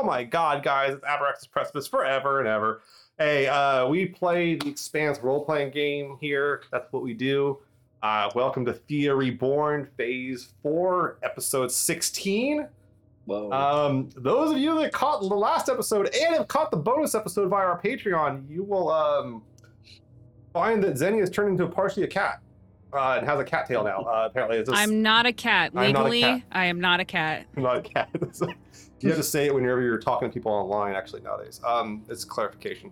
Oh my god, guys, it's Abraxas Precipice forever and ever. Hey, uh, we play the Expanse role playing game here. That's what we do. Uh, welcome to Theia Reborn, Phase 4, Episode 16. Whoa. Um, those of you that caught the last episode and have caught the bonus episode via our Patreon, you will um, find that Zeni has turned into partially a cat uh, and has a cat tail now. Uh, apparently, it's just, I'm not a cat. Legally, I'm not a Legally, cat. I am not a cat. not a cat. you have to say it whenever you're talking to people online. Actually, nowadays, um, it's clarification.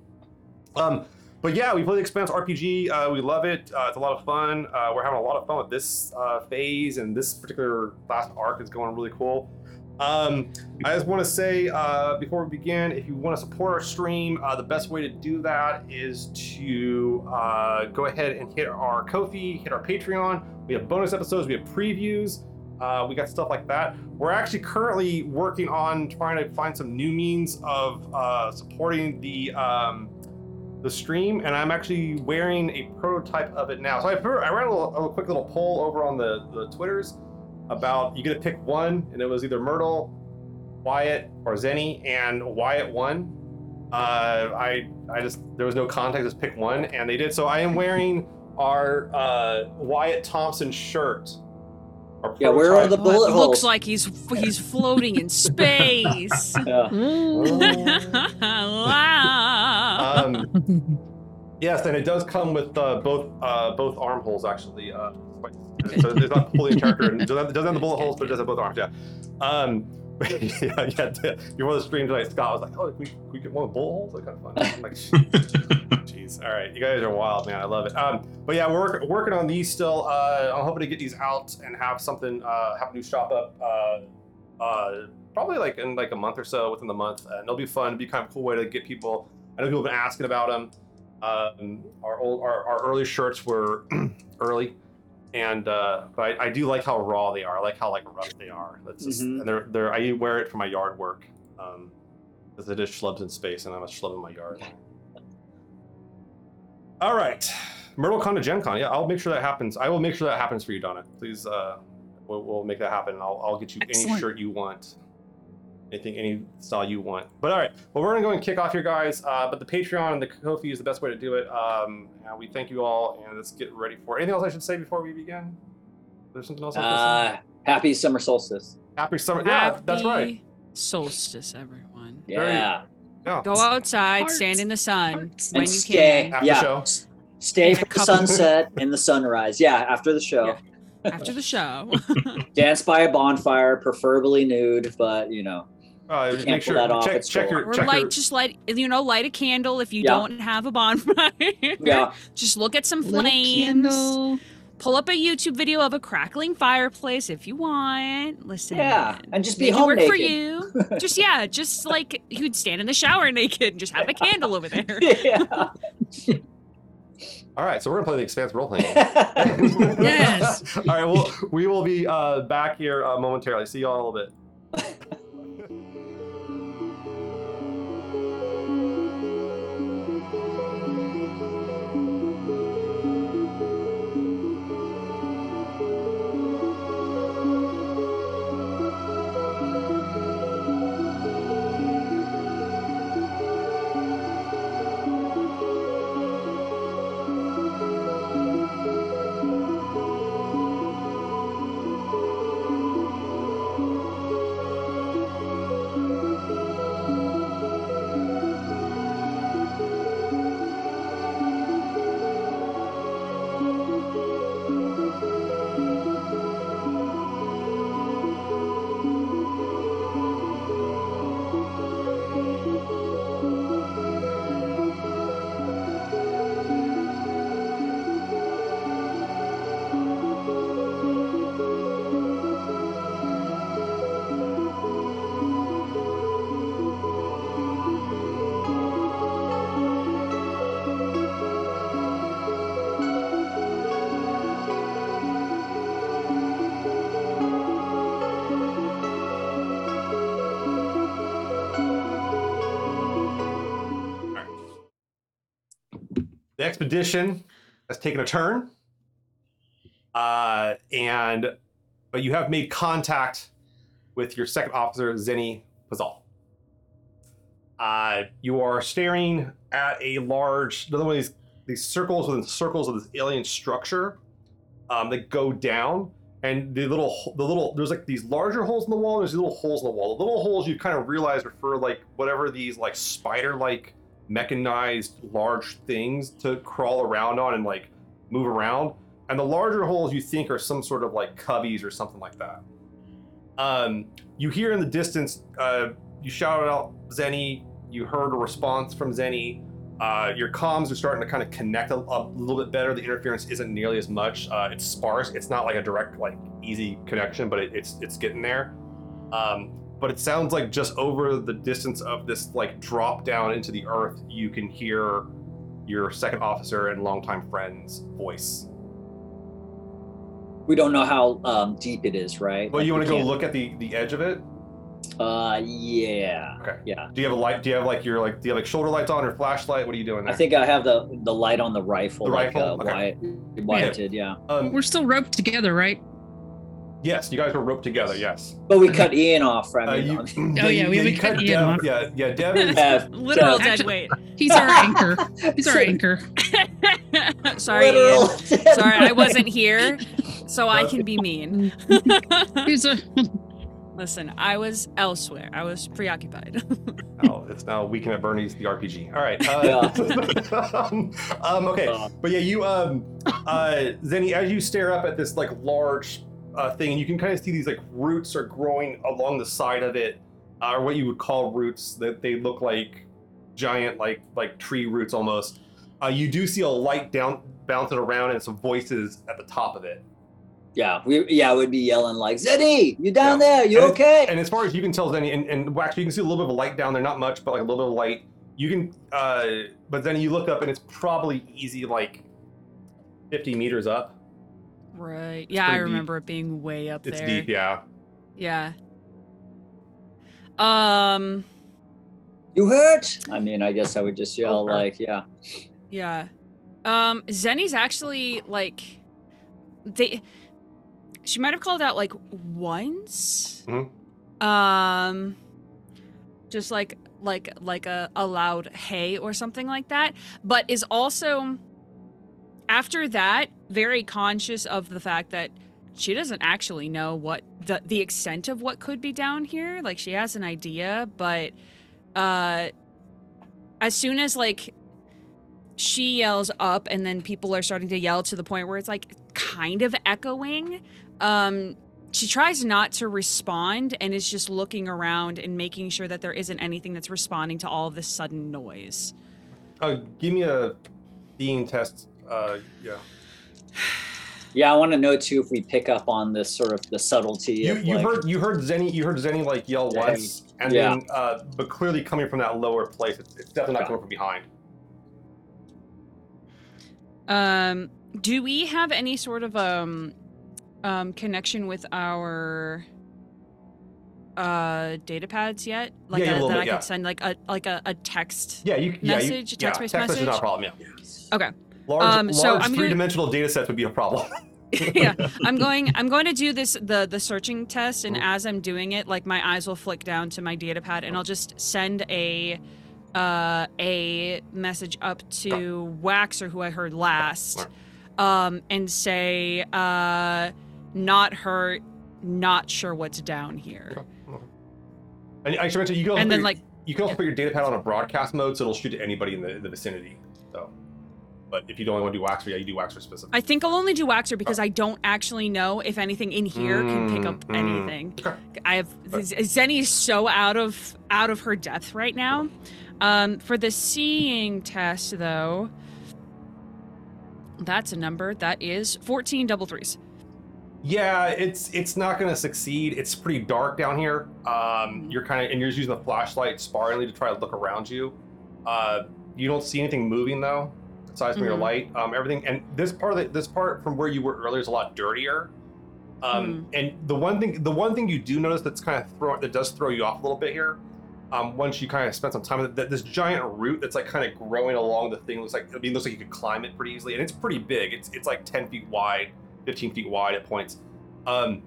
Um, but yeah, we play the Expanse RPG. Uh, we love it. Uh, it's a lot of fun. Uh, we're having a lot of fun with this uh, phase, and this particular last arc is going really cool. Um, I just want to say uh, before we begin, if you want to support our stream, uh, the best way to do that is to go ahead and hit our Ko-fi, hit our Patreon. We have bonus episodes, we have previews, uh, we got stuff like that. We're actually currently working on trying to find some new means of uh, supporting the um, the stream, and I'm actually wearing a prototype of it now. So I, I ran a, little, a quick little poll over on the the Twitters about you get to pick one, and it was either Myrtle, Wyatt, or Zeni, and Wyatt won. Uh, I I just there was no context, just pick one, and they did. So I am wearing our uh, Wyatt Thompson shirt. Our Yeah, where are the bullet holes? looks like he's he's floating in space. Yeah. wow. Um, yes, and it does come with uh, both uh, both armholes actually. Uh, quite- so it's not fully in character. and It doesn't, it doesn't have the bullet holes, but it does have both arms. Yeah. Um, yeah, yeah. t- Before the stream tonight, Scott was like, "Oh, we we get one with bullet holes. That's kind of fun." I'm like, Jeez. All right, you guys are wild, man. I love it. Um, but yeah, we're working on these still. Uh, I'm hoping to get these out and have something, uh, have a new shop up. Uh, uh, probably like in like a month or so, within the month, and it'll be fun. It'll be kind of cool way to get people. I know people have been asking about them. Um, our old, our, our early shirts were early, and uh, but I, I do like how raw they are. I like how like rough they are. That's just, Mhm. and they're they're. I wear it for my yard work. Um, because it is schlubs in space, and I'm a schlub in my yard. All right, Myrtle Con to Gen Con. Yeah, I'll make sure that happens. I will make sure that happens for you, Donna. Please, uh, we'll, we'll make that happen. I'll, I'll get you any shirt you want, anything, any style you want. But all right, well, we're gonna go and kick off here, guys. Uh, but the Patreon and the Ko-fi is the best way to do it. Um, and we thank you all, and let's get ready for it. Anything else I should say before we begin? There's something else. I uh, Uh, happy summer solstice. Happy summer. Yeah, that's right. Solstice, everyone. Very- Yeah. Yeah. Go outside, Hearts. stand in the sun Hearts. when and you stay. can. After yeah. show. Stay And for the sunset and the sunrise. Yeah, after the show. After the show. Dance by a bonfire, preferably nude, but you know. Uh, You can't make pull sure that off, check, it's check cool. your or check light, your, just light, you know, light a candle if you Yeah. don't have a bonfire. Yeah. Just look at some Little flames. candle. Pull up a YouTube video of a crackling fireplace if you want. Listen. Yeah. And just be Make home work naked. for you. just yeah, just like you'd stand in the shower naked and just have a candle over there. yeah. All right, so we're gonna play the Expanse role playing. Yes. All right. Well, we will be uh, back here uh, momentarily. See you all in a little bit. Expedition has taken a turn, uh, and but you have made contact with your second officer, Zeni Pezahl. Uh, you are staring at a large, another one of these, these circles within circles of this alien structure um, that go down. And the little, the little, there's like these larger holes in the wall. And there's these little holes in the wall. The little holes you kind of realize refer like whatever these like spider-like mechanized large things to crawl around on and like move around. And the larger holes you think are some sort of like cubbies or something like that. Um, you hear in the distance, uh, you shouted out Zeni. You heard a response from Zeni. Uh, your comms are starting to kind of connect a, a little bit better. The interference isn't nearly as much. Uh, it's sparse. It's not like a direct, like easy connection, but it, it's it's getting there. Um, but it sounds like just over the distance of this like drop down into the earth, you can hear your second officer and longtime friend's voice. We don't know how um, deep it is, right? Well, Like, you want to go can't- look at the the edge of it? Uh, yeah. Okay. Yeah. Do you have a light? Do you have like your like? Do you have like shoulder lights on or flashlight? What are you doing there? I think I have the the light on the rifle. The like, rifle? Uh, Okay. Wyatt, Wyatt did, yeah. Um, We're still roped together, right? Yes, you guys were roped together. Yes. But we cut Ian off. I Uh, mean, you, on- Oh, yeah, we you haven't cut Ian Dev, off. Yeah, yeah. Devin. have Literal uh, dead Actually- weight. He's our anchor. He's our anchor. Sorry, Ian. Sorry, I wasn't here, so I can be mean. He's a. Listen, I was elsewhere. I was preoccupied. oh, it's now Weekend at Bernie's the RPG. All right. Uh, um, okay, Uh. but yeah, you um, uh, Zeni, as you stare up at this like large uh, thing, and you can kind of see these like roots are growing along the side of it, uh, or what you would call roots. That they look like giant, like like tree roots almost. Uh, you do see a light down bouncing around and some voices at the top of it. Yeah, we yeah would be yelling like Zeddy, you down Yeah. there? You And- okay? And as far as you can tell, Zeni, and, and well, actually, you can see a little bit of a light down there, not much, but like a little bit of light. You can, uh, but then you look up and it's probably easy, like 50 meters up. Right. Yeah, I pretty deep. remember it being way up It's there. It's deep, yeah. Yeah. Um. you hurt? I mean, I guess I would just yell Okay. like, yeah. Yeah. Um. Zeni's actually like, they. She might have called out like once. Mhm. Um. Just like like like a, a loud hey or something like that, but is also after that very conscious of the fact that she doesn't actually know what the the extent of what could be down here. Like she has an idea, but uh as soon as like she yells up and then people are starting to yell to the point where it's like kind of echoing, um she tries not to respond and is just looking around and making sure that there isn't anything that's responding to all this sudden noise. Uh, give me a being test. Uh, yeah. Yeah, I want to know too if we pick up on this sort of the subtlety You, of you like, heard you heard Zeni you heard Zeni like yell Dang. once, and Yeah. then uh, but clearly coming from that lower place, it's, it's definitely not coming from behind. Um, do we have any sort of um, um, connection with our uh data pads yet? Like Yeah, yeah, a a, that bit, I yeah. could send like a like a, a text. Yeah, you yeah, you, Message, yeah, text-based text message is not a problem. Yeah, Okay. Large Um, so large gonna- three-dimensional data sets would be a problem. yeah, I'm going. I'm going to do this the the searching test, and Mhm. as I'm doing it, like my eyes will flick down to my data pad, and I'll just send a uh, a message up to Waxor who I heard last, um, and say, uh, "Not hurt, not sure what's down here." And I should mention you can also And put then your- like, you can also put your data pad on a broadcast mode, so it'll shoot to anybody in the, the vicinity. So, but if you don't want to do Waxor, yeah, you do Waxor specific. I think I'll only do Waxor because I don't actually know if anything in here can pick up Mm, mm. anything. Okay. I have Zeni is so out of out of her depth right now. Um, for the seeing test, though, that's a number that is fourteen double threes. Yeah, it's it's not going to succeed. It's pretty dark down here. Um, you're kind of and you're just using the flashlight sparingly to try to look around you. Uh, you don't see anything moving though, your Mhm. light. Um, everything and this part of the, this part from where you were earlier is a lot dirtier. Um, Mm-hmm. and the one thing the one thing you do notice that's kind of throw that does throw you off a little bit here. Um, once you kind of spend some time with it, that this giant root that's like kind of growing along the thing looks like I mean looks like you could climb it pretty easily, and it's pretty big. It's it's like ten feet wide, fifteen feet wide at points. Um,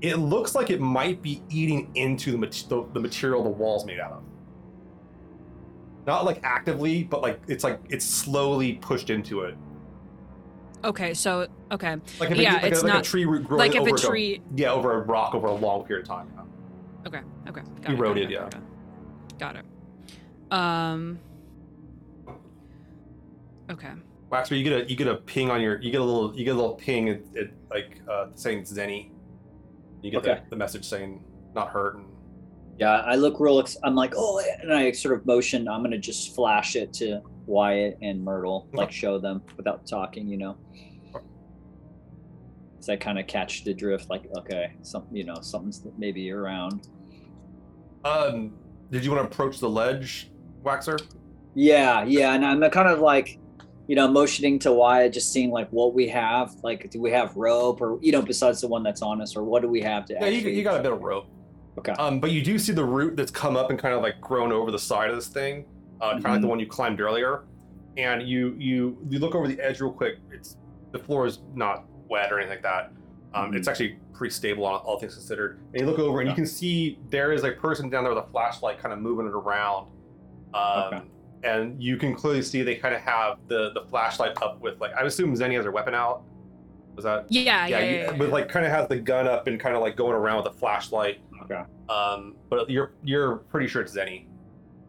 it looks like it might be eating into the, mat- the, the material the wall's made out of. Not like actively, but like it's like it's slowly pushed into it. Okay, so okay, Like if Yeah, it, like, it's a, like not- a tree root growing like if over a like tree. yeah, over a rock over a long period of time. Okay, okay, got Eroded, it, got it, got it, got it. Got it. Um. Okay. Waxor, you get a you get a ping on your you get a little you get a little ping at, it like uh, saying Zeni. You get Okay. the, the message saying not hurt and Yeah, I look real. Ex- I'm like, oh, and I sort of motion. I'm gonna just flash it to Wyatt and Myrtle, like show them without talking, you know. So I kind of catch the drift, like, okay, some, you know, something's maybe around. um. Did you want to approach the ledge, Waxor? Yeah, yeah, and I'm kind of like, you know, motioning to Wyatt, just seeing like what we have. Like, do we have rope, or you know, besides the one that's on us, or what do we have to? Yeah, you, you got a bit of rope. Okay. Um, but you do see the root that's come up and kind of like grown over the side of this thing, uh, kind of like the Mhm. one you climbed earlier. And you you you look over the edge real quick. It's the floor is not wet or anything like that. Um, Mhm. It's actually pretty stable, all, all things considered. And you look over and you can see there is a person down there with a flashlight, kind of moving it around. Um, Okay. And you can clearly see they kind of have the the flashlight up with like I assume Zeni has her weapon out. Was that? Yeah, yeah, yeah. you- yeah, But like kind of has the gun up and kind of like going around with a flashlight. Okay. Um, but you're you're pretty sure it's Zeni.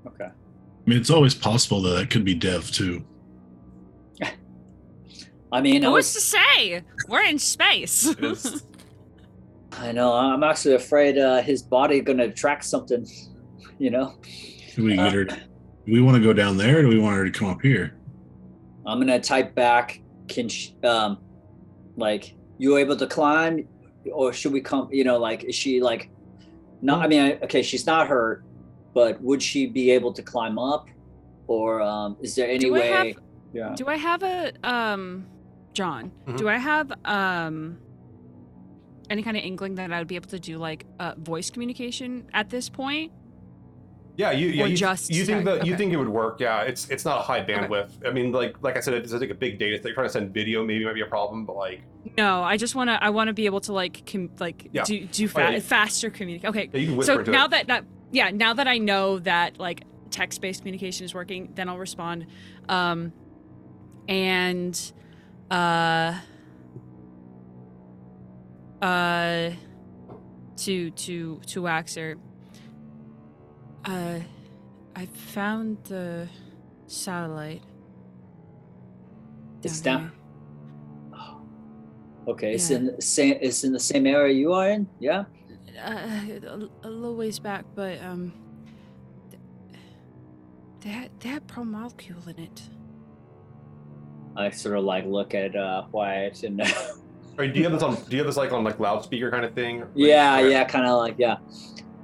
Okay. I mean, it's always possible that that could be Dev too. I mean, I was, to say? We're in space. I know. I'm actually afraid uh, his body gonna attract something. You know. Do we Uh, get her? Do we want to go down there, or do we want her to come up here? I'm gonna type back. Can she, um, like you able to climb, or should we come? You know, like is she like? No, I mean, okay, she's not hurt, but would she be able to climb up, or um, is there any Do way? have- yeah. Do I have a um, John? Mhm. Do I have um, any kind of inkling that I would be able to do like uh, voice communication at this point? Yeah, you yeah you, just you think that you think it would work? Yeah, it's it's not a high bandwidth. I mean, like like I said, it's like a big data. They're trying to send video, maybe might be a problem, but like No, I just want to. I want to be able to like com- like Yeah. do do fa- Oh, yeah. faster communicate. Okay, yeah, so now it. that that yeah now that i know that like text-based communication is working then i'll respond um and uh uh to to to waxor uh i found the satellite It's down down- Okay, it's in the same. It's in the same area you are in. Yeah. uh, a, a little ways back but um th- they had they had protomolecule in it I sort of like look at uh, Wyatt and. Or do you have this on? Do you have this like on like loudspeaker kind of thing? Like, yeah, okay. yeah, kind of like yeah.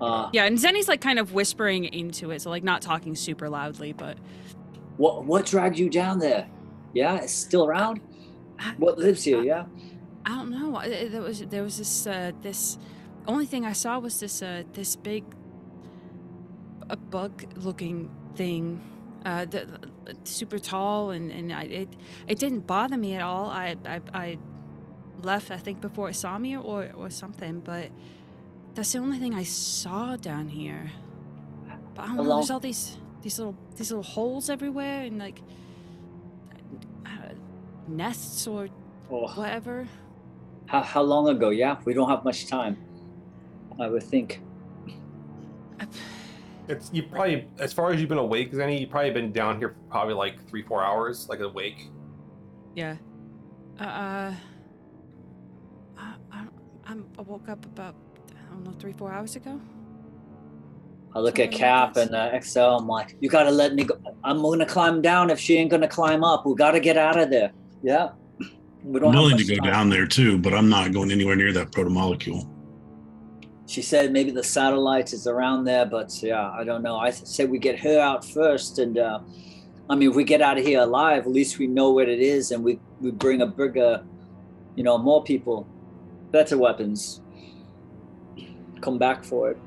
Uh, Yeah, and Zenny's like kind of whispering into it, so like not talking super loudly, but what what dragged you down there? Yeah, it's still around. I- What lives here? Yeah. I don't know. I- I- There was there was this uh, this only thing I saw was this uh, this big a bug looking thing, uh, the, the- super tall, and and I, it it didn't bother me at all. I I, I left I think before it saw me or or something, but that's the only thing I saw down here. But I don't know. There's all these these little these little holes everywhere, and like uh, nests or Oh, whatever. how how long ago? Yeah, we don't have much time. I would think. It's you probably as far as you've been awake, Zeni, you've probably been down here for probably like three four hours, like awake. Yeah. Uh, uh I, I, I'm, woke up about, I don't know, three, four hours ago. I look at Something like Cap this. and uh, Excel. I'm like, you gotta let me go. I'm gonna climb down if she ain't gonna climb up. We gotta get out of there. Yeah. We don't have willing to go time. down there too, but I'm not going anywhere near that protomolecule. She said maybe the satellite is around there, but yeah, I don't know. I said we get her out first, and uh, I mean, if we get out of here alive, at least we know what it is, and we we bring a bigger, you know, more people, better weapons. Come back for it.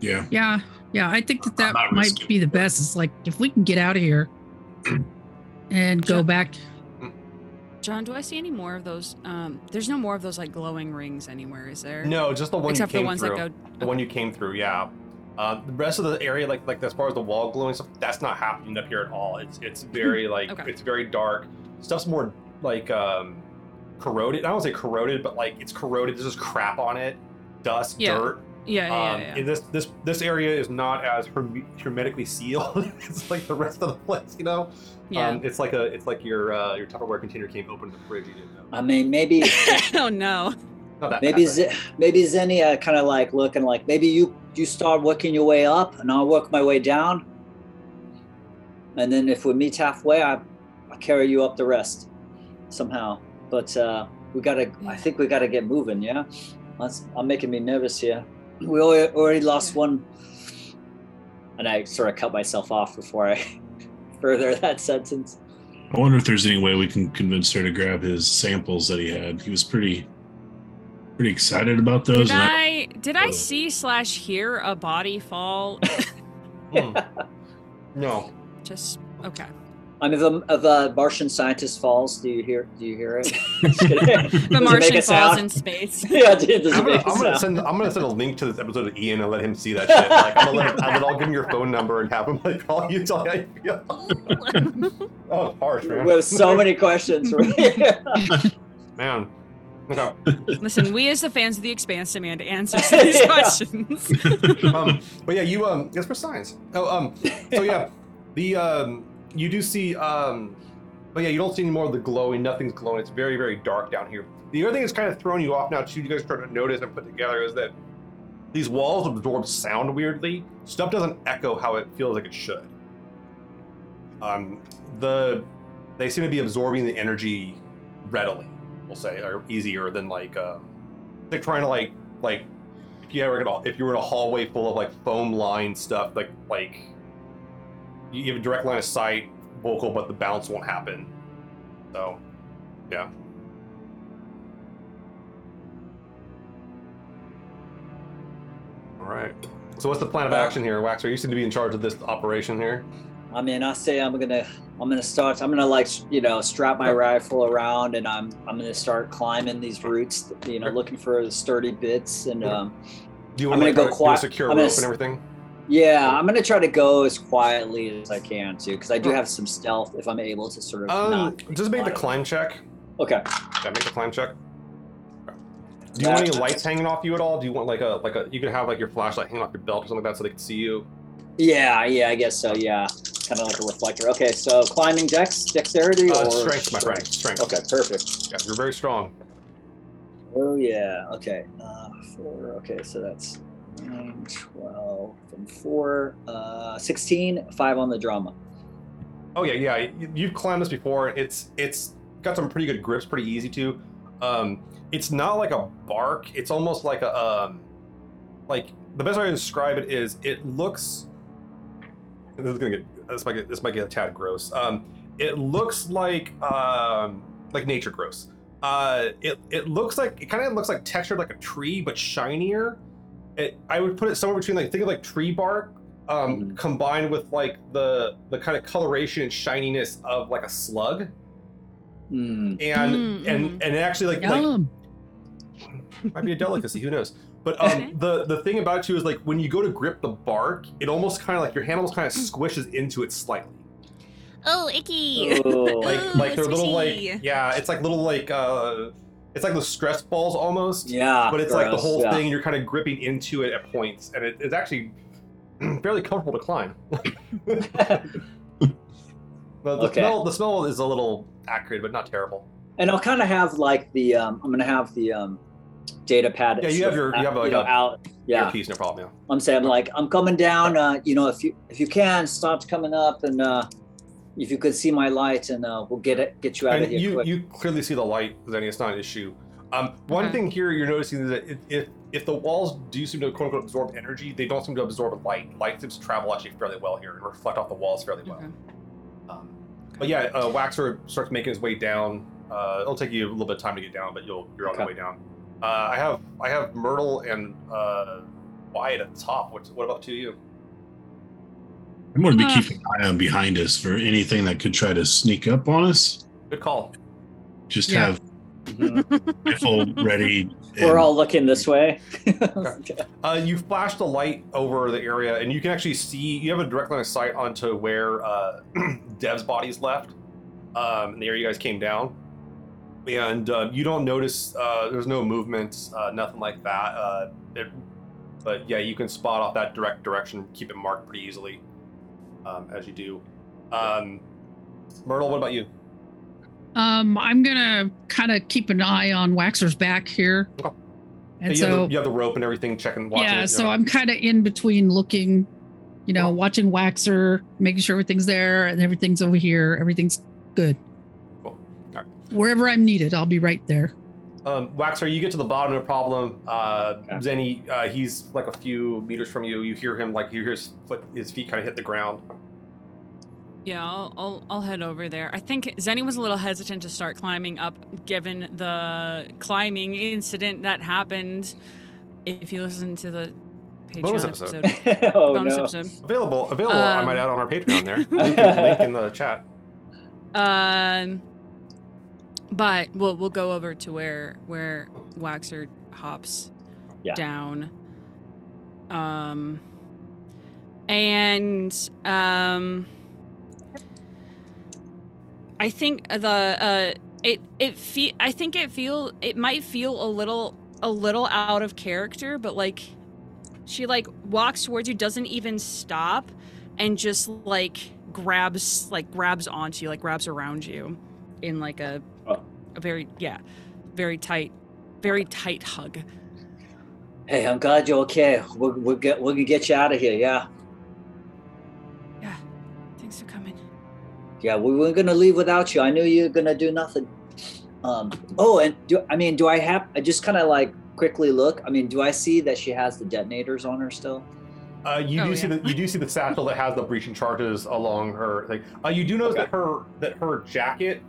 Yeah. Yeah, yeah. I think that that might risking be the best. It's like if we can get out of here and go Sure. back. John, do I see any more of those? Um, there's no more of those like glowing rings anywhere, is there? No, just the one Except you came the ones through. that go. The one you came through, yeah. Um, the rest of the area, like like as far as the wall glowing stuff, that's not happening up here at all. It's it's very like Okay. it's very dark. Stuff's more like um, corroded. I don't say corroded, but like it's corroded. There's just crap on it, dust, Yeah. dirt. Yeah, yeah, um, yeah. and this this this area is not as herme- hermetically sealed. it's like the rest of the place, you know. yeah. Um, it's like a it's like your uh, your Tupperware container came open in the fridge. You didn't know. I mean, maybe oh no. Maybe bad, Z- maybe Zeni kind of like looking like maybe you you start working your way up and I'll work my way down, and then if we meet halfway, I I carry you up the rest somehow. But uh, we gotta. I think we gotta get moving. Yeah, That's, I'm making me nervous here. We already, already lost Yeah. one, and I sort of cut myself off before I further that sentence. I wonder if there's any way we can convince her to grab his samples that he had. He was pretty, pretty excited about those. Did and I did I Oh. see slash hear a body fall? Hmm. No. Just okay. I mean, if a, if a Martian scientist falls, do you hear? Do you hear it? Just kidding. Does it The Martian a falls sound? in space. yeah, dude, does it I'm gonna, make a I'm gonna send I'm gonna send a link to this episode of Ian and let him see that shit. Like I'm gonna let him, I'm gonna I'll give him your phone number and have him like call you tell you how you feel. Oh, it's harsh, man. We have so many questions. Right? man. Okay. Listen, we as the fans of the Expanse demand answers to these Yeah. questions. um, but yeah, you um, yes for science. Oh, um, so yeah, the um, you do see um, but yeah, you don't see any more of the glowing. Nothing's glowing. It's very very dark down here. The other thing that's kind of throwing you off now too. You guys start to notice and put together is that these walls absorb sound weirdly. Stuff doesn't echo how it feels like it should. Um, the they seem to be absorbing the energy readily. We'll say, or easier than like um, they're trying to like like if you ever get if you were in a hallway full of like foam line stuff, like like you have a direct line of sight vocal, but the bounce won't happen. So, yeah. All right. So what's the plan of action here, Waxor? You seem to be in charge of this operation here. I mean, I say I'm gonna, I'm gonna start. I'm gonna like, you know, strap my rifle around, and I'm, I'm gonna start climbing these roots. You know, looking for the sturdy bits, and um, Do you I'm want to gonna like, go try to do a secure I'm gonna rope and everything? Yeah, I'm gonna try to go as quietly as I can too, because I do have some stealth if I'm able to sort of. Um, not just make the climb. climb check. Okay. Yeah, make the climb check. Do you want any lights hanging off you at all? Do you want like a like a you can have like your flashlight hanging off your belt or something like that so they can see you? Yeah, yeah, I guess so. Yeah, kind of like a reflector. Okay, so climbing dex, dexterity, Uh, or strength, my friend. Strength. Okay, perfect. Yeah, you're very strong. Oh yeah. Okay. Uh, four. Okay, so that's nine, 12, and four. Uh, 16, Five on the drama. Oh yeah, yeah. you- You've climbed this before. It's it's got some pretty good grips, pretty easy to. Um, it's not like a bark. It's almost like a um, like the best way to describe it is it looks. This is gonna get this might get this might get a tad gross. Um, it looks like um like nature gross. Uh, it it looks like it kind of looks like textured like a tree but shinier. It, I would put it somewhere between like think of like tree bark um, Mhm. combined with like the the kind of coloration and shininess of like a slug, Hmm. and Mm, and mhm. and it actually like, like might be a delicacy, who knows? But um, the the thing about it too is like when you go to grip the bark, it almost kind of like your hand almost kind of squishes into it slightly, oh, icky. Oh. like Ooh, like they're little like yeah, it's like little like uh, it's like the stress balls almost. Yeah. But it's like the whole yeah. thing, you're kind of gripping into it at points, and it, it's actually fairly comfortable to climb. The, the Okay. smell the smell is a little accurate, but not terrible. and I'll kind of have like the um, I'm gonna have the um, data pad. Yeah, you have your- you have, like, know, a- out. Yeah, Earpiece, no problem. Yeah. I'm saying like I'm coming down. Uh, you know, if you if you can start coming up and uh, if you could see my light and uh, we'll get it get you out of here you quick. you clearly see the light, Zeni. It's not an issue. Um, one Okay. thing here you're noticing is that if, if if the walls do seem to quote unquote absorb energy, they don't seem to absorb light. Light seems to travel actually fairly well here and reflect off the walls fairly well. Okay. Um, but yeah, uh, Waxor starts making his way down. Uh, it'll take you a little bit of time to get down, but you'll you're on the way down. Uh, I have I have Myrtle and uh, Wyatt at the top. What what about two of you? I'm going to be Uh. keeping an eye on behind us for anything that could try to sneak up on us. Good call. Just Yeah. have rifle ready. We're and- all looking this way. Uh, you flash the light over the area, and you can actually see. You have a direct line of sight onto where uh, Dev's body's left, um, in the area you guys came down. And uh, you don't notice. Uh, there's no movement, uh, nothing like that. Uh, it, but yeah, you can spot off that direct direction, keep it marked pretty easily, um, as you do. Um, Myrtle, what about you? Um, I'm gonna kind of keep an eye on Waxor's back here. Okay. And you, have so the, you have the rope and everything, checking. Watching yeah, it, so yeah. I'm kind of in between looking, you know, Cool. watching Waxor, making sure everything's there and everything's over here. Everything's good. Cool. All right. Wherever I'm needed, I'll be right there. Um, Waxor, you get to the bottom of the problem. Uh, Okay. Zeni, uh, he's like a few meters from you. You hear him, like you hear his foot, his feet kind of hit the ground. Yeah, I'll, I'll I'll head over there. I think Zeni was a little hesitant to start climbing up, given the climbing incident that happened. If you listen to the Patreon Bonus episode. episode, oh bonus no. episode. Available, available. I Um, might add on our Patreon there. link, link in the chat. Um, but we'll we'll go over to where where Waxor hops Yeah. down. Um, and um, I think the uh it it fe- I think it feel it might feel a little a little out of character, but like she like walks towards you, doesn't even stop, and just like grabs like grabs onto you, like grabs around you in like a. a very yeah, very tight, very tight hug. Hey, I'm glad you're okay. We'll, we'll get we're gonna get you out of here. Yeah, Yeah, thanks for coming. yeah. We weren't gonna leave without you. I knew you were gonna do nothing. Um. Oh, and do I mean do I have? I just kind of like quickly look. I mean, do I see that she has the detonators on her still? Uh, you Oh, do see the you do see the satchel that has the breaching charges along her. Like, uh, you do notice Okay. that her that her jacket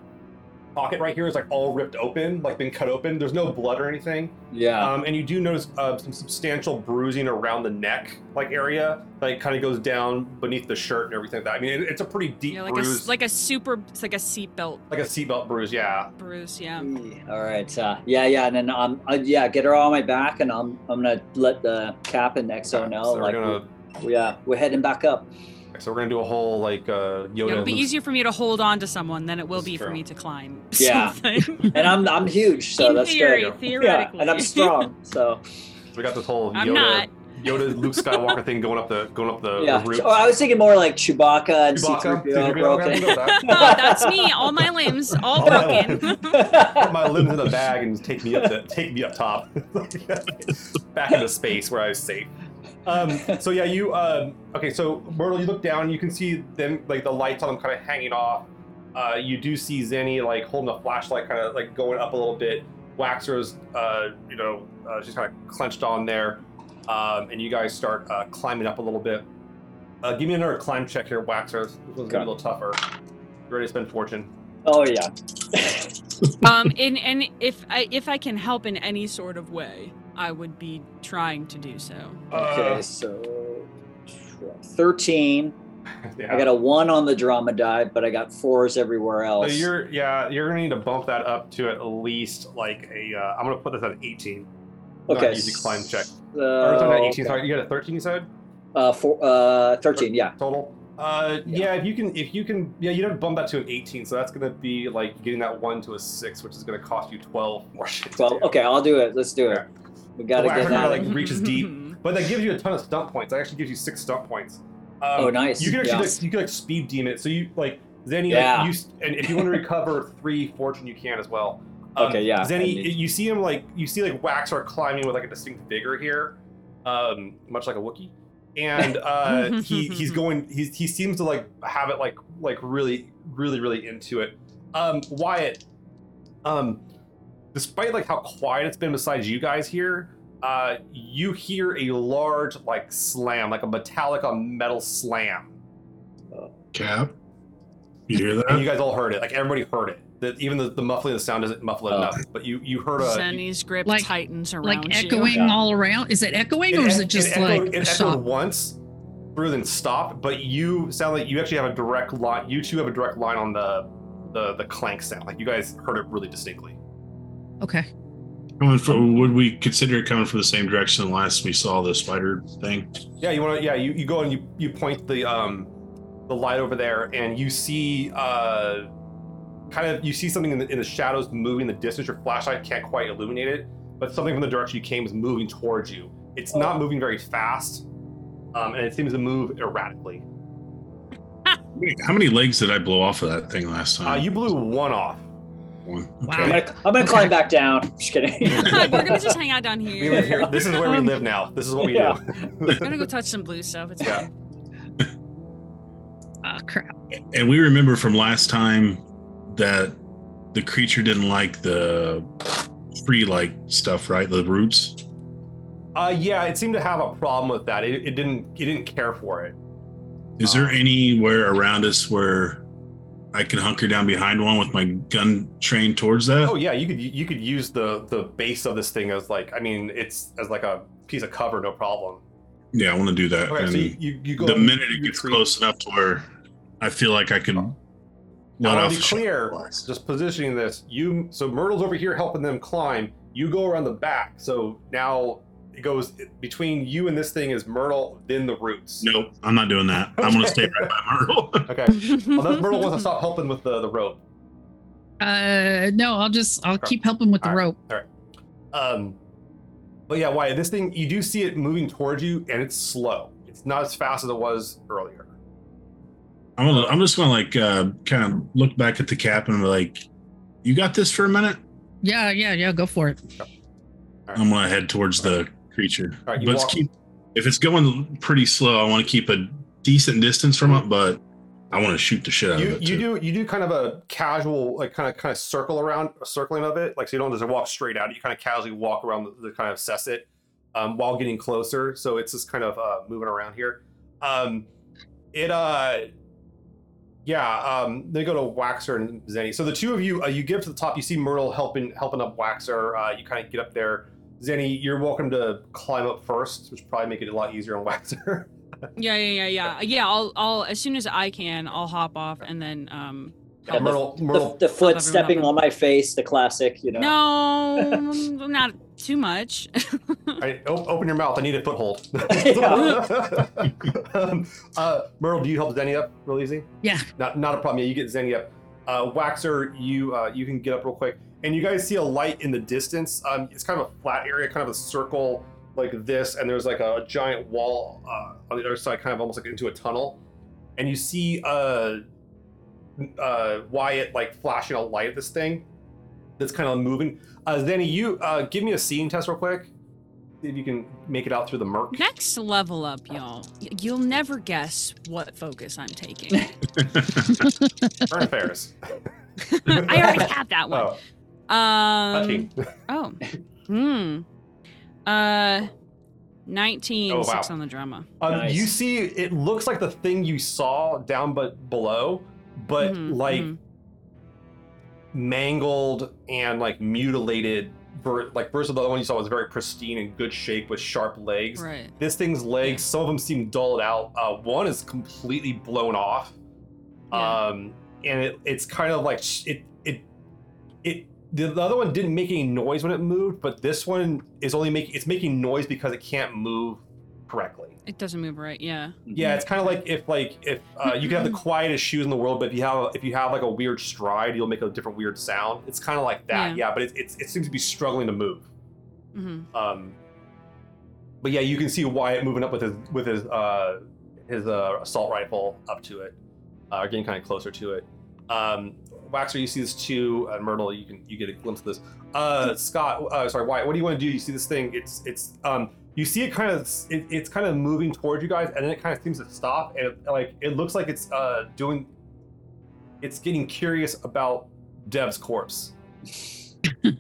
pocket right here is like all ripped open, like been cut open. There's no blood or anything. Yeah. Um, and you do notice uh, some substantial bruising around the neck, like area, like kind of goes down beneath the shirt and everything like that. I mean, it, it's a pretty deep Yeah, like a bruise, s- like a super it's like a seatbelt like a seatbelt bruise. Yeah. bruise. Yeah. Yeah, All right. Uh, yeah, yeah, and then um, uh, yeah, get her on my back, and I'm I'm gonna let the cap and XO Okay, know. so we're like, gonna we, yeah, we're heading back up. So we're gonna do a whole like uh, Yoda. Yeah, it'll be Luke- easier for me to hold on to someone than it will This be is for me to climb. Yeah. And I'm I'm huge, so In that's theory, good. theoretically. Yeah, and I'm strong, so So we got this whole I'm Yoda, not. Yoda Luke Skywalker thing going up the going up the, yeah. the. Oh, I was thinking more like Chewbacca and Chewbacca, C-3PO C-3PO, broken. that. Oh, that's me. All my limbs, all All my broken. Put my limbs in a bag and take me up the take me up top, back into space where I was safe. Um, so yeah, you um, okay? So Myrtle, you look down, you can see them like the lights on them kind of hanging off. Uh, you do see Zeni like holding a flashlight, kind of like going up a little bit. Waxor's, uh, you know, uh, she's kind of clenched on there, um, and you guys start uh, climbing up a little bit. Uh, give me another climb check here, Waxor. This one's gonna be a little tougher. You ready to spend fortune? oh yeah. um, in and if I if I can help in any sort of way, I would be trying to do so. okay, Uh, so thirteen. yeah. I got a one on the drama die, but I got fours everywhere else. So else. you're yeah, you're gonna need to bump that up to at least like a. Uh, I'm gonna put this at 18. Not okay. easy climb check. So, or at 18. okay. Sorry, you got a 13. You said Uh, four, uh, thirteen. Yeah. total. Uh, yeah. Yeah. if you can, if you can, yeah, you'd have to bump that to an 18. So that's gonna be like getting that one to a six, which is gonna cost you 12 more shit. Twelve. Okay, I'll do it. Let's do it. Okay. We gotta Well, get after that. that, like, reaches deep. But that gives you a ton of stunt points. That actually gives you six stunt points. Um, Oh, nice. You can actually Yeah. like, you can like speed deem it. So you like Zeni, Yeah. like, you, and if you want to recover three fortune, you can as well. Um, Okay, yeah, Zeni, need- you see him like you see like Waxor climbing with like a distinct vigor here, um, much like a Wookie, and uh, he he's going. He's, he seems to like have it like like really really really into it. Um, Wyatt, um, despite like how quiet it's been besides you guys here, uh, you hear a large like slam, like a metallic on metal slam. Cap. You hear And that? you guys all heard it. Like everybody heard it. That even the, the muffling of the sound doesn't muffle it Oh. enough. But you you heard a you- Zeni's grip Like- tightens around Like you. echoing Yeah. all around. Is it echoing or is it just echoed, like it a echoed once through then stopped. But you sound like you actually have a direct line. You two have a direct line on the the the clank sound. Like you guys heard it really distinctly. Okay. Coming from, would we consider it coming from the same direction last we saw the spider thing? Yeah, you want to? Yeah, you, you go and you you point the um the light over there, and you see uh kind of you see something in the, in the shadows moving in the distance. Your flashlight can't quite illuminate it, but something from the direction you came is moving towards you. It's not moving very fast, um, and it seems to move erratically. How many legs did I blow off of that thing last Uh, time? you blew one off. One. Wow. I'm gonna, I'm gonna Okay. climb back down. Just kidding. We're gonna just hang out down here. We here. live here. This is where we Um, live now. This is what we Yeah. do. We're gonna go touch some blue stuff. It's Yeah. fine. Ah, crap. And we remember from last time that the creature didn't like the tree like stuff, right? The roots. Uh, yeah, it seemed to have a problem with that. It, it didn't. It didn't care for it. Is there anywhere around us where I can hunker down behind one with my gun trained towards that? Oh yeah, you could you could use the the base of this thing as like I mean it's as like a piece of cover, no problem. Yeah, I want to do that. Okay, and so you, you, you go. the minute it you gets retreat. close enough to where I feel like I can Now, let I off want to be shot. clear, just positioning this. You so Myrtle's over here helping them climb. You go around the back, so now it goes between you and this thing is Myrtle, then the roots. Nope, I'm not doing that. I'm going to stay right by Myrtle. Okay. Unless Myrtle wants to stop helping with the, the rope. Uh, no, I'll just I'll Okay. keep helping with the All right. rope. All right. Um, but yeah, why this thing? You do see it moving towards you, and it's slow. It's not as fast as it was earlier. I'm, gonna, I'm just going to like uh, kind of look back at the cap and be like, "You got this for a minute." Yeah, yeah, yeah. Go for it. I'm going to head towards the creature. All right, you but walk- keep if it's going pretty slow, I want to keep a decent distance from it, but I want to shoot the shit out you of it. you too. do you do kind of a casual like kind of kind of circle around a circling of it like so you don't just walk straight out you kind of casually walk around the, the kind of assess it um, while getting closer so it's just kind of uh, moving around here um, it uh yeah um they go to waxor and zeni so the two of you uh, you get to the top you see myrtle helping helping up waxor uh, you kind of get up there zeni you're welcome to climb up first which probably make it a lot easier on waxor Yeah, yeah, yeah, yeah. Yeah, I'll I'll as soon as I can, I'll hop off and then um Yeah, myrtle The, myrtle the foot stepping on my face, the classic, you know. No, not too much. All right, op- open your mouth. I need a foothold. Yeah. um, uh, Myrtle, do you help Zeni up real easy? Yeah. Not not a problem. Yeah, you get Zeni up. Uh, Waxor, you uh, you can get up real quick, and you guys see a light in the distance. Um, it's kind of a flat area, kind of a circle like this, and there's like a giant wall uh, on the other side, kind of almost like into a tunnel. And you see uh, uh, Wyatt like flashing a light at this thing that's kind of moving. Uh, Zeni, you uh, give me a seeing test real quick. See if you can make it out through the murk. Next level up, y'all. Y- You'll never guess what focus I'm taking. Current affairs. I already have that one. Oh, Um. Oh. Hmm. Uh. 19 Oh, wow. six on the drama. Um, Nice. You see, it looks like the thing you saw down but below, but Mhm, like mhm. mangled and like mutilated. Ver- like versus the other one you saw was very pristine and good shape with sharp legs. Right. This thing's legs, some of them seem dulled out. Uh, one is completely blown off, Yeah. um, and it, it's kind of like sh- it it it. The, the other one didn't make any noise when it moved, but this one is only making it's making noise because it can't move correctly. It doesn't move right. Yeah. Yeah, it's kind of like if like if uh, you can have the quietest shoes in the world, but if you have if you have like a weird stride, you'll make a different weird sound. It's kind of like that, yeah. but it, it's it seems to be struggling to move. hmm Um, but yeah, you can see Wyatt moving up with his with his uh, his uh, assault rifle up to it, uh, getting kind of closer to it. Um, Waxor, you see this too. Uh, Myrtle, you can you get a glimpse of this. Uh, Scott, uh, sorry, Wyatt, what do you want to do? You see this thing? It's it's um, you see it kind of it, it's kind of moving towards you guys, and then it kind of seems to stop, and it, like it looks like it's uh doing. It's getting curious about Dev's corpse.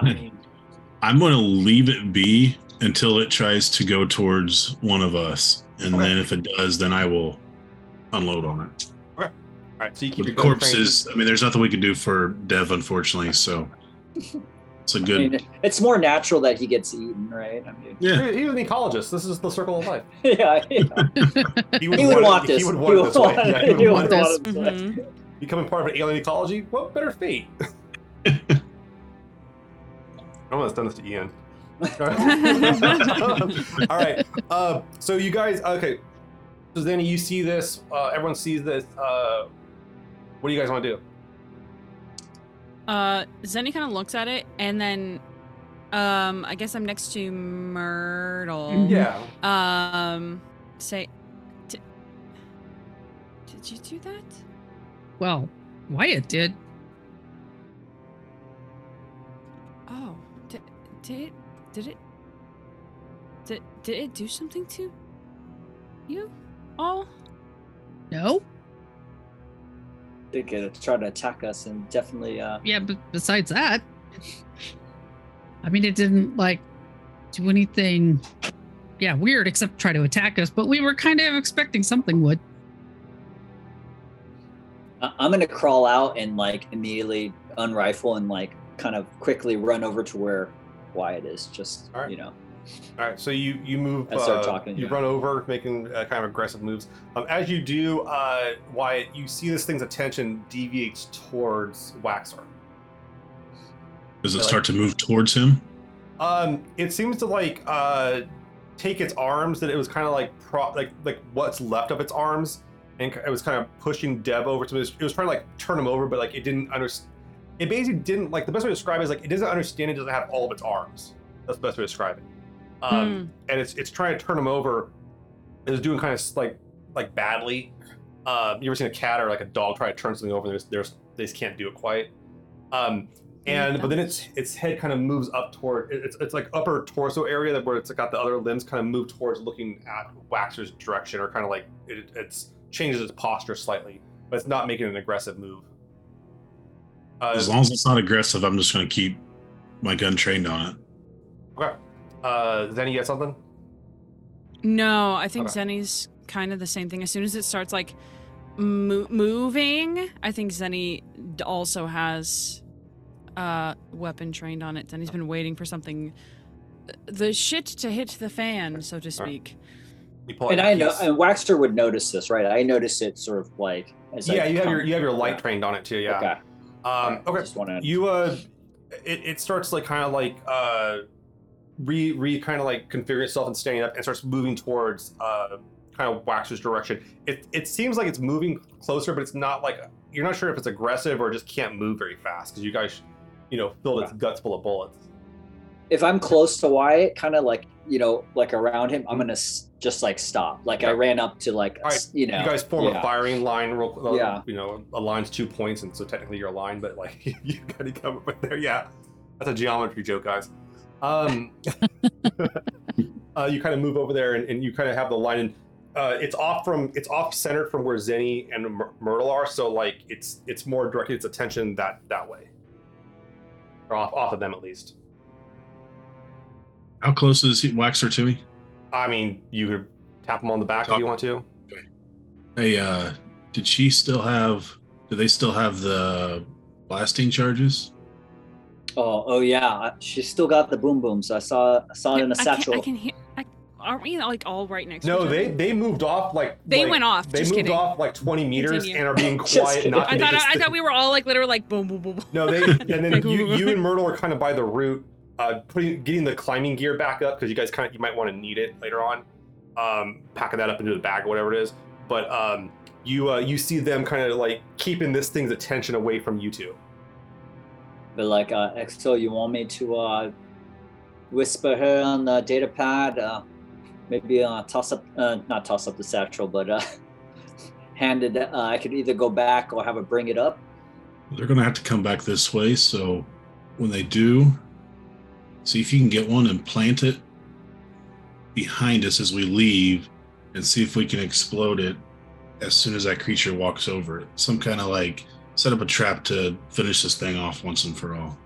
I'm going to leave it be until it tries to go towards one of us, and Okay. then if it does, then I will unload on it. All right, so you keep the your gun corpse trained. is. I mean, there's nothing we can do for Dev, unfortunately. So it's a good. mean, it's more natural that he gets eaten, right? I mean, yeah. He- He was an ecologist. This is the circle of life. yeah, yeah. He he would want this. He would want this way. Yeah, he would want would it. want it this way. Mhm. Becoming part of an alien ecology. What better fate? I almost done this to Ian. All right. Uh, so you guys, okay. So then you see this. Uh, everyone sees this. Uh, what do you guys want to do? Uh, Zeni kind of looks at it, and then, um, I guess I'm next to Myrtle. Yeah. Um, say, d- did you do that? Well, Wyatt did. Oh, did did it did it did did it do something to you all? No? They could try to attack us and definitely. Uh, Yeah, but besides that, I mean, it didn't like do anything, yeah, weird except try to attack us, but we were kind of expecting something would. I- I'm gonna crawl out and like immediately unrifle and like kind of quickly run over to where Wyatt is. Just All right. you know. All right, so you you move. I start uh, talking, You yeah. run over, making uh, kind of aggressive moves. Um, as you do, uh, Wyatt, you see this thing's attention deviates towards Waxor. Does it Like- start to move towards him? Um, it seems to like uh, take its arms that it was kind of like pro- like like what's left of its arms, and it was kind of pushing Dev over to. It was, it was trying to like turn him over, but like it didn't understand. It basically didn't like the best way to describe it is like it doesn't understand. It doesn't have all of its arms. That's the best way to describe it. Um, and it's it's trying to turn him over. It was doing kind of like like badly. Um, you ever seen a cat or like a dog try to turn something over? And there's, there's they just can't do it quite. Um, and but then its its head kind of moves up toward it's it's like upper torso area that where it's got the other limbs kind of move towards looking at Waxor's direction or kind of like it, it's changes its posture slightly, but it's not making an aggressive move. Uh, As long as it's not aggressive, I'm just going to keep my gun trained on it. okay. Uh, Zeni, you got something? No, I think Okay. Zeni's kind of the same thing. As soon as it starts like mo- moving, I think Zeni also has uh weapon trained on it. Zeni's been waiting for something the shit to hit the fan, so to speak. You pull And your I know, and Waxor would notice this, right? I notice it sort of like as I yeah, you have your you have your light trained on it too. Yeah. Okay. Um, okay. Just want to. You uh, it, it starts like kind of like uh, re re kind of like configuring itself and standing up and starts moving towards uh kind of Waxor's direction. It it seems like it's moving closer, but it's not like you're not sure if it's aggressive or just can't move very fast because you guys, you know, filled its guts full of bullets. If I'm close to Wyatt, kind of like you know, like around him, I'm gonna s- just like stop. Like I ran up to like Alright, s- you know. you guys form yeah. a firing line, real, uh, Yeah. You know, a line's two points, and so technically you're a line, but like you gotta come up right there. Yeah, that's a geometry joke, guys. Um, uh, you kind of move over there, and, and you kind of have the line, and uh, it's off from it's off centered from where Zeni and Myr- Myrtle are, so like it's it's more directed its attention that that way, or off off of them at least. How close is he, Waxor to me? I mean, you could tap him on the back if you want to. Hey, uh, did she still have? Do they still have the blasting charges? Oh, oh yeah. I- She's still got the boom booms. I saw, I saw it in a I can, satchel. I can hear. I, aren't we like all right next? to No, each they other? they moved off like They like- went off, They just moved kidding. off like 20 meters Continue. and are being quiet. Not I thought this I, thought we were all like literally like boom boom boom. boom. No, they and then you you and Myrtle are kind of by the root, uh, putting getting the climbing gear back up because you guys kind of you might want to need it later on, um, packing that up into the bag or whatever it is. But um, you uh, you see them kind of like keeping this thing's attention away from you two. But like, uh, you want me to uh, whisper her on the data pad? Uh, maybe uh, toss up, uh, not toss up the satchel, but uh, hand it. Uh, I could either go back or have her bring it up. They're going to have to come back this way. So when they do, see if you can get one and plant it behind us as we leave and see if we can explode it as soon as that creature walks over it. Some kind of like set up a trap to finish this thing off once and for all.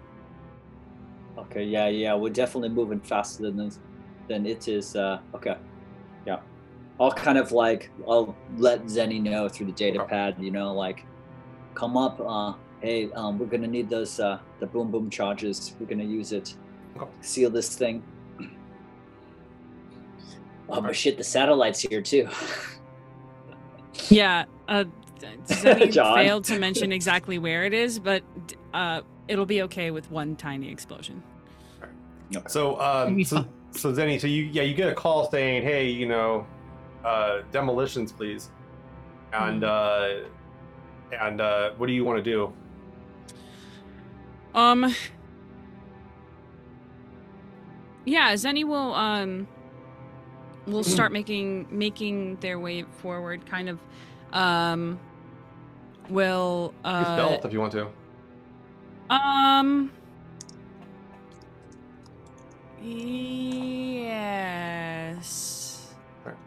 Okay, yeah, yeah, we're definitely moving faster than this, than it is. Uh, okay, yeah. I'll kind of like I'll let Zeni know through the data pad. You know, like come up. Uh, hey, um, we're gonna need those uh, the boom boom charges. We're gonna use it. Seal this thing. Oh, Okay. but shit, the satellite's here too. Yeah, uh, Zeni John. failed to mention exactly where it is, but uh, it'll be okay with one tiny explosion. So, um, so, so Zeni, so you, yeah, you get a call saying, hey, you know, uh, demolitions, please. And, uh, and, uh, what do you want to do? Um. Yeah, Zeni will um will start making making their way forward. Kind of, um, will uh stealth if you want to. um. Yes.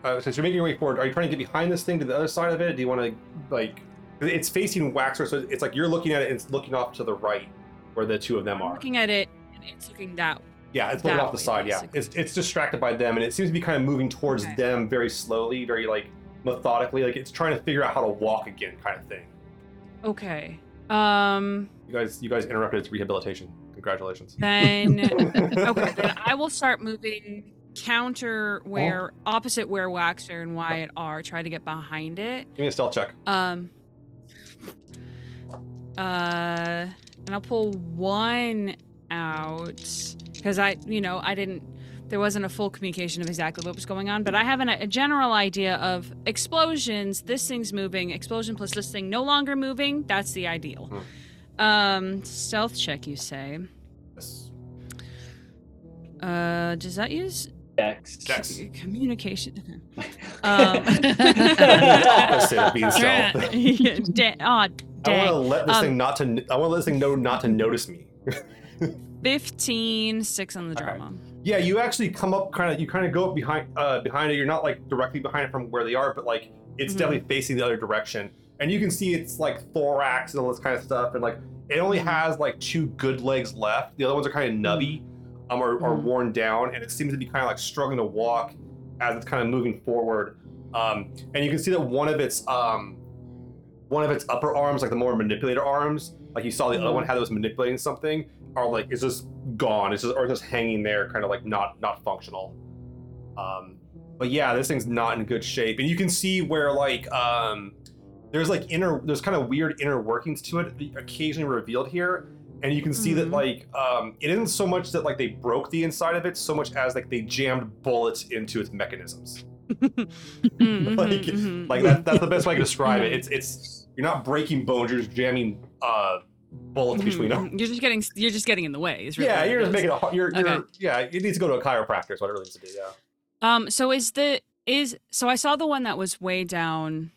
Uh, since you're making your way forward, are you trying to get behind this thing to the other side of it? Do you want to, like, it's facing Waxor, so it's like you're looking at it and it's looking off to the right where the two of them I'm are. looking at it, and it's looking that. Yeah, it's looking that off the way, side. Yeah, it's it's distracted by them, and it seems to be kind of moving towards Okay. them very slowly, very like methodically, like it's trying to figure out how to walk again, kind of thing. Okay. Um. You guys, you guys interrupted its rehabilitation. Congratulations. Then okay, then I will start moving counter where opposite where Waxor and Wyatt are. Try to get behind it. Give me a stealth check. Um. Uh, and I'll pull one out because I, you know, I didn't. There wasn't a full communication of exactly what was going on, but I have an, a general idea of explosions. This thing's moving. Explosion plus this thing no longer moving. That's the ideal. Um, stealth check, you say? Yes. Uh, does that use Dex. Dex. c- communication? um, Opposite of being stealth. da- aw, I want to let this um, thing not to. I want to let this thing know not to notice me. 15, 6 on the Okay. drama. Yeah, you actually come up kind of. You kind of go up behind uh, behind it. You're not like directly behind it from where they are, but like it's Mhm. definitely facing the other direction. And you can see it's like thorax and all this kind of stuff. And like it only Mhm. has like two good legs left. The other ones are kind of nubby, um, or, or Mhm. worn down, and it seems to be kind of like struggling to walk as it's kind of moving forward. Um, and you can see that one of its um, one of its upper arms, like the more manipulator arms, like you saw the other one how that was manipulating something, are like it's just gone. It's just or just hanging there, kind of like not not functional. Um, but yeah, this thing's not in good shape, and you can see where like um, there's like inner there's kind of weird inner workings to it, occasionally revealed here, and you can see that Mhm. like um, it isn't so much that like they broke the inside of it, so much as like they jammed bullets into its mechanisms. Like mhm. like that, that's the best way I can describe it. It's it's you're not breaking bones, you're just jamming uh, bullets between them. You're just getting you're just getting in the way. Is really Yeah, you're just making a you're, you're yeah. It needs to go to a chiropractor. Is what it really needs to do. Yeah. Um. So is the is so I saw the one that was way down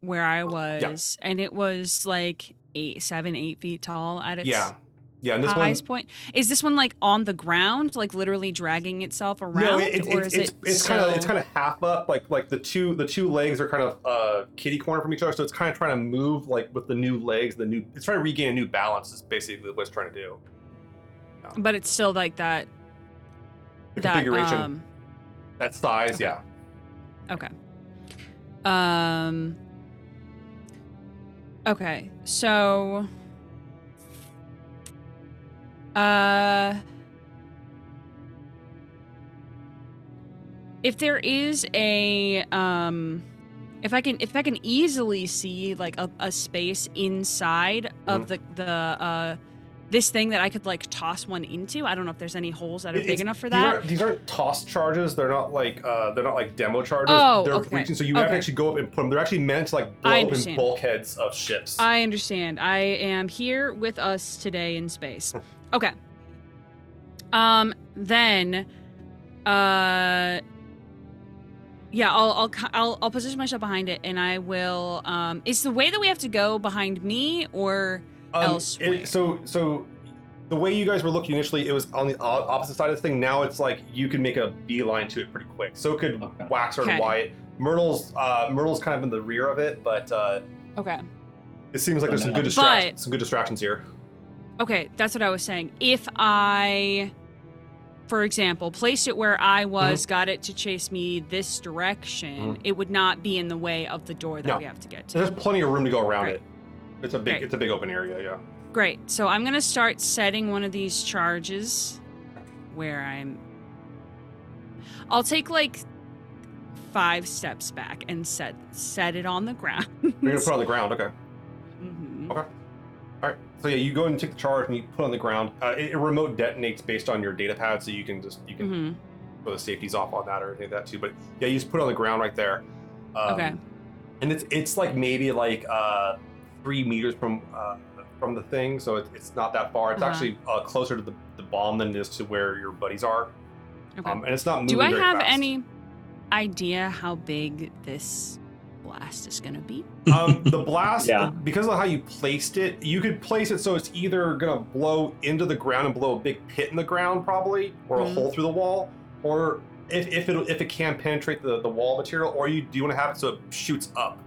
where I was, and it was like eight, seven, eight feet tall at its Yeah. Yeah. And this one. highest point. Is this one like on the ground, like literally dragging itself around, No, it, it, or is it's it it's kind of it's kind of half up, like like the two the two legs are kind of uh kitty corner from each other, so it's kind of trying to move like with the new legs, the new it's trying to regain a new balance. Is basically what it's trying to do. But it's still like that. The that configuration, um. that size, okay. yeah. Okay. Um. Okay, so. Uh. If there is a um, if I can if I can easily see like a, a space inside of the the uh this thing that I could like toss one into, I don't know if there's any holes that are It- big enough for these that. Aren't, these aren't toss charges. They're not like uh, they're not like demo charges. Oh, they're okay. breaching. So you have to actually go up and put them. They're actually meant to like blow open bulkheads of ships. I understand. I am here with us today in space. Okay. Um then uh yeah, I'll I'll I'll I'll position myself behind it and I will um is the way that we have to go behind me or Um, elsewhere. it- so so the way you guys were looking initially, it was on the opposite side of the thing. Now it's like you can make a beeline to it pretty quick. So could Okay. Waxor Okay. and Wyatt. Myrtle's uh, Myrtle's kind of in the rear of it, but uh, Okay. it seems like there's some good But- distractions. Some good distractions here. Okay, that's what I was saying. If I for example, placed it where I was, Mm-hmm. got it to chase me this direction, it would not be in the way of the door that No. we have to get to. There's plenty of room to go around Great. it. It's a big Great. it's a big open area. Yeah. Great. So I'm gonna start setting one of these charges where I'm. I'll take like five steps back and set set it on the ground. You're gonna put it on the ground. Okay. Mhm. Okay. All right. So yeah, you go and take the charge and you put it on the ground. Uh, it, it remote detonates based on your data pad, so you can just you can hmm put the safeties off on that or anything like that too. But yeah, you just put it on the ground right there. Um, Okay. And it's it's like maybe like uh, three meters from uh, from the thing, so it, it's not that far. It's Uh-huh. actually uh, closer to the, the bomb than it is to where your buddies are. Okay. Um, and it's not moving Do I have fast. any idea how big this blast is gonna be? um, the blast Yeah. because of how you placed it you could place it so it's either gonna blow into the ground and blow a big pit in the ground probably or a hole through the wall or if, if it if it can penetrate the, the wall material or you do you want to have it so it shoots up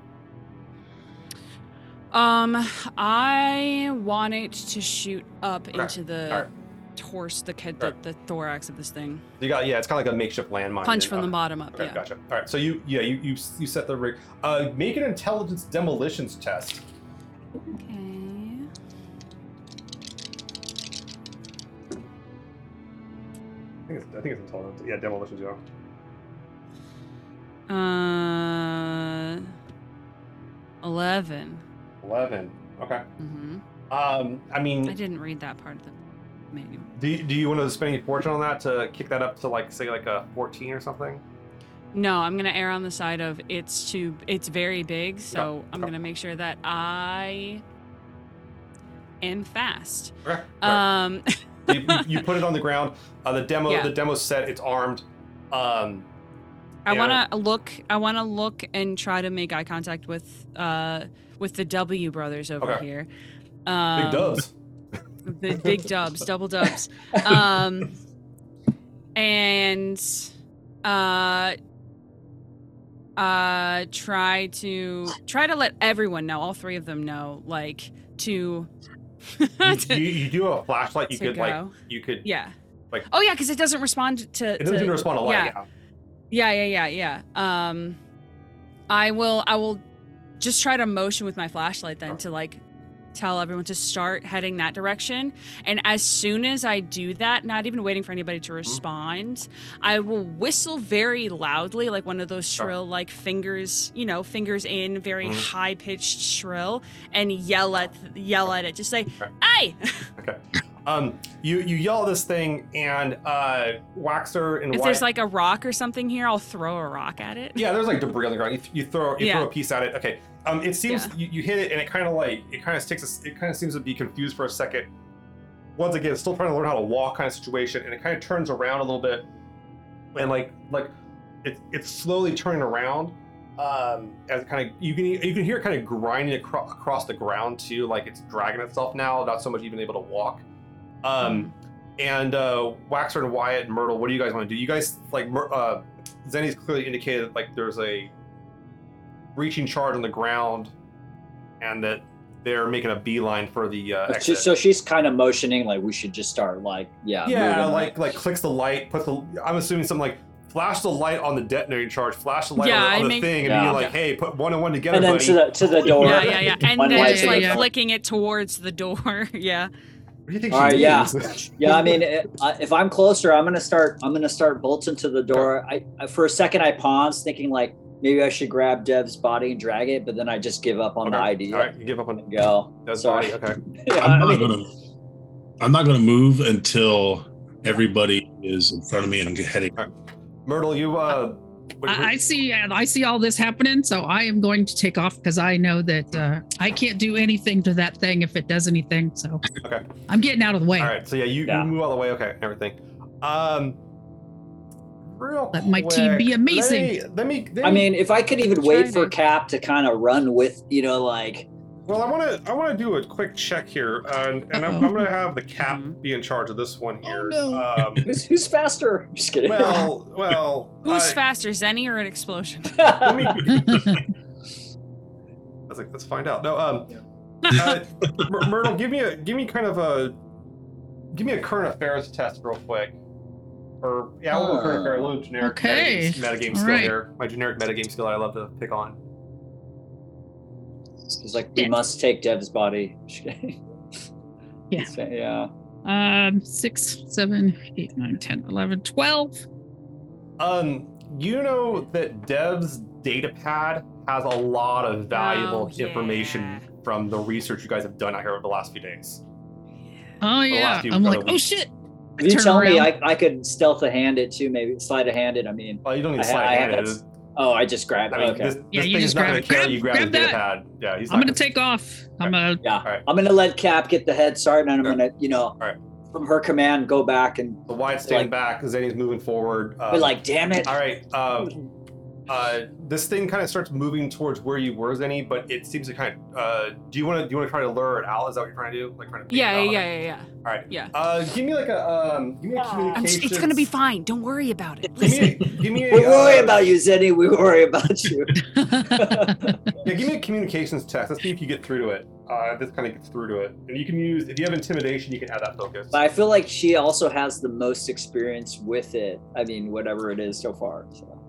Um, I want it to shoot up Okay. into the Alright. Torso, the, ca- the Alright. the thorax of this thing. you got yeah it's kind of like a makeshift landmine Punch from the bottom up. okay yeah. gotcha all right so you yeah you you, you set the rig uh make an intelligence demolitions test Okay. i think it's, I think it's intelligence yeah demolitions yeah Uh, eleven. 11 okay hmm um i mean I didn't read that part of the Do you, do you want to spend any fortune on that to kick that up to like say like a 14 or something? No, I'm gonna err on the side of it's too. It's very big, so I'm okay. gonna make sure that I am fast. Okay. Um, you, you- put it on the ground. Uh, the demo Yeah. the demo set. It's armed. Um, I want to look. I want to look and try to make eye contact with uh with the W brothers over Okay. here. big Um, dubs. The big dubs, double dubs. Um, and uh, uh, try to try to let everyone know, all three of them know, like to. you, to- you, you do a flashlight. You could like you could. yeah. like- oh yeah, because it doesn't respond to. It doesn't to, respond to light. yeah. Yeah. Yeah, yeah, yeah, yeah. Um, I will. I will just try to motion with my flashlight then to like tell everyone to start heading that direction. And as soon as I do that, not even waiting for anybody Mm-hmm. to respond, I will whistle very loudly, like one of those shrill, like fingers, you know, fingers in, very Mhm. high pitched shrill, and yell at yell at it. Just say. "Hey!" Okay. Um, you you yell this thing and uh, Waxor and if Wyatt- there's like a rock or something here, I'll throw a rock at it. Yeah, there's like debris on the ground. You, th- you throw you Yeah. throw a piece at it. Okay. Um, it seems Yeah. you, you hit it and it kind of like it kind of sticks. a- It kind of seems to be confused for a second. Once again, still trying to learn how to walk, kind of situation, and it kind of turns around a little bit, and like like it, it's slowly turning around. Um, as kind of you can you can hear it kind of grinding acro- across the ground too, like it's dragging itself now, not so much even able to walk. Um, and uh, Waxor and Wyatt and Myrtle, what do you guys want to do? You guys like uh, Zeni's clearly indicated that like there's a breaching charge on the ground, and that they're making a beeline for the uh, She- exit. so she's kind of motioning like we should just start like yeah yeah, moving, like like clicks the light, puts the. I'm assuming something like flash the light on the detonating charge, flash the light Yeah, on, the- on the make- thing, and Yeah. be like, hey, put one and one together, and then buddy. to the to the door. Yeah, yeah, yeah. And then light just like door. flicking it towards the door. yeah. what do you think All she yeah. Yeah, I mean, it, I, if I'm closer, I'm gonna start. I'm gonna start bolting to the door. I, I for a second I pause, thinking like maybe I should grab Dev's body and drag it, but then I just give up on the Okay. idea All right, you give up on and go. Dev's Sorry. body. Okay. Yeah, I'm I not mean, gonna. I'm not gonna move until everybody is in front of me and I'm heading. Myrtle, you uh. I, I see and I see all this happening, so I am going to take off because I know that uh, I can't do anything to that thing if it does anything. So Okay. I'm getting out of the way. All right, so yeah, you, Yeah. you move out of the way. Okay, everything. Um, real Let my team be amazing. Let me. Let me, let I mean, if I could even Try wait for. Cap to kind of run with, you know, like well, I want to. I want to do a quick check here, and, and I'm, I'm going to have the cap Mhm. be in charge of this one here. Oh, no. Um, who's, who's faster? Just kidding. well, well. Who's I- faster, Zeni or an explosion? Let me. I was like, let's find out. No, um, uh, Myrtle, give me a, give me kind of a, give me a current affairs test real quick. Or yeah, we'll go current affairs, a little generic Okay. metagame, metagame skill right. here. My generic metagame skill I love to pick on. It's like we must take Dev's body. Yeah. So, yeah. um, six, seven, eight, nine, 10, 11, 12. Um, you know that Dev's data pad has a lot of valuable Oh, information yeah. from the research you guys have done out here over the last few days. Oh yeah. I'm like, oh shit. If you Turn tell me. I, I could stealth a hand it too, maybe slide a hand it. I mean, Well, you don't need I slide I a have hand. It- oh, I just grabbed. I mean, okay. this, Yeah, this you thing just is not grab going it. to carry Grab- you. Grab, grab his data that. pad. Yeah, he's I'm not gonna take off. I'm gonna yeah, Alright. I'm gonna let Cap get the head start, and I'm Okay. gonna, you know, Alright. from her command, go back and The Wyatt's staying Like- back. Zeni's moving forward. be Um, like, "Damn it!" all right. Uh, uh, this thing kind of starts moving towards where you were, Zeni, but it seems to kind of. Uh, do you want to? Do you want to try to lure it out? Is that what you're trying to do? Like trying to? Yeah, yeah, yeah, yeah, yeah. All right. Yeah. Uh, give me like a um. Give me a I'm communication. s- it's gonna be fine. Don't worry about it. Give me. Listen. A, give me a. we worry uh, about you, Zeni. We worry about you. Yeah, give me a communications test. Let's see if you get through to it. Uh, this kind of gets through to it, and you can use if you have intimidation, you can add that focus. But I feel like she also has the most experience with it. I mean, whatever it is so far. So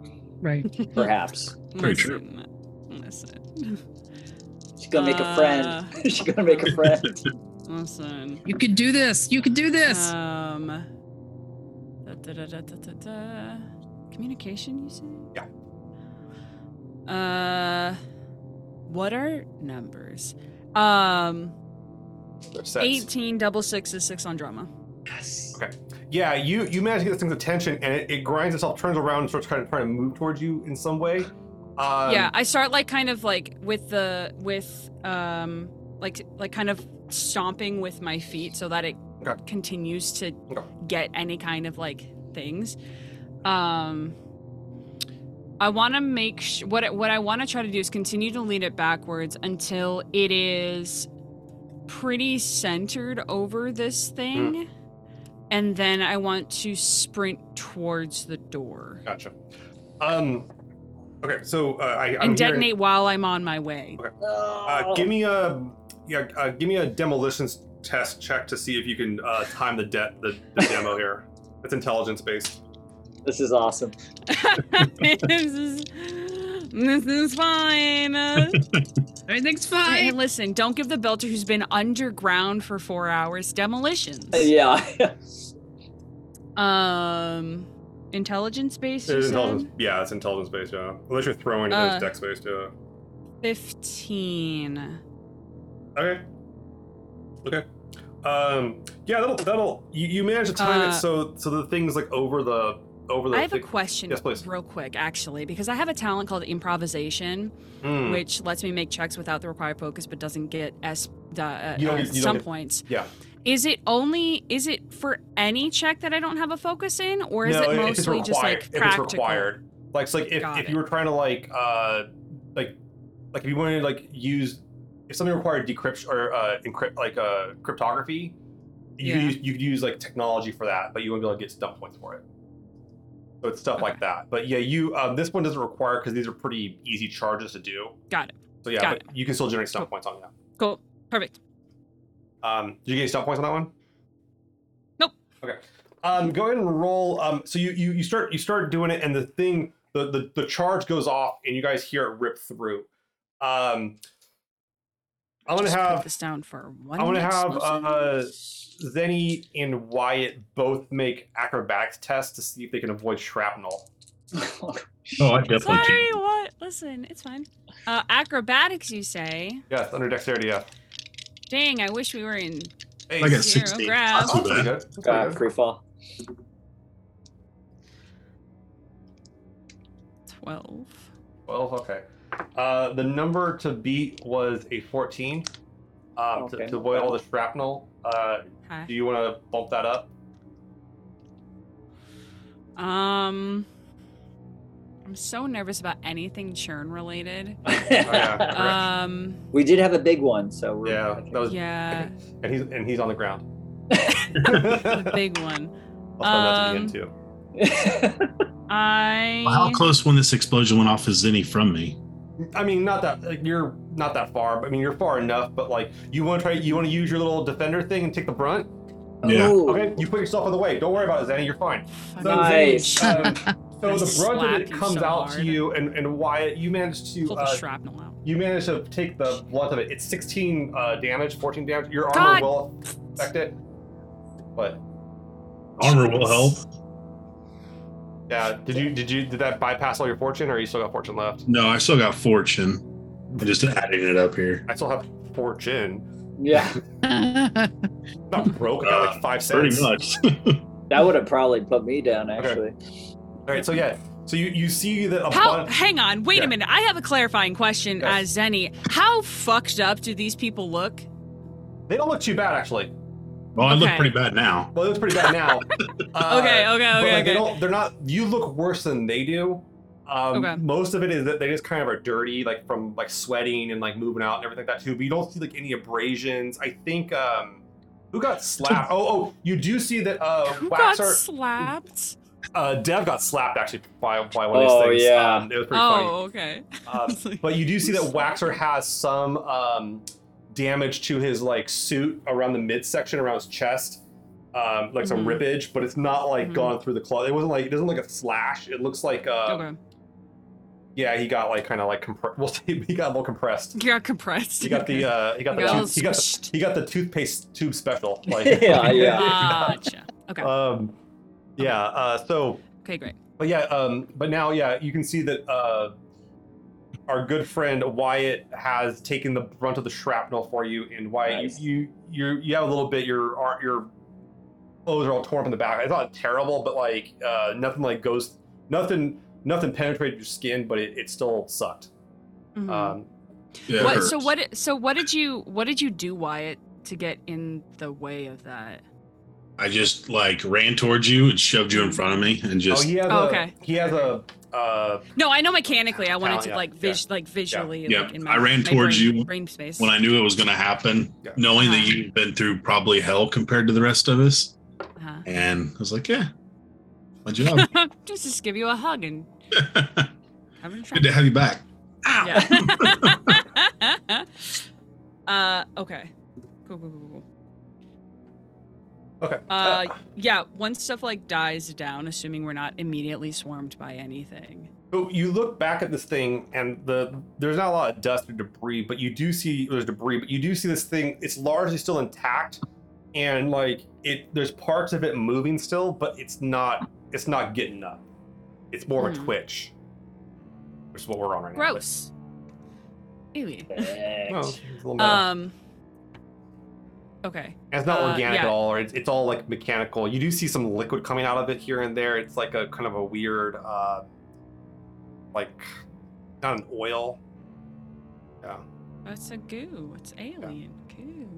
right. perhaps Very true. Listen, listen, she's gonna make a Uh. friend. she's gonna make a friend. listen. You could do this. You could do this. Um. da, da, da, da, da, da, da. Communication, you say? Yeah. Uh, what are numbers? Um, They're sets. eighteen double six is six on drama. Yes. Yeah, you you manage to get this thing's attention, and it, it grinds itself, turns around, and starts kind of trying to move towards you in some way. Um, yeah, I start like kind of like with the with um like like kind of stomping with my feet so that it Okay. continues to Okay. get any kind of like things. Um I want to make sh- what what I want to try to do is continue to lead it backwards until it is pretty centered over this thing. And then I want to sprint towards the door Gotcha. Um. Okay, so uh, I I'm and hearing- detonate while I'm on my way. Uh, give me a yeah. Uh, give me a demolitions test check to see if you can uh, time the de- the, the demo here. It's intelligence based. This is awesome. this is this is fine. Uh, Everything's hey, fine. listen, don't give the belter who's been underground for four hours demolitions. Yeah. Um, intelligence based. It's intelligence. Yeah, it's intelligence based. Yeah, unless you're throwing it Uh, as dex based. Yeah. Fifteen. Okay. Okay. Um. Yeah, that'll that'll you, you manage to time Uh, it so so the thing's like over the over the. I have a question, Yes, please. real quick, actually, because I have a talent called improvisation, Hmm. which lets me make checks without the required focus, but doesn't get s uh, You don't uh, you some get- points. Yeah. Is it only is it for any check that I don't have a focus in, or is no, it if mostly just required- like if practical? it's required. Like, so like if, Got if it. you were trying to like uh like like if you wanted to like use if something required decryption or uh encrypt like uh cryptography, you Yeah. could use, you could use like technology for that, but you wouldn't be able to get stunt points for it. So it's stuff like that. But yeah, you um this one doesn't require because these are pretty easy charges to do. Got it. So yeah, Got but you can still generate stunt Cool. points on that. Cool. Perfect. Um, did you get any stunt points on that one? Nope. Okay. Um, go ahead and roll. Um, so you, you you start you start doing it, and the thing the, the the charge goes off, and you guys hear it rip through. Um, I'm gonna Just put have this down for one. I'm gonna have uh. Zeni and Wyatt both make acrobatics tests to see if they can avoid shrapnel. Oh, I definitely Sorry, can. what? Listen, it's fine. Uh, acrobatics, you say? Yes, under dexterity. Yeah. Dang, I wish we were in. Hey, I got Zero 16. grab. Not too that's pretty good. That's pretty Uh, good. free fall. Twelve. Well, okay. Uh, the number to beat was a 14. Um, to, Okay. to avoid all the shrapnel. Uh, Hi. do you want to bump that up? Um, I'm so nervous about anything churn related. Oh, yeah. Um, we did have a big one, so we're, Yeah, that was, yeah, and he's and he's on the ground. the big one. I'll Um, that to too. I. Well, how close when this explosion went off is Zeni from me? I mean, not that like, you're not that far, but I mean you're far enough. But like, you want to try, you want to use your little defender thing and take the brunt. Yeah. Ooh. Okay, you put yourself in the way. Don't worry about it, Zeni. You're fine. Fucking So, Nice. Um, so the brunt of it comes so out to you, and and Wyatt, you managed to Pull the uh, shrapnel out. you managed to take the blunt of it. It's 16 uh, damage, 14 damage. Your armor God. will affect it, but Armor will help. Yeah. Did you did you did that bypass all your fortune, or you still got fortune left? No, I still got fortune. I'm just adding it up here. I still have fortune. Yeah, Not broke. I got like five uh, cents. Pretty much. that would have probably put me down Okay. actually. All right. So yeah. So you you see that a How? bunch. Hang on. Wait Yeah. a minute. I have a clarifying question Yes. as Zeni. How fucked up do these people look? They don't look too bad actually. Well, I look pretty bad now. Well, it looks pretty bad now. Uh, Okay, okay, but, okay, like, They okay. don't, they're not. You look worse than they do. Um, Okay. Most of it is that they just kind of are dirty, like from like sweating and like moving out and everything like that too. But you don't see like any abrasions. I think. um Who got slapped? oh, oh, you do see that. Uh, Who got slapped? uh, Dev got slapped actually by, by one of Oh, these things. yeah. Um, it was pretty Oh, okay. funny. Um, but you do see that Waxor has some um, damage to his like suit around the midsection, around his chest, um, like some Mhm. rippage. But it's not like Mhm. gone through the cloth. It wasn't like it doesn't look like a slash. It looks like uh, okay. yeah, he got like kind of like compressed. Well, he got a little compressed. He got compressed. He got the uh, he got the got tooth, he got the, he got the toothpaste tube special. Like Yeah, yeah. Gotcha. Okay. um, yeah. Uh, so okay, great. But yeah, um, but now yeah, you can see that uh, our good friend Wyatt has taken the brunt of the shrapnel for you, and Wyatt, Nice. you you you you have a little bit your your clothes are all torn up in the back. It's not terrible, but like uh, nothing like goes nothing nothing penetrated your skin, but it, it still sucked. Mhm. Um, Yeah, what, so what? So what did you? What did you do, Wyatt, to get in the way of that? I just like ran towards you and shoved you in front of me and oh, just he has Oh, a okay. he has a uh, No, I know mechanically. I wanted to yeah, like vis- like visually. Yeah. Like, in my, I ran my towards brain, you Brain space. when I knew it was going to happen, Yeah. knowing that Uh-huh. you've been through probably hell compared to the rest of us. uh-huh. And I was like, yeah, my job. just just give you a hug and have Good to have you back. Ow. Yeah. uh. Okay. Cool. Cool. Cool. Cool. okay. Uh. Yeah. Once stuff like dies down, assuming we're not immediately swarmed by anything. So you look back at this thing, and the there's not a lot of dust or debris, but you do see there's debris, but you do see this thing. It's largely still intact, and like it, there's parts of it moving still, but it's not it's not getting up. It's more of a Hmm. twitch, which is what we're on right now. Gross. Ew. But- No, it's a little meta. Um. Okay. And it's not uh, organic yeah. at all, or it's, it's all like mechanical. You do see some liquid coming out of it here and there. It's like a kind of a weird, uh, like not an oil. Yeah. It's a goo. It's alien goo.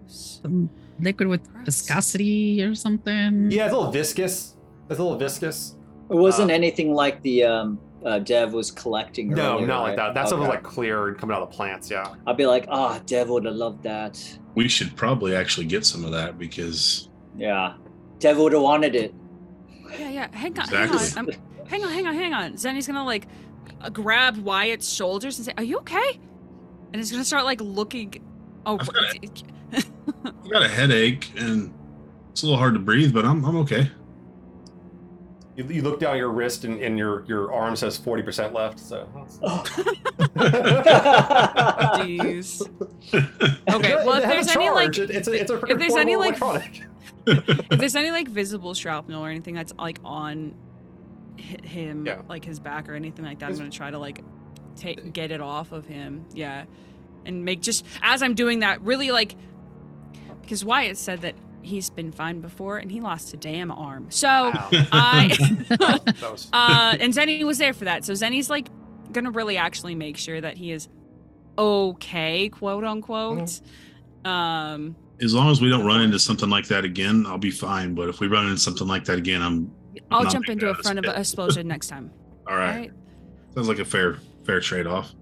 Gross. Some liquid with Gross. viscosity or something. Yeah, it's a little viscous. It's a little viscous. It wasn't Uh, anything like the um, uh, Dev was collecting. No, earlier, not like right? that. That stuff was like clear and coming out of the plants. Yeah. I'd be like, ah, Dev would have loved that. We should probably actually get some of that because Yeah, Dev would have wanted it. Yeah, yeah. Hang on, Exactly. hang on. I'm, hang on, hang on, hang on. Zeni's gonna like uh, grab Wyatt's shoulders and say, "Are you okay?" And he's gonna start like looking. Oh, I've what- got I got a headache and it's a little hard to breathe, but I'm I'm okay. You, you look down your wrist and, and your your arm says forty percent left. So. Oh. jeez. Okay, well, if there's a any like. It- it's a it's a if there's any, like- electronic. if there's any like visible shrapnel or anything that's like on hi- him, Yeah. like his back or anything like that, I'm gonna try to like take get it off of him. Yeah, and make just as I'm doing that, really like because Wyatt said that he's been fine before and he lost a damn arm. So Wow. I uh and Zeni was there for that. So Zeni's like gonna really actually make sure that he is okay, quote unquote. Um As long as we don't run into something like that again, I'll be fine. But if we run into something like that again, I'm I'll not jump into a front of an explosion next time. all right. Sounds like a fair fair trade off.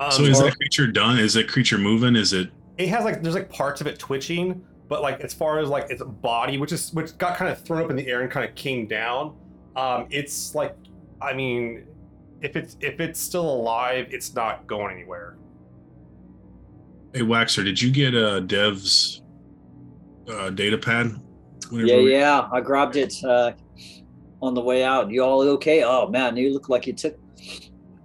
Um, so is that creature done? Is that creature moving? Is it it has like there's like parts of it twitching, but like as far as like its body, which is which got kind of thrown up in the air and kind of came down, um, it's like I mean, if it's if it's still alive, it's not going anywhere. Hey Waxor, did you get uh Dev's uh data pad? Yeah, we- yeah. I grabbed it uh, on the way out. You all okay? Oh man, you look like you took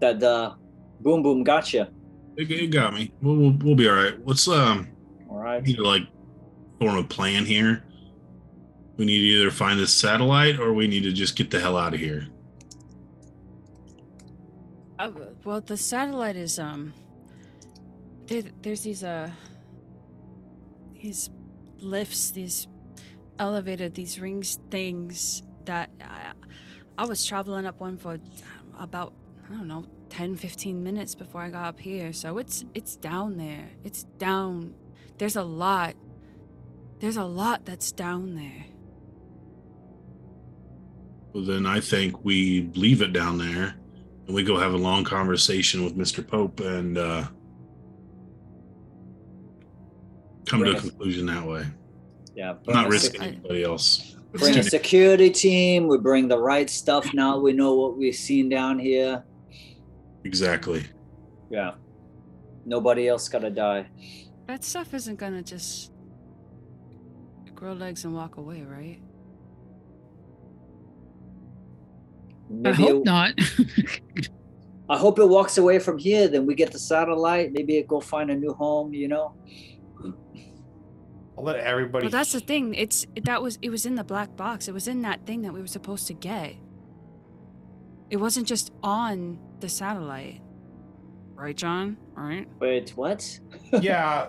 that. Uh, boom, boom, gotcha. It, it got me. We'll, we'll we'll be all right. Let's um All right. need to like form a plan here. We need to either find this satellite or we need to just get the hell out of here. Uh, well, the satellite is um. There, there's these uh. These lifts, these elevator, these rings things that I, I was traveling up one for about I don't know 10, 15 minutes before I got up here. So it's it's down there. It's down. There's a lot. There's a lot that's down there. Well, then I think we leave it down there and we go have a long conversation with Mr. Pope and uh, come to a conclusion that way. Yeah. I'm not a risking sec- anybody else. It's Bring a security team. We bring the right stuff. Now we know what we've seen down here. Exactly. Yeah. Nobody else gotta die. That stuff isn't gonna just grow legs and walk away, right? I hope it, not. I hope it walks away from here. Then we get the satellite. Maybe it go find a new home. You know. I'll let everybody. Well, that's the thing. It's that was it was in the black box. It was in that thing that we were supposed to get. It wasn't just on the satellite. Right, John? All right. Wait, what? yeah.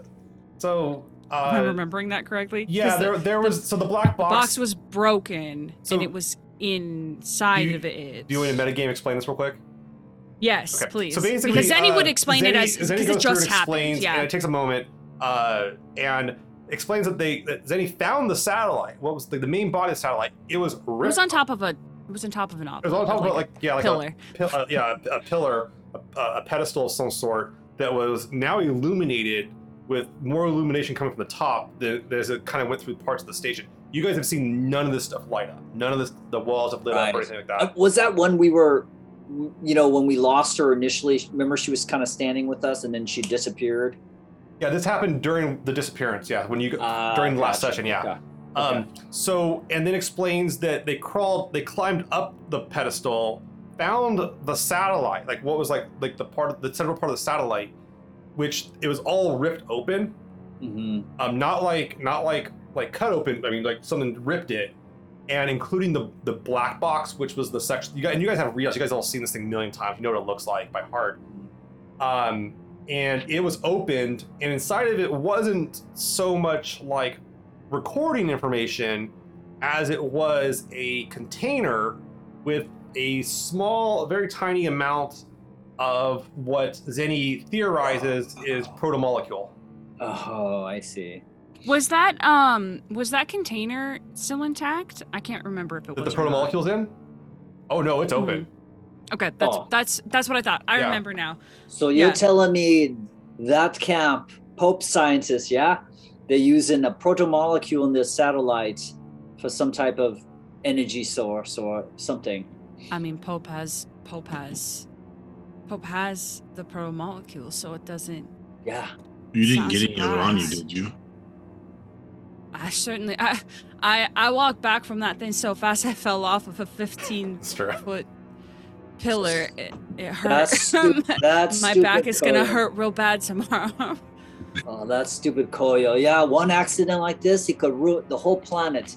So. Am I Uh, remember that correctly? yeah, the, there there was so the black the box. box was broken So- and it was inside Do you- of it. Do you want to metagame explain this real quick? Yes, Okay. please. So basically, because Zeni would uh, explain Zeni- it as Zeni because goes it just and happened. Yeah. and it takes a moment, uh, and explains that they that Zeni found the satellite. What was the, the main body of the satellite? It was It was on top of a. It was on top of an. Object. It was on top of it, like yeah, like pillar. a pil- uh, yeah, a, a pillar, a, a pedestal of some sort that was now illuminated with more illumination coming from the top than as it kind of went through parts of the station. You guys have seen none of this stuff light up. None of this, the walls have lit up or anything like Uh, that. was that when we were, you know, when we lost her initially? Remember, she was kind of standing with us, and then she disappeared. Yeah, this happened during the disappearance. Yeah, when you go Uh, during the last gotcha. session. Yeah. Okay. Um, so, and then explains that they crawled, they climbed up the pedestal, found the satellite, like what was like like the part of the central part of the satellite, which it was all ripped open. hmm Um, not like not like like cut open. I mean, like something ripped it, and including the the black box, which was the section. You guys and you guys have reals. You guys all seen this thing a million times. You know what it looks like by heart. Um, and it was opened, and inside of it wasn't so much like recording information as it was a container with a small, very tiny amount of what Zeni theorizes is protomolecule. Oh, I see. Was that um was that container still intact? I can't remember if it That was. the or not. protomolecule's in? Oh no, it's open. Okay, that's Oh. that's that's what I thought. I Yeah. remember now. So you're Yeah. telling me that camp, Pope scientists, yeah, they're using a protomolecule in their satellites for some type of energy source or something. I mean, Pope has Pope has Pope has the pro molecule, so it doesn't. Yeah. You didn't get any other on you, did you? I certainly I I I walked back from that thing so fast I fell off of a 15 foot pillar. It, it hurt. That's stu- that's My back is gonna hurt real bad tomorrow. Oh, that's stupid Koyo. Yeah, one accident like this, he could ruin the whole planet.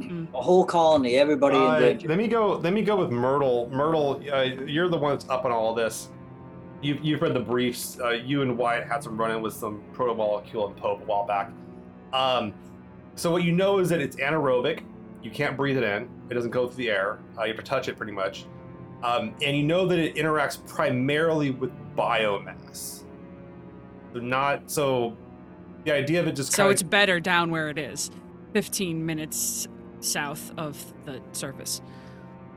Mm. A whole colony, everybody in Uh, danger. let me go. Let me go with Myrtle. Myrtle, uh, you're the one that's up on all this. You've, you've read the briefs. Uh, you and Wyatt had some run-in with some protomolecule and Pope a while back. Um, so what you know is that it's anaerobic. You can't breathe it in. It doesn't go through the air. Uh, you have to touch it pretty much. Um, and you know that it interacts primarily with biomass. So not so. The idea of it just so kind it's better down where it is, 15 minutes south of the surface,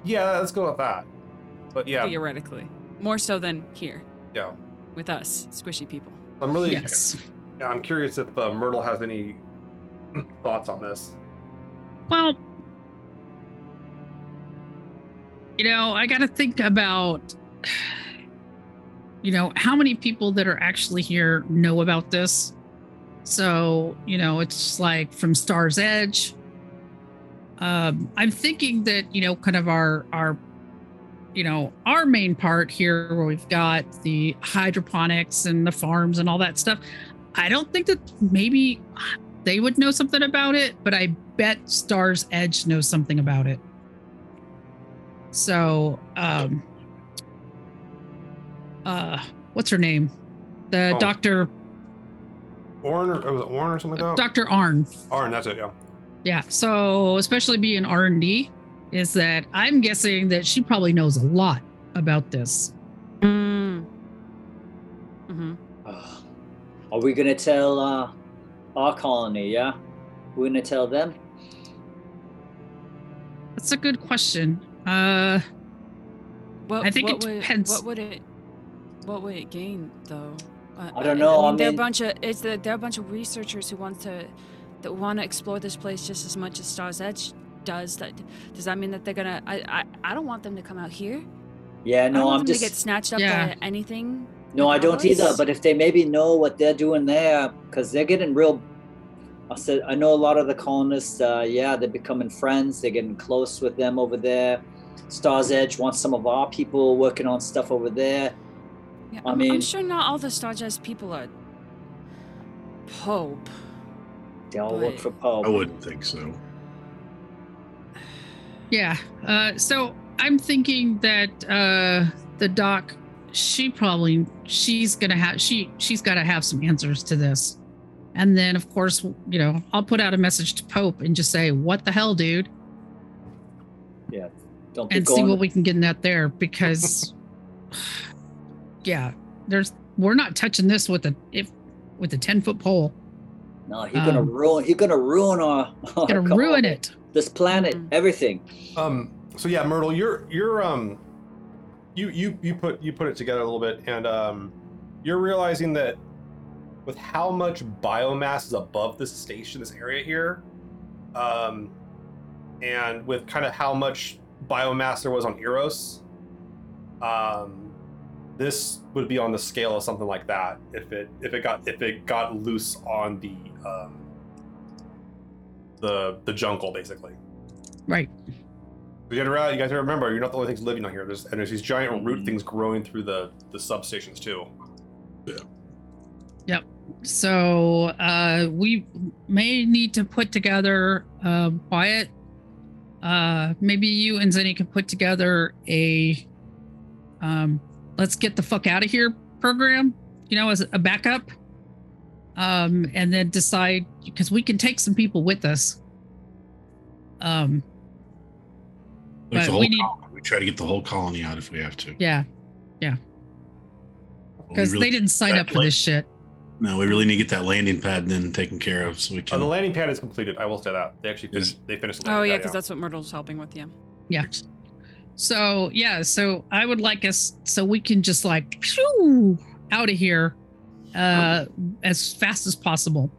yeah. Let's go with that. But yeah, theoretically, more so than here yeah. with us squishy people. I'm really yes. Yeah, I'm curious if uh, Myrtle has any thoughts on this. Well, you know, I got to think about, you know, how many people that are actually here know about this. So, you know, it's like from Star's Edge. Um, I'm thinking that, you know, kind of our, our, you know, our main part here where we've got the hydroponics and the farms and all that stuff. I don't think that maybe they would know something about it, but I bet Star's Edge knows something about it. So, um, uh, what's her name? The Oh. doctor, Orn or was it Orn or something like that? Dr. Arn. Arn, that's it. Yeah. Yeah. So, especially being R and D, is that I'm guessing that she probably knows a lot about this. Mm. hmm Uh, are we gonna tell uh, our colony? Yeah, we're gonna tell them. That's a good question. Uh, What, I think what it would, depends. What would it? What would it gain though? Uh, I don't know, I I mean, they're a bunch of it's the, they're a bunch of researchers who want to that want to explore this place just as much as Stars Edge does. That does that mean that they're gonna? I I, I don't want them to come out here. Yeah, I don't no, want I'm them just to get snatched up Yeah. by anything. no, I don't either. ours. But if they maybe know what they're doing there, because they're getting real. I said I know a lot of the colonists. Uh, yeah, they're becoming friends. They're getting close with them over there. Stars Edge wants some of our people working on stuff over there. Yeah, I I'm, I'm sure not all the Stars Edge people are Pope. They all work for Pope. I wouldn't think so. yeah. Uh, so I'm thinking that uh, the doc, she probably she's gonna have she she's got to have some answers to this, and then of course you know I'll put out a message to Pope and just say what the hell, dude, Yeah. Don't and see what we can get in that there because yeah, there's we're not touching this with a if with a ten foot pole. no, he's gonna um, ruin. He's gonna ruin our. our Gonna colony. ruin it. This planet, Mhm. everything. Um. So yeah, Myrtle, you're you're um, you you you put you put it together a little bit, and um, you're realizing that with how much biomass is above this station, this area here, um, and with kind of how much biomass there was on Eros, um, this would be on the scale of something like that if it if it got if it got loose on the um, the the jungle basically. Right. You gotta realize, you guys gotta remember, you're not the only things living on here. There's and there's these giant root things growing through the the substations too. Yeah. Yep. So uh, we may need to put together uh, Wyatt. Uh, maybe you and Zeni can put together a um, let's get the fuck out of here program, you know, as a backup. Um, and then decide because we can take some people with us. Um, Like But we need- colony. we try to get the whole colony out if we have to. yeah, yeah. because really- they didn't sign up for this shit. No, we really need to get that landing pad then taken care of so we can. the landing pad is completed. I will say that they actually Is- finished. They finished the Oh yeah, because that's what Myrtle's helping with. Yeah. Yeah. So yeah, so I would like us so we can just like phew, out of here uh as fast as possible.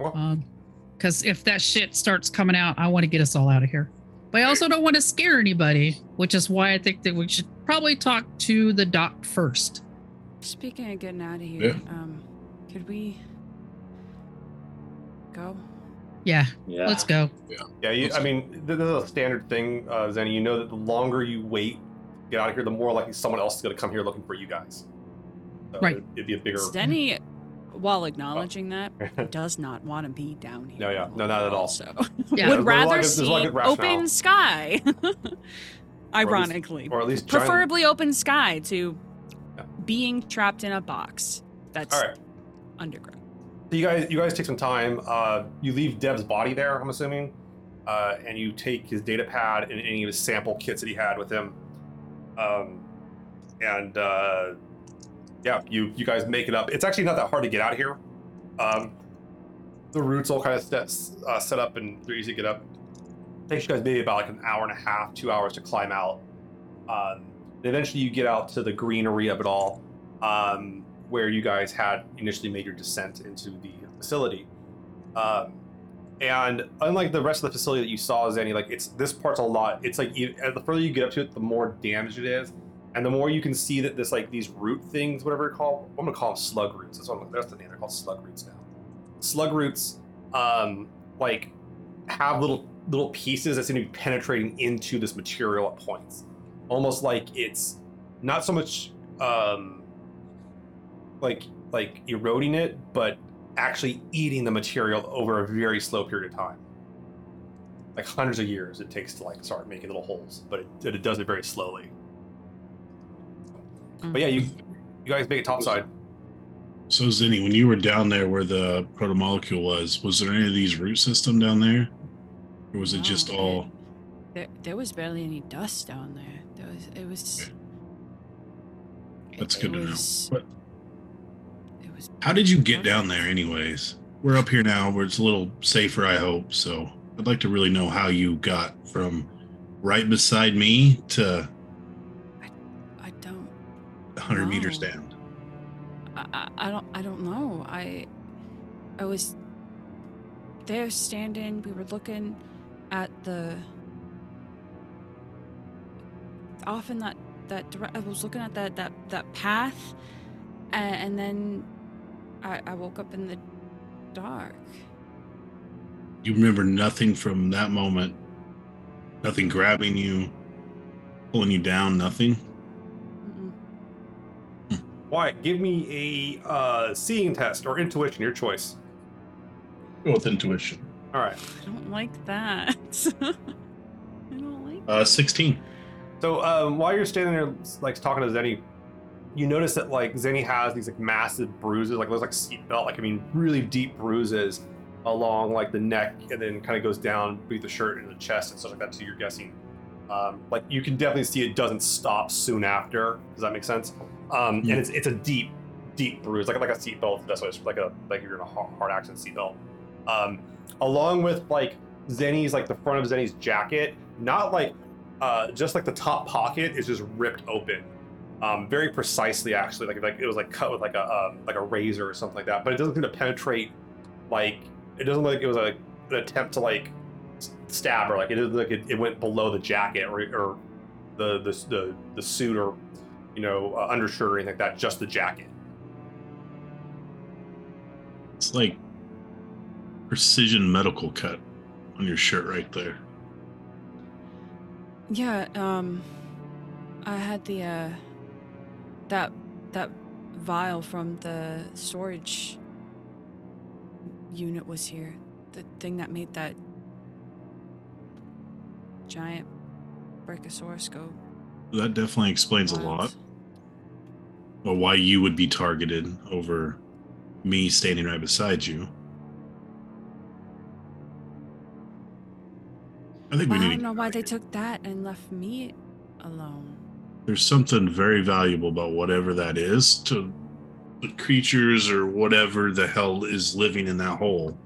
Okay. Um because if that shit starts coming out, I want to get us all out of here. But I also don't want to scare anybody, which is why I think that we should probably talk to the doc first. Speaking of getting out of here, Yeah. um, could we go? Yeah, Yeah. let's go. Yeah, you, I mean, this is a standard thing, uh, Zeni. You know that the longer you wait, to get out of here, the more likely someone else is going to come here looking for you guys. So Right. It'd, it'd be a bigger. Zeni, while acknowledging that, does not want to be down here. No, yeah. No, not at all. So Yeah. would There's rather of- there's see of good rationale. open sky. Ironically, or at least giant- preferably open sky to Yeah. being trapped in a box that's All right. underground. So you guys, you guys take some time. Uh, you leave Dev's body there. I'm assuming, uh, and you take his data pad and any of his sample kits that he had with him. Um, and uh, yeah, you you guys make it up. It's actually not that hard to get out of here. Um, the routes all kind of set, uh, set up and they're easy to get up. takes you guys maybe about like an hour and a half, two hours to climb out. Um, eventually, you get out to the greenery of it all. Um, where you guys had initially made your descent into the facility. Um, and unlike the rest of the facility that you saw, Zeni, like it's this part's a lot. It's like you, the further you get up to it, the more damaged it is, and the more you can see that this like these root things, whatever they're called, I'm gonna call them slug roots. That's what that's the name. They're called slug roots now. Slug roots, um, like have little little pieces that seem to be penetrating into this material at points, almost like it's not so much um, like like eroding it, but actually eating the material over a very slow period of time. Like hundreds of years it takes to like start making little holes, but it, it does it very slowly. But yeah, you You guys make it topside. So Zeni, when you were down there where the protomolecule was, was there any of these root system down there? Or was it just No, all There, there was barely any dust down there. There was. It was. That's it good to know. But It was. how did you get down there anyways? We're up here now where it's a little safer, I hope. So I'd like to really know how you got from right beside me to I don't. 100 meters down. I, I, I don't. I don't know. I. I was. There standing. We were looking at the. Off in that that I was looking at that that that path, and, and then I, I woke up in the dark. You remember nothing from that moment? Nothing grabbing you, pulling you down, nothing? Mm-mm. Wyatt, give me a uh, seeing test or intuition, your choice. Go with intuition. All right. I don't like that. I don't like. Uh, 16. So um, while you're standing there, like talking to Zeni, you notice that like Zeni has these like massive bruises, like those like seatbelt, like I mean, really deep bruises along like the neck, and then kind of goes down beneath the shirt and the chest and stuff like that. So you're guessing, um, like you can definitely see it doesn't stop soon after. Does that make sense? Um, Yeah. And it's it's a deep, deep bruise, like like a seatbelt. That's what it's like a like you're in a hard, hard accident seatbelt. Um, along with like Zeni's like the front of Zeni's jacket, not like uh, just like the top pocket is just ripped open, um, very precisely actually, like like it was like cut with like a um, like a razor or something like that. But it doesn't seem to penetrate, like it doesn't look like it was a, an attempt to like stab her. Like it is like it, it went below the jacket or, or the, the the the suit or you know uh, undershirt or anything like that. Just the jacket. It's like precision medical cut on your shirt right there. Yeah, um I had the uh that that vial from the storage unit was here. The thing that made that giant brachiosaurus go That definitely explains a lot. Well, why you would be targeted over me standing right beside you. I think we I need don't know why they took that and left me alone. There's something very valuable about whatever that is to the creatures or whatever the hell is living in that hole.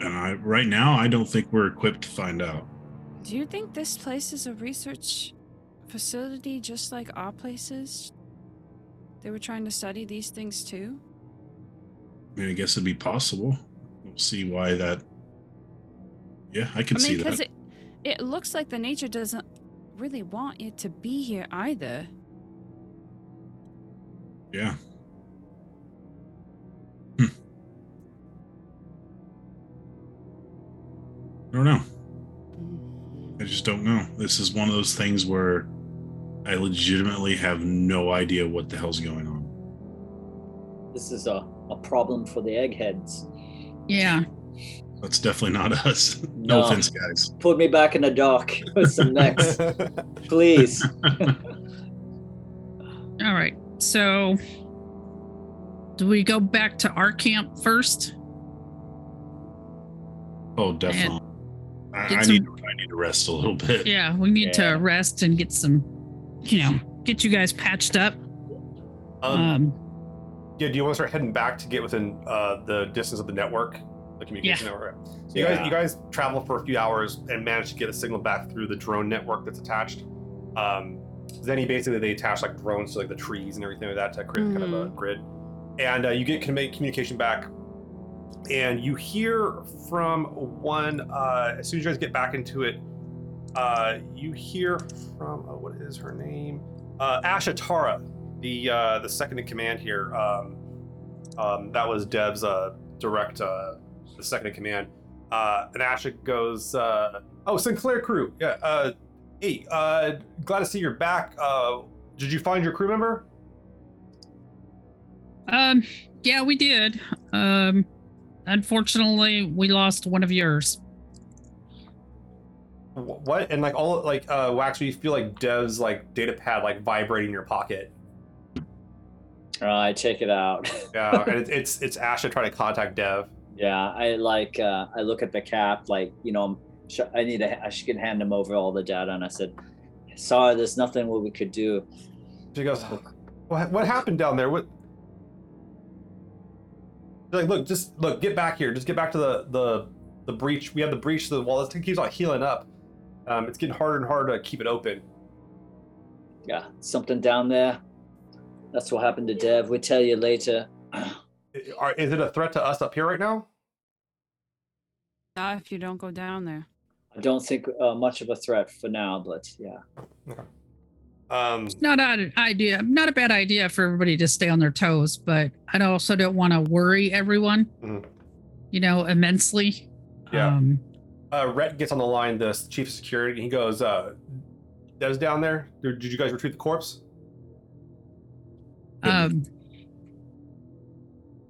And I right now I don't think we're equipped to find out. Do you think this place is a research facility just like our places? They were trying to study these things too? I mean, I guess it'd be possible. We'll see why that. Yeah, I can I mean, see because that. it it looks like the nature doesn't really want you to be here either. Yeah. Hmm. I don't know. I just don't know. This is one of those things where I legitimately have no idea what the hell's going on. This is a, a problem for the eggheads. Yeah. That's definitely not us. No, No. offense, guys. Put me back in the dock with some necks, please. All right. So, do we go back to our camp first? Oh, definitely. I, Get I some- need I need to rest a little bit. Yeah, we need Yeah. to rest and get some, you know, get you guys patched up. um, Um, Yeah, do you want to start heading back to get within uh, the distance of the network, the communication network? So you guys, you guys travel for a few hours and manage to get a signal back through the drone network that's attached. Um, then he basically they attach like drones to like the trees and everything like that to create kind of a grid, and uh, you get commu- communication back, and you hear from one uh, as soon as you guys get back into it. Uh, you hear from oh, what is her name? Uh, Ashatara, the uh, the second in command here. Um, um, that was Dev's uh, direct, uh, the second in command. Uh, and Asha goes, uh, "Oh, Sinclair crew, yeah. Uh, hey, uh, glad to see you're back. Uh, did you find your crew member? um, yeah, we did. Um, unfortunately, we lost one of yours. Wh- What? And like all like uh, Wax, you feel like Dev's like data pad like vibrating in your pocket. All right, check it out. Yeah, and it's it's, it's Asha trying to contact Dev. Yeah, I like. Uh, I look at the cap, like you know, I need to. I should hand him over all the data, and I said, "Sorry, there's nothing what we could do." She goes, "What what happened down there? What?" She's like, look, just look, get back here. Just get back to the the the breach. We have the breach to the wall. This thing keeps on healing up. Um, it's getting harder and harder to keep it open. Yeah, something down there. That's what happened to Dev. We'll tell you later. Are, is it a threat to us up here right now? Not if you don't go down there. I don't think uh, much of a threat for now, but yeah. Um, Not an idea, not a bad idea for everybody to stay on their toes, but I also don't want to worry everyone, Mhm. you know, immensely. Yeah. Um, uh, Rhett gets on the line, the chief of security, and he goes, uh, Dev's down there. Did did you guys retrieve the corpse? um,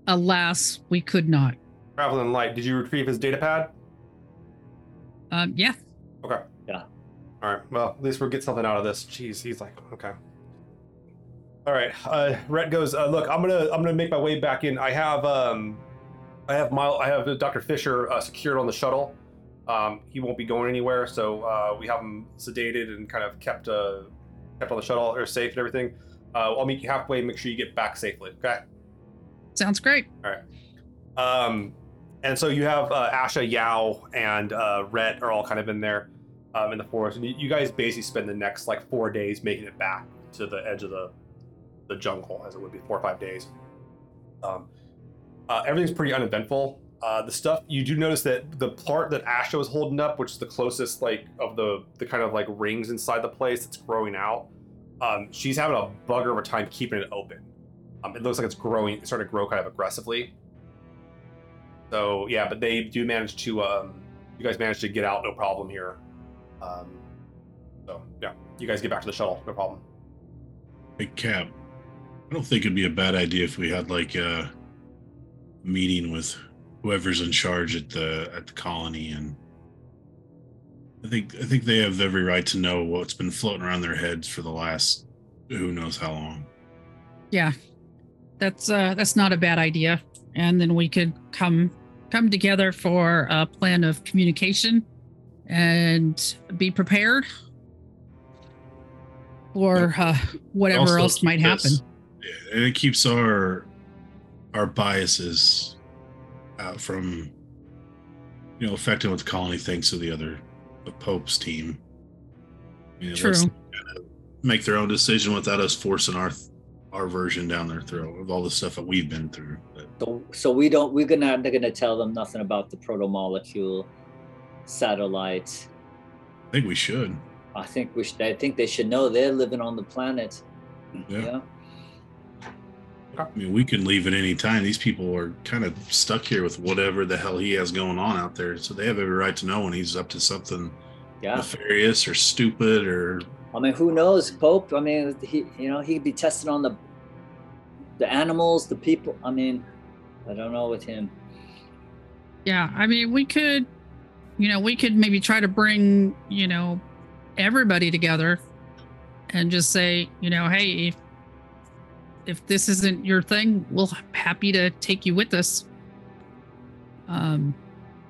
alas, we could not. Traveling light. Did you retrieve his data pad? Um, yeah, Okay. Yeah. All right. Well, at least we'll get something out of this. Jeez, he's like, okay. All right. Uh, Rhett goes, uh, look, I'm gonna I'm gonna make my way back in. I have um, I have Mile, I have Dr. Fisher uh, secured on the shuttle. Um, he won't be going anywhere, so uh, we have him sedated and kind of kept uh, kept on the shuttle or safe and everything. Uh, I'll meet you halfway. Make sure you get back safely. Okay. sounds great. All right. Um, and so you have uh, Asha, Yao, and uh, Rhett are all kind of in there um, in the forest, and you, guys basically spend the next like four days making it back to the edge of the the jungle, as it would be four or five days. Um, uh, everything's pretty uneventful. Uh, the stuff you do notice that the part that Asha was holding up, which is the closest like of the the kind of like rings inside the place that's growing out, um, she's having a bugger of a time keeping it open. Um, it looks like it's growing, it's starting to grow kind of aggressively. So yeah, but they do manage to. Um, you guys manage to get out, no problem here. Um, so yeah, you guys get back to the shuttle, no problem. Hey, Cap, I don't think it'd be a bad idea if we had like a meeting with whoever's in charge at the at the colony, and I think I think they have every right to know what's been floating around their heads for the last who knows how long. Yeah, that's uh, that's not a bad idea. And then we could come come together for a plan of communication and be prepared for uh, whatever else might happen. us- and it keeps our our biases out from you know affecting what the colony thinks of the other the Pope's team. You know, True. Make their own decision without us forcing our our version down their throat of all the stuff that we've been through. But So, we don't. We're gonna. They're gonna tell them nothing about the protomolecule satellite. I think we should. I think we should. I think they should know they're living on the planet. Yeah. I mean, we can leave at any time. These people are kind of stuck here with whatever the hell he has going on out there. So they have every right to know when he's up to something Yeah. nefarious or stupid or I mean, who knows, Pope? I mean, he, you know, he'd be testing on the the animals, the people. I mean, I don't know with him. Yeah, I mean, we could, you know, we could maybe try to bring, you know, everybody together and just say, you know, hey, if if this isn't your thing, we'll happy to take you with us. Um,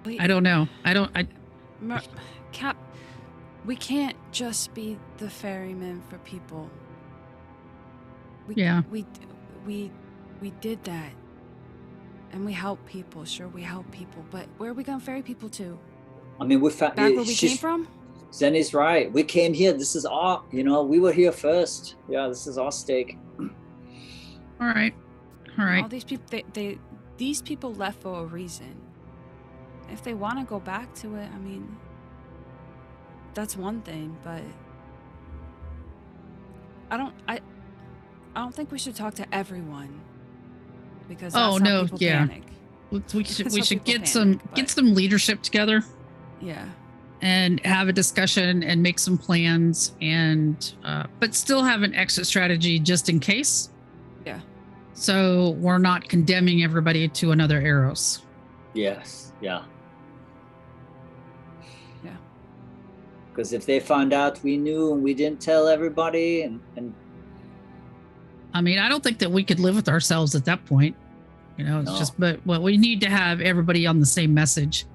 Wait, I don't know. I don't. I Mer- Cap, we can't just be the ferryman for people. We, Yeah. We we we did that, and we help people. Sure, we help people, but where are we gonna ferry people to? I mean, we found. Back where we came from? Zeni's right. We came here. This is our. You know, we were here first. Yeah, this is our stake. all right, all right. All these people, they, they these people left for a reason. If they want to go back to it, I mean, that's one thing, but I don't, I, I don't think we should talk to everyone because that's Oh, how no, people yeah. panic. We we should That's we should people get some panic, get some leadership together Yeah, and have a discussion and make some plans and uh, but still have an exit strategy just in case. Yeah. So we're not condemning everybody to another Eros. Yes. Yeah. Yeah. Because if they found out we knew and we didn't tell everybody, and and I mean, I don't think that we could live with ourselves at that point. You know, it's No. just, but well, we need to have everybody on the same message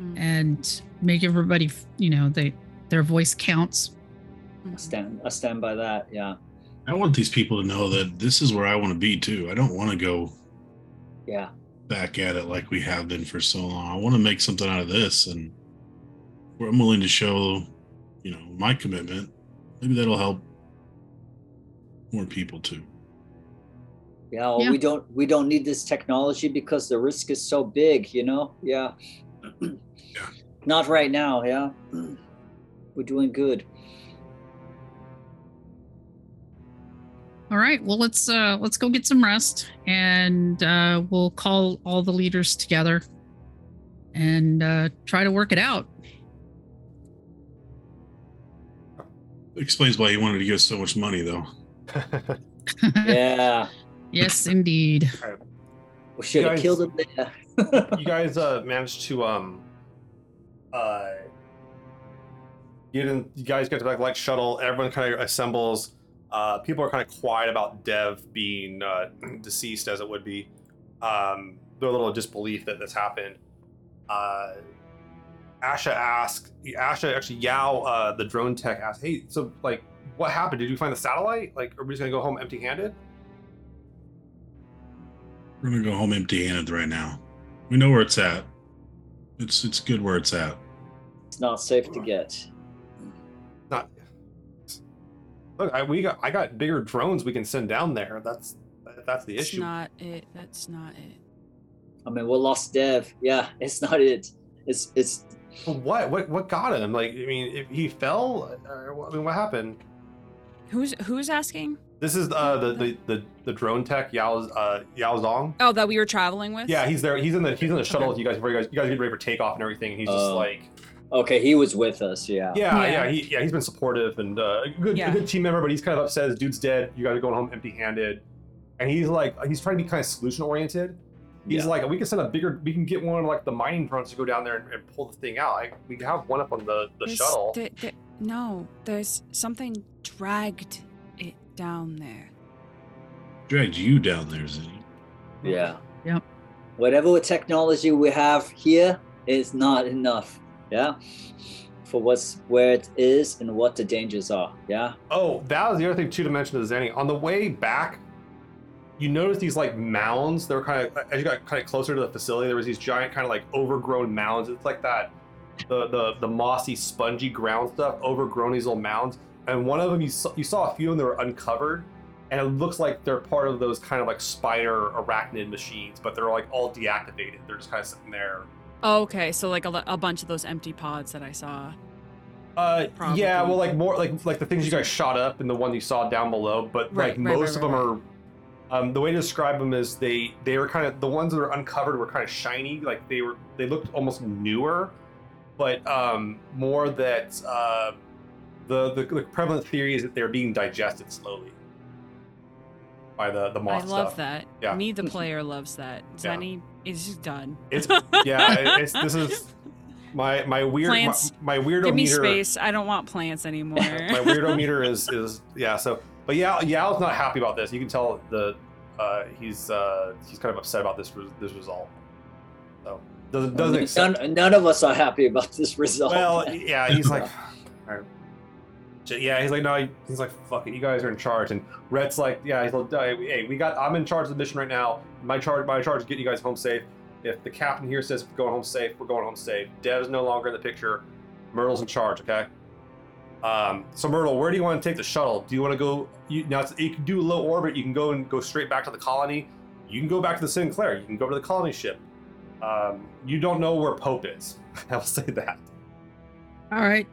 Mm. and make everybody, you know, they their voice counts. I stand I stand by that. Yeah. I want these people to know that this is where I want to be too. I don't want to go Yeah. back at it like we have been for so long. I want to make something out of this, and I'm willing to show, you know, my commitment. Maybe that'll help more people too. Yeah, well, Yeah. we don't we don't need this technology because the risk is so big, you know? Yeah. Not right now, yeah. We're doing good. All right, well let's uh let's go get some rest and uh we'll call all the leaders together and uh try to work it out. Explains why he wanted to give us so much money, though. Yeah. yes, indeed. we should have killed him there. you guys uh, managed to um uh get in you guys get to back light shuttle everyone kind of assembles uh people are kind of quiet about dev being uh deceased as it would be um they're a little disbelief that this happened uh asha asked asha actually yao uh the drone tech asked hey so like what happened did you find the satellite like are we just gonna go home empty handed We're gonna go home empty-handed right now. We know where it's at. It's it's good where it's at. It's not safe to get. not look I, we got i got bigger drones we can send down there that's that's the issue. That's issue not it. That's not it. I mean, we lost Dev. Yeah, it's not it. It's it's what what what got him like i mean if he fell or, i mean what happened Who's who's asking? this is uh the the the, the drone tech yao uh yao zong Oh, that we were traveling with. yeah he's there he's in the he's in the shuttle Okay. with you guys before you guys you guys get ready for takeoff and everything and he's just Oh. like okay. He was with us. Yeah. yeah yeah, Yeah. he yeah he's been supportive and uh, a good Yeah. a good team member but he's kind of upset his dude's dead you guys are going home empty handed and he's like he's trying to be kind of solution oriented He's Yeah. like, we can send a bigger, we can get one of like the mining drones to go down there and, and pull the thing out. Like, we have one up on the, the There's- shuttle. there- there- no, there's something dragged it down there. Dragged you down there, Zeni. Yeah. Yep. Whatever technology we have here is not enough. Yeah. For what's where it is and what the dangers are. Yeah. Oh, that was the other thing too to mention to Zeni. On the way back, you notice these like mounds. They were kind of as you got kind of closer to the facility. There was these giant kind of like overgrown mounds. It's like that, the the the mossy, spongy ground stuff, overgrown these little mounds. And one of them you saw, you saw a few of them that were uncovered, and it looks like they're part of those kind of like spider arachnid machines, but they're like all deactivated. They're just kind of sitting there. Oh, okay, so like a, a bunch of those empty pods that I saw. Uh, Probably. yeah, well, like more like like the things you guys shot up and the one you saw down below, but Right, like right, most right, of them are. Um, the way to describe them is they they were kind of the ones that were uncovered were kind of shiny, like they were they looked almost newer, but um, more that uh, the, the the prevalent theory is that they're being digested slowly by the the I love stuff. that. Yeah. Me, the player, loves that. Yeah. Is done. It's yeah, it- it's this is my my weird my, Plants. my weirdo Give me meter. space. I don't want plants anymore. my weirdo meter is is yeah. So, but yeah, Yao's not happy about this. You can tell the uh, he's uh, he's kind of upset about this this result. So doesn't doesn't accept. none, none of us are happy about this result. Well, yeah, he's like, "Alright." yeah, he's like, no, he's like, fuck it, you guys are in charge. And Rhett's like, yeah, he's like, "Uh, hey, we got, I'm in charge of the mission right now. My charge, my charge is getting you guys home safe. If the captain here says we're going home safe, we're going home safe. Dev's no longer in the picture. Myrtle's in charge, okay? Um, so Myrtle, where do you want to take the shuttle? Do you want to go? You, now it's, you can do a low orbit. You can go and go straight back to the colony. You can go back to the Sinclair. You can go to the colony ship. Um, you don't know where Pope is. I'll say that. All right.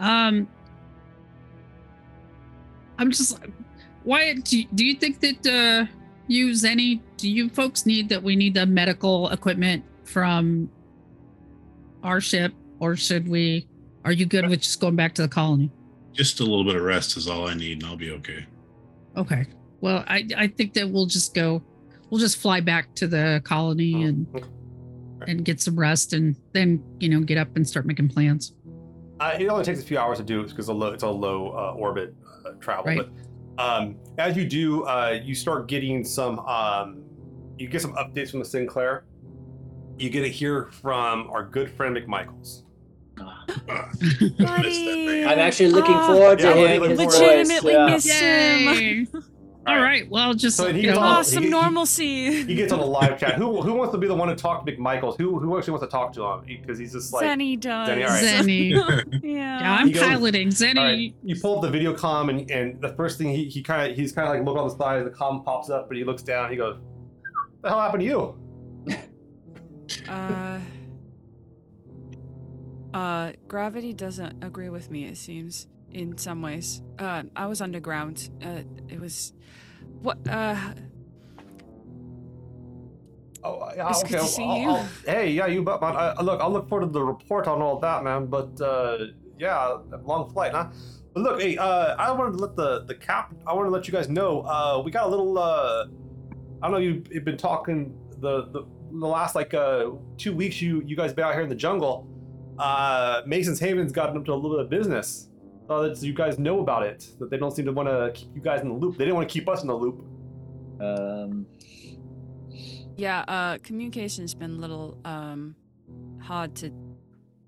Um I'm just Wyatt, do, do you think that uh you Zeni, do you folks need that we need the medical equipment from our ship or should we are you good with just going back to the colony? Just a little bit of rest is all I need, and I'll be okay. Okay. Well, I I think that we'll just go we'll just fly back to the colony and and get some rest and then, you know, get up and start making plans. Uh, it only takes a few hours to do it because it's a low, it's a low uh, orbit uh, travel. Right. But Um, as you do, uh, you start getting some. Um, you get some updates from the Sinclair. You get to hear from our good friend McMichaels. Buddy. I'm actually looking Ah, forward to Yeah, hearing looking his voice. Legitimately yeah. miss him. Yay! All right. Well, just So he you gets know, all- he- some he- normalcy. He gets on the live chat. Who who wants to be the one to talk to McMichaels? Who who actually wants to talk to him? Because he's just like. Zeni does. Zeni, all right. Zeni. yeah. Yeah, I'm goes- piloting. Zeni. All right, you pull up the video com, and, and the first thing he, he kind of he's kind of like looking on the side. The com pops up, but he looks down. And he goes, "What "The hell happened to you?" Uh, uh, gravity doesn't agree with me, it seems, in some ways. Uh, I was underground. Uh, it was. What, uh. Oh, yeah, It's okay. good to see I'll- you. I'll- hey, yeah, you bet, man. I, look, I'll look forward to the report on all that, man. But uh, yeah, long flight, huh? But look, hey, uh, I wanted to let the the cap. I wanted to let you guys know. Uh, we got a little. Uh, I don't know. You, you've been talking the the, the last like uh, two weeks. You you guys been out here in the jungle. Uh, Mason's Haven's gotten up to a little bit of business. So that you guys know about it. That they don't seem to want to keep you guys in the loop. They didn't want to keep us in the loop. Um, Yeah, uh, communication's been a little, um, hard to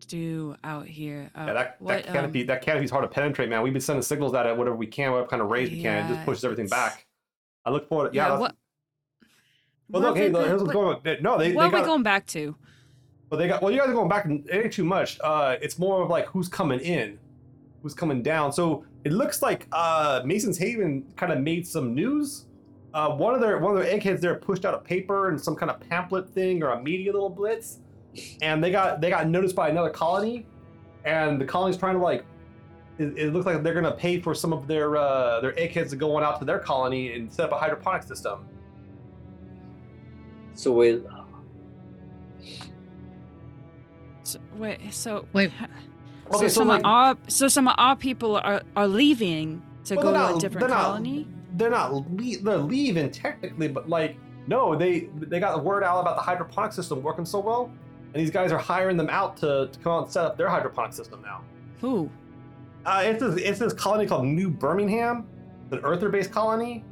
do out here. Uh, Yeah, that, what, that canopy um, that canopy's hard to penetrate, man. We've been sending signals at it whatever we can, whatever kind of raise we can. It just pushes everything back. I look forward. Yeah. yeah, what. well, what look, hey, are they look, here's what's what- going on. No, they, what they are we going back to? well, they got. Well, you guys are going back. and It ain't too much. Uh, it's more of like who's coming in, who's coming down. So it looks like uh, Mason's Haven kind of made some news. Uh, one of their one of their eggheads there pushed out a paper and some kind of pamphlet thing or a media little blitz, and they got they got noticed by another colony, and the colony's trying to like. It, it looks like they're gonna pay for some of their uh, their eggheads to go on out to their colony and set up a hydroponic system. so we, So, wait, so. Wait. Okay, so, so some like- of our so some of our people are are leaving to Well, go they're to a different they're not- colony. they're not le- they're leaving technically, but like no, they they got the word out about the hydroponic system working so well, and these guys are hiring them out to, to come out and set up their hydroponic system now. Who? Uh, it's this it's this colony called New Birmingham, it's an Earther-based colony.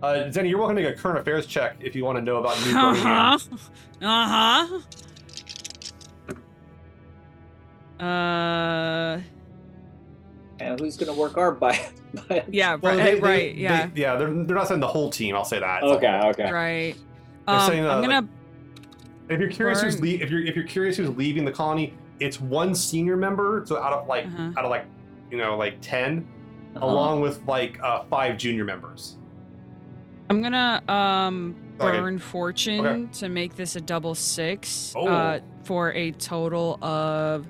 Uh, Zeni, you're welcome to make a current affairs check if you want to know about New Birmingham. Uh Birmingham. huh. Uh huh. Uh. and who's gonna work our by? by Yeah. Well, right. they- they- right. they- yeah. yeah. They're they're not saying the whole team. I'll say that. okay, okay. Right. Um, saying, uh, I'm gonna. If you're curious who's Burn. le- if you're if you're curious who's leaving the colony, it's one senior member. So out of like Uh-huh. out of like you know like 10 Uh-huh. along with like uh, five junior members. I'm gonna um Okay. fortune Okay. to make this a double six. Oh. Uh, for a total of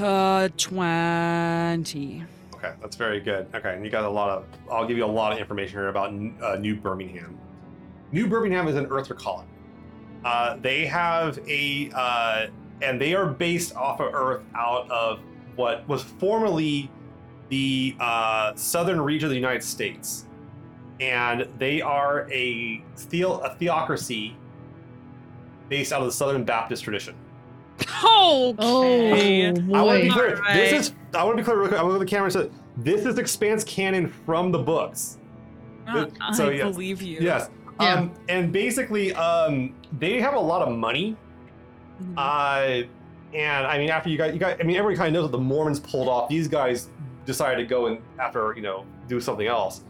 uh twenty. Okay, that's very good. Okay, and you got a lot of. I'll give you a lot of information here about uh, New Birmingham. New Birmingham is an Earth colony. Uh, they have a, uh, and they are based off of Earth out of what was formerly the uh, southern region of the United States, and they are a theo- a theocracy based out of the Southern Baptist tradition. Oh, Okay. I want to be clear. Alright. This is. I want to be clear. Real quick. I want to the camera and say this is Expanse canon from the books. Uh, I So, yes. believe you. Yes. Yeah. Um, and basically, um, they have a lot of money. Mhm. Uh, and I mean, after you got, you got, I mean, everybody kind of knows what the Mormons pulled off. These guys decided to go and after, you know, do something else.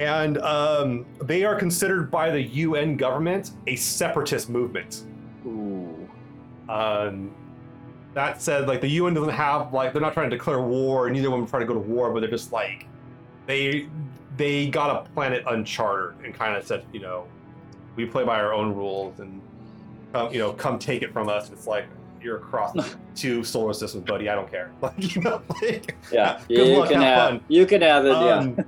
And um, they are considered by the UN government a separatist movement. Um, that said, like the UN doesn't have like they're not trying to declare war, and neither of them trying to go to war, but they're just like they they got a planet uncharted and kind of said, you know, we play by our own rules, and come, you know, come take it from us. And it's like you're across two solar systems, buddy. I don't care. Like you know, like Yeah, Good you luck, can have have fun. you can have it. yeah. um,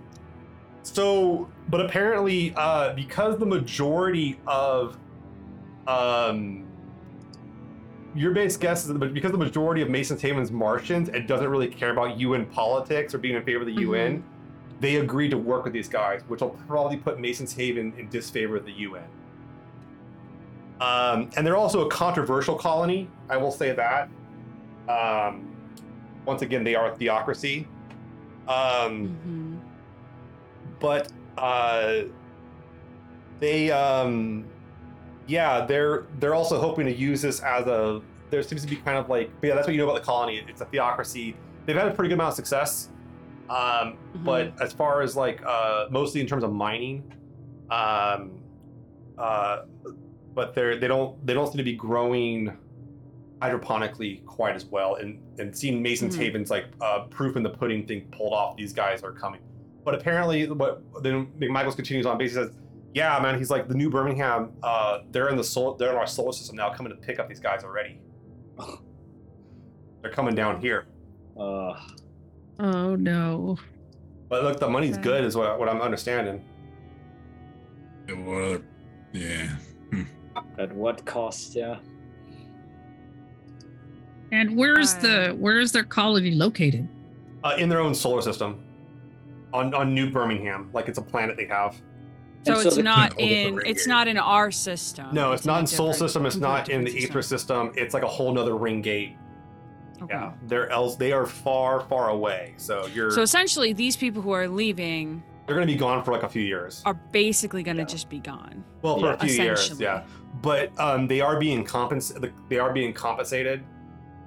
so, but apparently, uh, because the majority of um, your base guess is that because the majority of Mason's Haven's Martians and doesn't really care about UN politics or being in favor of the UN, they agreed to work with these guys, which will probably put Mason's Haven in disfavor of the UN. Um, and they're also a controversial colony. I will say that. Um, once again, they are a theocracy. Um, Mhm. but uh, they um, yeah they're they're also hoping to use this as a there seems to be kind of like but yeah that's what you know about the colony. It's a theocracy. They've had a pretty good amount of success um, but as far as like uh, mostly in terms of mining um, uh, but they're they don't they don't seem to be growing hydroponically quite as well. And and seeing mason's Mhm. haven's like uh, proof in the pudding thing pulled off these guys are coming. But apparently, what then McMichaels continues on. Basically says, "Yeah, man, he's like the new Birmingham. Uh, they're in the solar, they're in our solar system now, coming to pick up these guys already. they're coming down here. Uh, Oh no. But look, the money's Okay. good, is what, what I'm understanding. What other- yeah. at what cost? Yeah. And where is Uh, the where is their colony located? Uh, in their own solar system, on on New Birmingham, like it's a planet they have. So so it's not in it's here. not in our system. No, it's, not in Sol System. It's not in the Ether Aether different system. It's like a whole nother ring gate. Okay. Yeah, they're else. They are far, far away. So you're So essentially, these people who are leaving they're gonna be gone for like a few years. are basically going to Yeah. just be gone. Well, for Yeah. a few years, yeah. But um, they are being compensated. They are being compensated,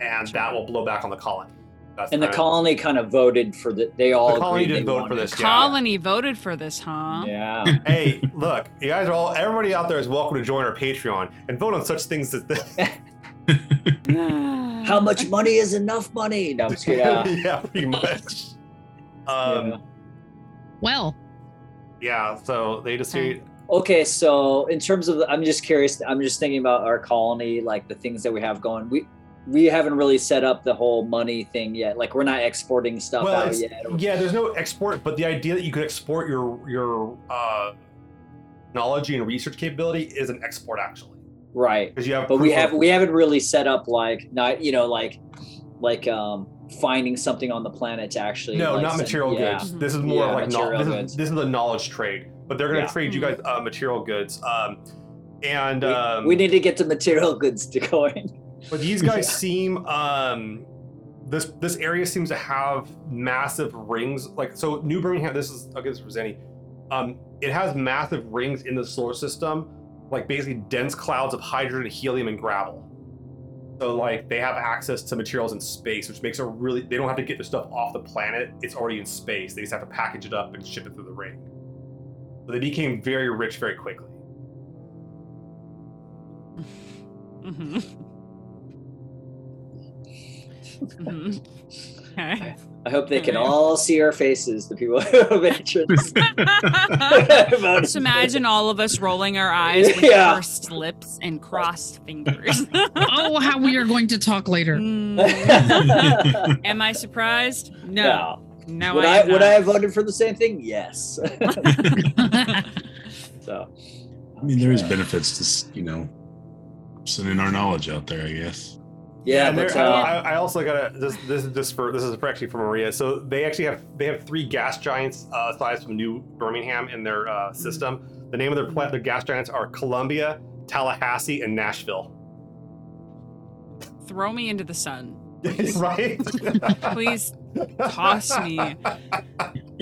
and that will blow back on the colony. That's And the kind of- colony kind of voted for the. They all The colony agreed didn't vote for this. Yeah. Colony voted for this, huh? Yeah. Hey, look, you guys are all. Everybody out there is welcome to join our Patreon and vote on such things as this. How much money is enough money? No, I'm just kidding. yeah. Yeah. pretty much. Um, Yeah. Well, yeah. So they just Okay. Okay, so in terms of, the, I'm just curious. I'm just thinking about our colony, like the things that we have going. We we haven't really set up the whole money thing yet. Like we're not exporting stuff well, out yet. yeah. There's no export, but the idea that you could export your your uh, technology and research capability is an export actually, Right. because you have. But we have of- we haven't really set up like not you know like like um finding something on the planet to actually No, like, not send- material yeah. goods. This is more Yeah, of like no, this goods. is this is a knowledge trade, but they're going to Yeah. trade you guys uh, material goods. Um, and We, um, we need to get the material goods to going. But these guys Yeah. seem um, this this area seems to have massive rings. Like so, New Birmingham. This is I'll give this for Zeni. Um, it has massive rings in the solar system, like basically dense clouds of hydrogen, helium, and gravel. So like they have access to materials in space, which makes it really they don't have to get their stuff off the planet. It's already in space. They just have to package it up and ship it through the ring. So they became very rich very quickly. hmm Okay. I hope they can all see our faces, the people who have interest. Just imagine all of us rolling our eyes with Yeah. pursed lips and crossed fingers. oh, how we are going to talk later. Mm. Am I surprised? No. No. No, Would I, I, would. I have voted for the same thing? Yes. so. I mean, there is benefits to you know sending our knowledge out there. I guess. Yeah, and but uh, I, I also got a this this is just for this is for actually for Maria. So they actually have they have three gas giants uh, aside from New Birmingham in their uh, system. The name of their pla- their gas giants are Columbia, Tallahassee, and Nashville. Throw me into the sun. right? Please toss me.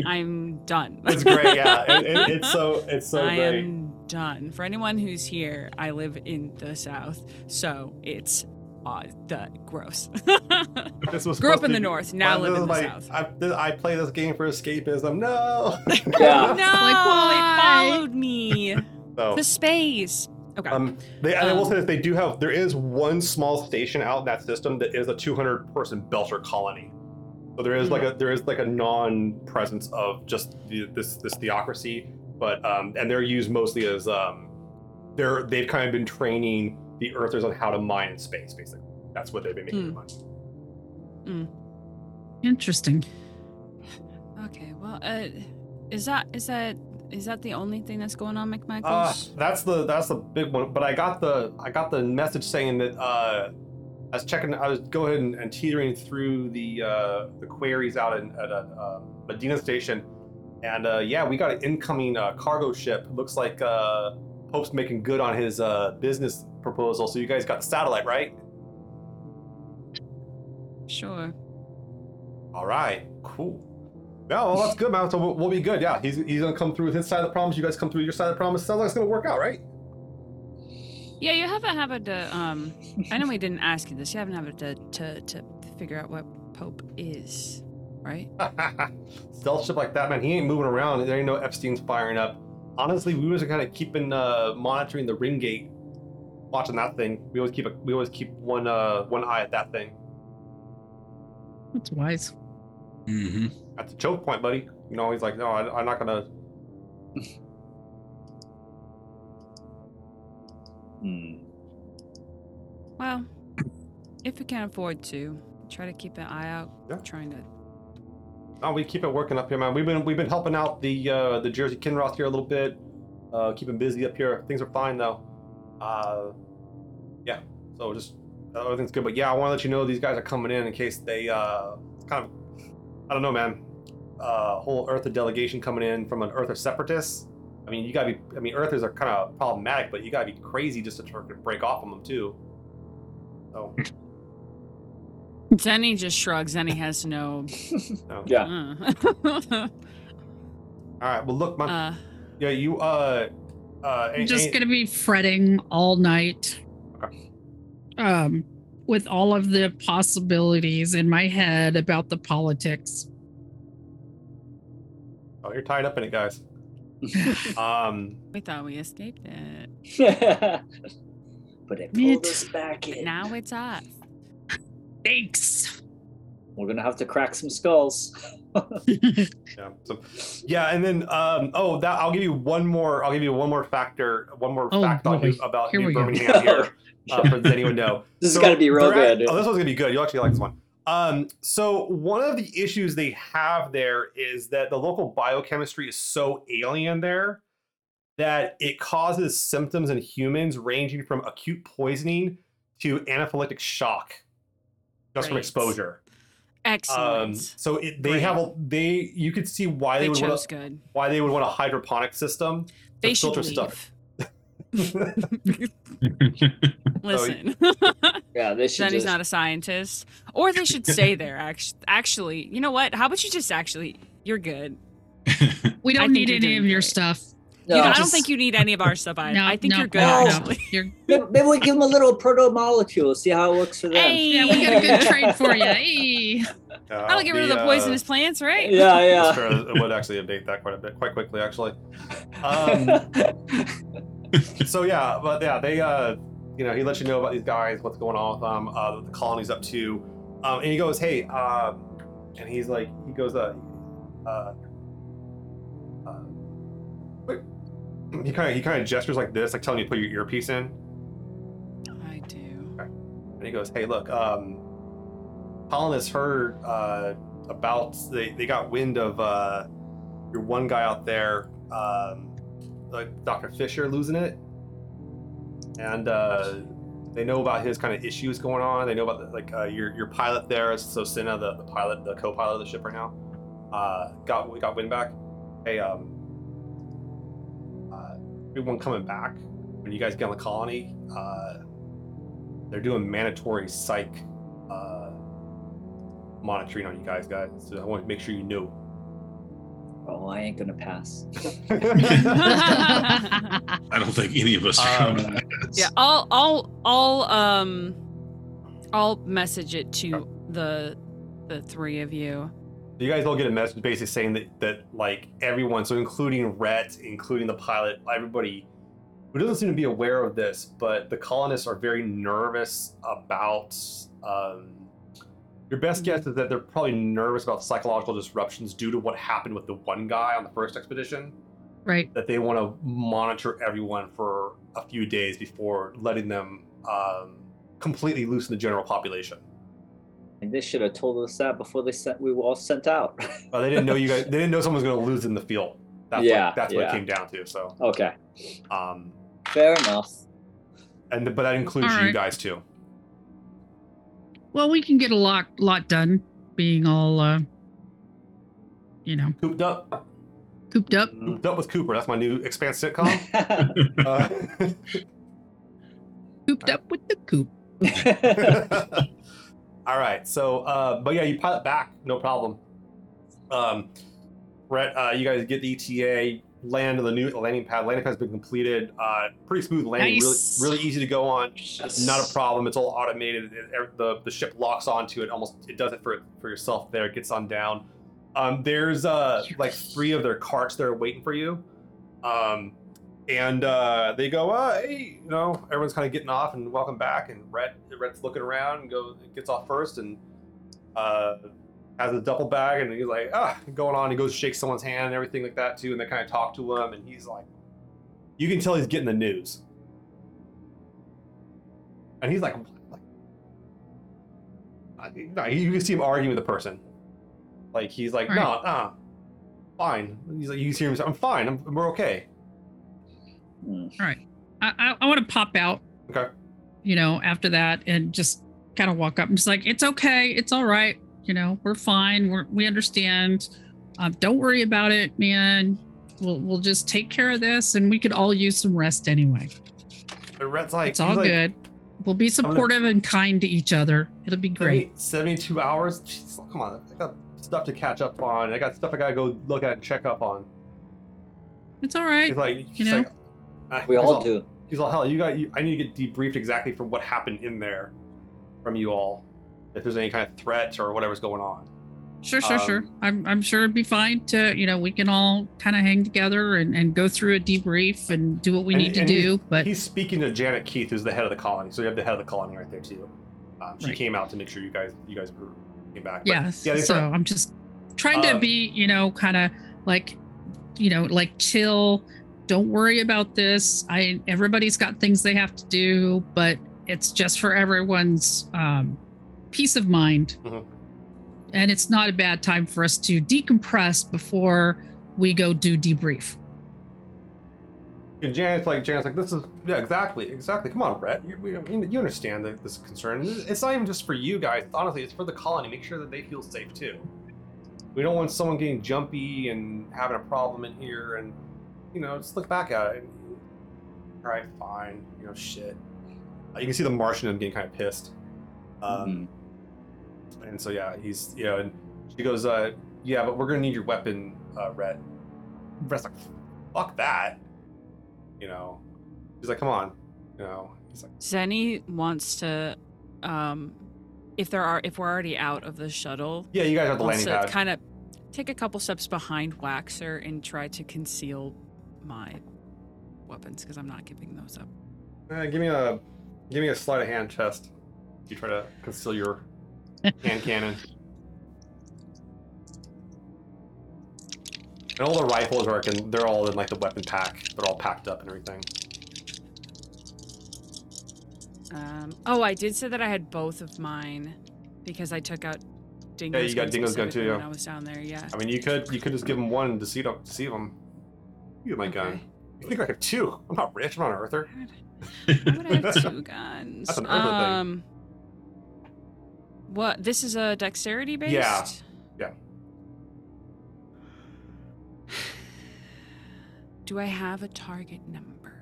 I'm done. it's great. Yeah, it, it, it's so it's so I great. am done. For anyone who's here, I live in the South, so it's uh, the gross. This was Grew up in the be- North, now live in the my- South. I, I play this game for escapism. No. Yeah. no, why? they followed me so, to space. Okay. Um, they, and I will Um, say that they do have. There is one small station out in that system that is a 200 person Belter colony. So there is like a there is like a non presence of just the, this this theocracy, but um, and they're used mostly as um, they're they've kind of been training the Earthers on how to mine in space. Basically, that's what they've been making their Hmm. money. Interesting. okay. Well, uh, is that is that is that the only thing that's going on, Uh, that's the that's the big one. But I got the I got the message saying that uh, I was checking. I was going and, and teetering through the uh, the queries out in, at a uh, Medina station, and uh, yeah, we got an incoming uh, cargo ship. Looks like uh, Pope's making good on his uh, business proposal. So you guys got the satellite, right? sure. All right, cool. Yeah, well, that's good, man. So we'll, we'll be good. Yeah, he's he's gonna come through with his side of the promise. You guys come through with your side of the promise. Sounds like it's gonna work out, right? Yeah, you have a habit to. Um, I know we didn't ask you this. You haven't habit to to to figure out what Pope is, right? Stealth ship like that, man. He ain't moving around. There ain't no Epstein's firing up. Honestly, we was kind of keeping uh, monitoring the ring gate, watching that thing. We always keep a, we always keep one uh one eye at that thing. That's wise. hmm That's a choke point, buddy. You know, he's like, no, I, I'm not gonna. Hmm. Well, if you can't afford to, try to keep an eye out. Yeah. Trying to. Oh, we keep it working up here, man. We've been we've been helping out the uh, the Jersey Kinross here a little bit, uh, keeping busy up here. Things are fine though. Uh, yeah. So just everything's good. But yeah, I want to let you know these guys are coming in in case they uh, kind of I don't know, man. Uh, whole Earther delegation coming in from an Earther separatist. I mean, you gotta be. I mean, Earthers are kind of problematic, but you gotta be crazy just to try to break off on them too. So Zeni just shrugs. Zeni has no. no. Yeah. Uh, All right. Well, look, man. uh, yeah, you uh. Uh, I'm ain't- just ain't- gonna be fretting all night. Okay. Um, with all of the possibilities in my head about the politics. Oh, you're tied up in it, guys. Um, we thought we escaped it. but it Me pulled too. us back in. now it's us. Thanks. We're gonna have to crack some skulls. yeah. So, yeah, and then um, oh, that I'll give you one more. I'll give you one more factor, one more Oh, fact about, boy. New, about Here New we go. Birmingham here. Uh, for does anyone know? This is So gonna be real they're at- good. oh, this one's gonna be good. You'll actually like this one. Um, so one of the issues they have there is that the local biochemistry is so alien there that it causes symptoms in humans ranging from acute poisoning to anaphylactic shock just from exposure. Excellent. Um, so it, they have a they you could see why they, they would wanna, good. why they would want a hydroponic system. They to should filter leave. stuff. Listen, yeah, they should Zeni's just. not a scientist, or they should stay there. Actually, actually, you know what? How about you just actually? You're good. We don't need any of your great. stuff. no, you know, I don't think you need any of our stuff. I, No, I think no, you're good. no, no. Actually, You're, maybe, maybe we give them a little protomolecule, see how it works for them. Hey, yeah, we got a good trade for you. Hey. That'll get rid of the uh, poisonous plants, right? Yeah, yeah. Sure, it would actually update that quite a bit, quite quickly, actually. Um, so yeah, but yeah, they, uh, you know, he lets you know about these guys, what's going on with them, uh, the colony's up to, um, and he goes, "Hey," um, and he's like, he goes, "Uh, uh, uh he kind of he kind of gestures like this, like telling you to put your earpiece in, I do. and he goes, "Hey, look, um, colonists heard uh, about they they got wind of uh, your one guy out there, um, like Dr. Fisher, losing it, and uh, they know about his kind of issues going on. They know about the, like uh, your your pilot there, Sosina, the, the pilot, the co-pilot of the ship right now, uh, got we got wind back. Hey, um, uh, everyone coming back when you guys get on the colony." Uh, they're doing mandatory psych uh, monitoring on you guys, guys. So I want to make sure you know. Oh, I ain't gonna pass. I don't think any of us are Um, coming back. Yeah, I'll I'll I'll um I'll message it to the the three of you. you guys all get a message basically saying that that like everyone, so including Rhett, including the pilot, everybody who doesn't seem to be aware of this, but the colonists are very nervous about. Um, your best guess is that they're probably nervous about psychological disruptions due to what happened with the one guy on the first expedition. Right. that they want to monitor everyone for a few days before letting them um, completely loose in the general population. And they should have told us that before they sent. We were all sent out. But they didn't know you guys. They didn't know someone was going to lose in the field. That's Yeah, what, that's what it came down to. So, okay, um, fair enough. and but that includes All you guys too. Well, we can get a lot lot done being all uh you know, Cooped up, cooped up. cooped up with Cooper. That's my new Expanse sitcom. Uh, Cooped up with the coop. All right. So, uh, but yeah, you pilot back, no problem. Um, Rhett, uh, you guys get the ETA, land on the new landing pad. Landing pad's been completed. Uh, pretty smooth landing, Nice. really, really easy to go on. Not a problem. It's all automated. It- it- the the ship locks onto it. Almost it does it for for yourself. There, it gets on down. Um, there's uh like three of their carts that are waiting for you. Um, and uh, they go, uh, hey, you know, everyone's kind of getting off and welcome back. And Rhett, Rhett's looking around and goes, gets off first and uh, has a duffel bag and he's like, ah, going on. He goes, shake someone's hand and everything like that too. And they kind of talk to him and he's like, you can tell he's getting the news. And he's like, like uh, no, you can see him arguing with the person. Like he's like, no, Right. nah, fine. He's like, you can see him. say, I'm fine. I'm, we're okay. Mm. All right. I, I, I want to pop out, Okay. you know, after that and just kind of walk up and just like, it's okay. It's all right. You know, we're fine. We're, we understand. Um, don't worry about it, man. We'll, we'll just take care of this and we could all use some rest anyway. And Rhett's like, It's all like, good. We'll be supportive and kind to each other. It'll be great. 72 hours? Jeez, come on. I got stuff to catch up on. I got stuff I gotta go look at and check up on. It's all right. He's like, he's know? like, uh, We he's all do. He's all, hell, you got, you, I need to get debriefed exactly from what happened in there from you all. If there's any kind of threat or whatever's going on. Sure, sure, sure. Um, I'm, I'm sure it'd be fine to, you know, we can all kind of hang together and, and go through a debrief and do what we And- need to do. But He's speaking to Janet Keith, who's the head of the colony. So you have the head of the colony right there too. Um, she Right. came out to make sure you guys, you guys were came back. But, yes, yeah, so I'm just trying to Um, be, you know, kind of like, you know, like chill. Don't worry about this. I everybody's got things they have to do, but it's just for everyone's um, peace of mind. Mhm. And it's not a bad time for us to decompress before we go do debrief. And Janet's like, Janet's like, this is yeah, exactly, exactly. Come on, Brett, you, we, you understand that this concern. It's not even just for you guys. Honestly, it's for the colony. Make sure that they feel safe too. We don't want someone getting jumpy and having a problem in here, and you know, just look back at it. And, All right, fine. You know, shit. Uh, you can see the Martian in getting kind of pissed. Um, And so yeah, he's you know, and she goes, uh, yeah, but we're gonna need your weapon, uh, Rhett. Rhett's like, fuck that. You know, he's like, come on, you know. He's like, Zeni wants to, um, if there are, if we're already out of the shuttle, yeah, you guys have the landing to pad. kind of take a couple steps behind Waxor and try to conceal my weapons because I'm not giving those up. Uh, give me a, give me a sleight of hand test. You try to conceal your hand cannon. And all the rifles are, in, they're all in like the weapon pack. They're all packed up and everything. Um, oh, I did say that I had both of mine because I took out Dingo's you got gun Dingo's gun too, specifically yeah. When I was down there, yeah. I mean, you could, you could just give him one and deceive him. Deceive him. You get my gun. You think I have two? I'm not rich. I'm not an earther. Why would I have two guns? That's an Earther thing. What? This is a dexterity based. Yeah. Yeah. Do I have a target number?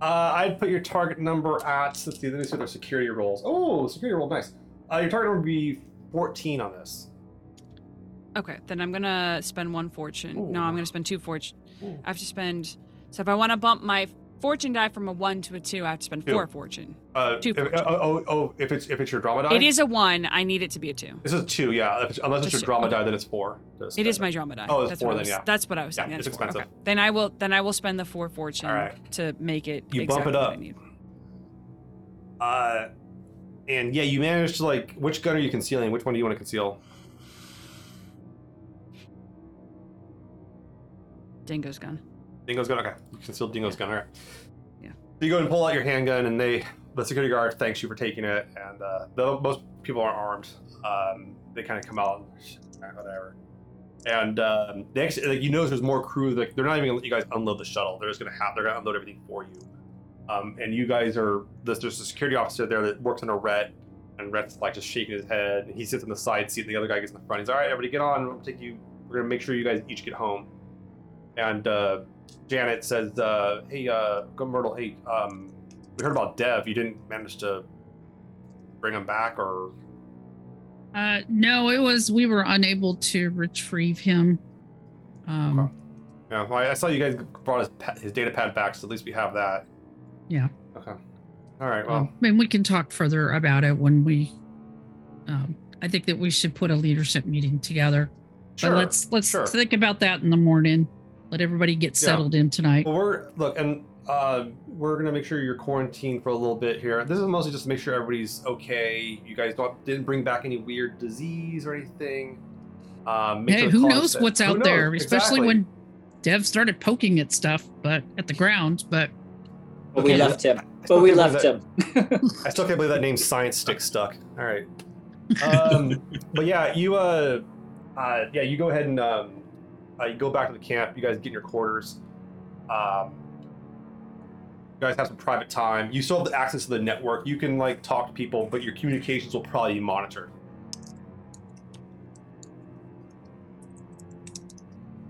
Uh, I'd put your target number at. Let's see. Let me see their security rolls. Oh, security roll, nice. Uh, your target number would be 14 on this. Okay, then I'm gonna spend one fortune. No, I'm gonna spend two fortune. Ooh. I have to spend. So if I want to bump my fortune die from a one to a two, I have to spend Two. four fortune. Uh, Two if, fortune. oh, oh, oh, if it's if it's your drama die. It is a one. I need it to be a two. This is two, yeah. It's, unless it's your drama two, die, then it's four. Just- It is my drama die. Oh, it's that's four then, was, yeah. That's what I was saying. Yeah, it's four. expensive. Okay. Then I will. Then I will spend the four fortune Alright. to make it. You bump exactly it what up. I need. Uh, and yeah, you managed to like. Which gun are you concealing? Which one do you want to conceal? Dingo's gun. Dingo's gun. Okay, you concealed Dingo's gun. All right. Yeah. So you go and pull out your handgun, and they, the security guard, thanks you for taking it. And uh, though most people aren't armed, um, they kind of come out, and, "Shit, whatever. And um, they actually, like, you notice there's more crew. Like they're not even gonna let you guys unload the shuttle. They're just gonna have, they're gonna unload everything for you. Um, and you guys are there's, there's a security officer there that works under Rhett, and Rhett's like just shaking his head. He sits in the side seat, and the other guy gets in the front. He's all right, everybody get on. We'll take you. We're gonna make sure you guys each get home. And uh, Janet says, uh, "Hey, uh, go Myrtle. Hey, um, we heard about Dev. You didn't manage to bring him back, or Uh, no, it was we were unable to retrieve him. Um, Okay. Yeah, well, I I saw you guys brought his pa- his data pad back, so at least we have that. Yeah. Okay. All right. Well, um, mean, we can talk further about it when we. Um, I think that we should put a leadership meeting together. sure. But let's let's sure. think about that in the morning. Let everybody get Yeah. settled in tonight. Well, we're look, and uh, we're gonna make sure you're quarantined for a little bit here. This is mostly just to make sure everybody's okay. You guys don't didn't bring back any weird disease or anything. Um, Hey, sure who knows said- what's Who out knows? there, especially Exactly. when Dev started poking at stuff, but at the ground. But But we left him. But we left believe him. I still can't believe that name Science Stick stuck. All right. Um, but yeah, you uh, uh, yeah, you go ahead and um, uh, you go back to the camp. You guys get in your quarters. Um, you guys have some private time. You still have the access to the network. You can like talk to people, but your communications will probably be monitored.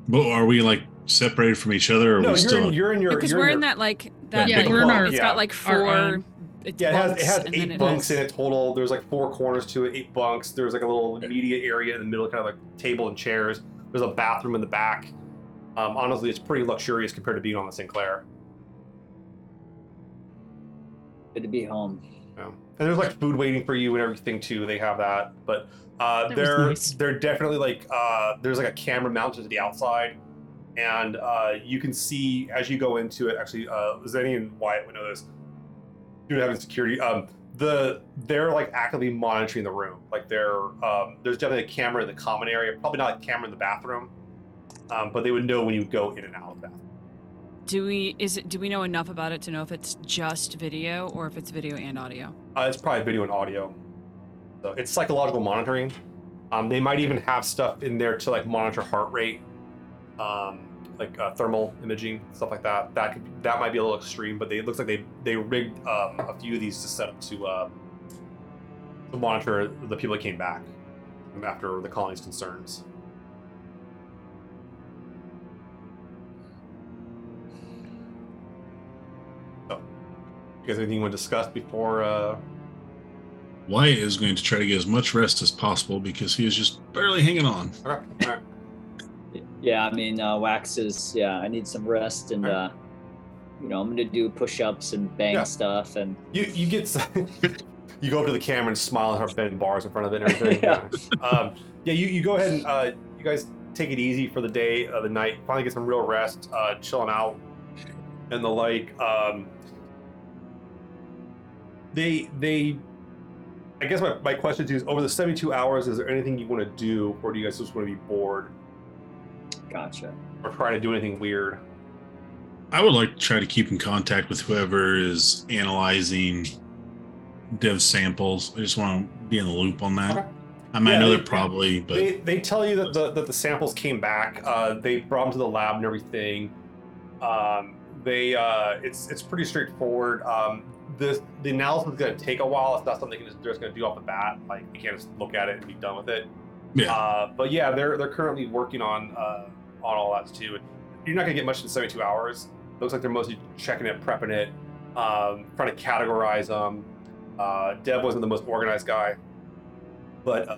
But are we like separated from each other? Or are no, we you're still? in, you're in your. Because we're in in your, that like that. Yeah, big we're in It's yeah. got like our four. it's Yeah, it has, it has eight it bunks has- in it total. There's like four corners to it, eight bunks. There's like a little media area in the middle, kind of like table and chairs. There's a bathroom in the back. Um, honestly, it's pretty luxurious compared to being on the Sinclair. Good to be home. Yeah. And there's like food waiting for you and everything too. They have that, but uh, That they're nice. they're definitely like uh, there's like a camera mounted to the outside, and uh, you can see as you go into it. Actually, uh, Zeni and Wyatt would know this. Due to having security, um, the they're like actively monitoring the room. Like they're um, there's definitely a camera in the common area. Probably not a camera in the bathroom, um, but they would know when you go in and out of the bathroom. Do we is it? Do we know enough about it to know if it's just video or if it's video and audio? Uh, it's probably video and audio. So it's psychological monitoring. Um, they might even have stuff in there to like monitor heart rate, um, like uh, thermal imaging, stuff like that. That could, that might be a little extreme, but they, it looks like they they rigged um, a few of these to set up to uh, to monitor the people that came back after the colony's concerns. So, you guys anything you want to discuss before? Uh, Wyatt is going to try to get as much rest as possible because he is just barely hanging on. okay, all right. Yeah, I mean, uh, Wax is, yeah, I need some rest and, uh, you know, I'm going to do push ups and bang Yeah. stuff. And You you get you go up to the camera and smile and start bending bars in front of it and everything. Yeah. yeah. Um, yeah. You, you go ahead and uh, you guys take it easy for the day, uh, the night. Finally get some real rest, uh, chilling out, and the like. Um, they they. I guess my, my question to you is: over the seventy-two hours, is there anything you want to do, or do you guys just want to be bored, gotcha. or try to do anything weird? I would like to try to keep in contact with whoever is analyzing dev samples. I just want to be in the loop on that. Okay. I mean, I know they- they're probably, but They, they tell you that the, that the samples came back. Uh, they brought them to the lab and everything. Um, they uh, it's it's pretty straightforward. Um, the the analysis is going to take a while. It's not something they're just going to do off the bat. Like you can't just look at it and be done with it. yeah, Uh, but yeah, they're they're currently working on uh, on all that too. You're not to get much in 72 hours. Looks like they're mostly checking it, prepping it, um, trying to categorize them. Uh, Dev wasn't the most organized guy, but uh,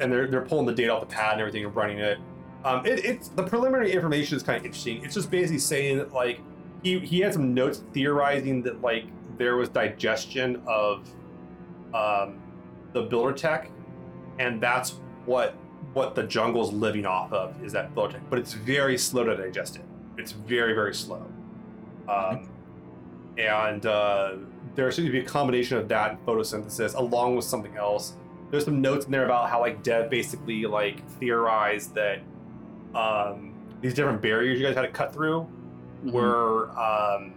and they're they're pulling the data off the pad and everything and running it. Um, it it's the preliminary information is kind of interesting. It's just basically saying that like he he had some notes theorizing that like there was digestion of um, the builder tech, and that's what what the jungle's living off of is that builder tech. But it's very slow to digest it. It's very very slow. Um, and uh, there seems to be a combination of that and photosynthesis along with something else. There's some notes in there about how like Dev basically like theorized that um, these different barriers you guys had to cut through Mhm. were um,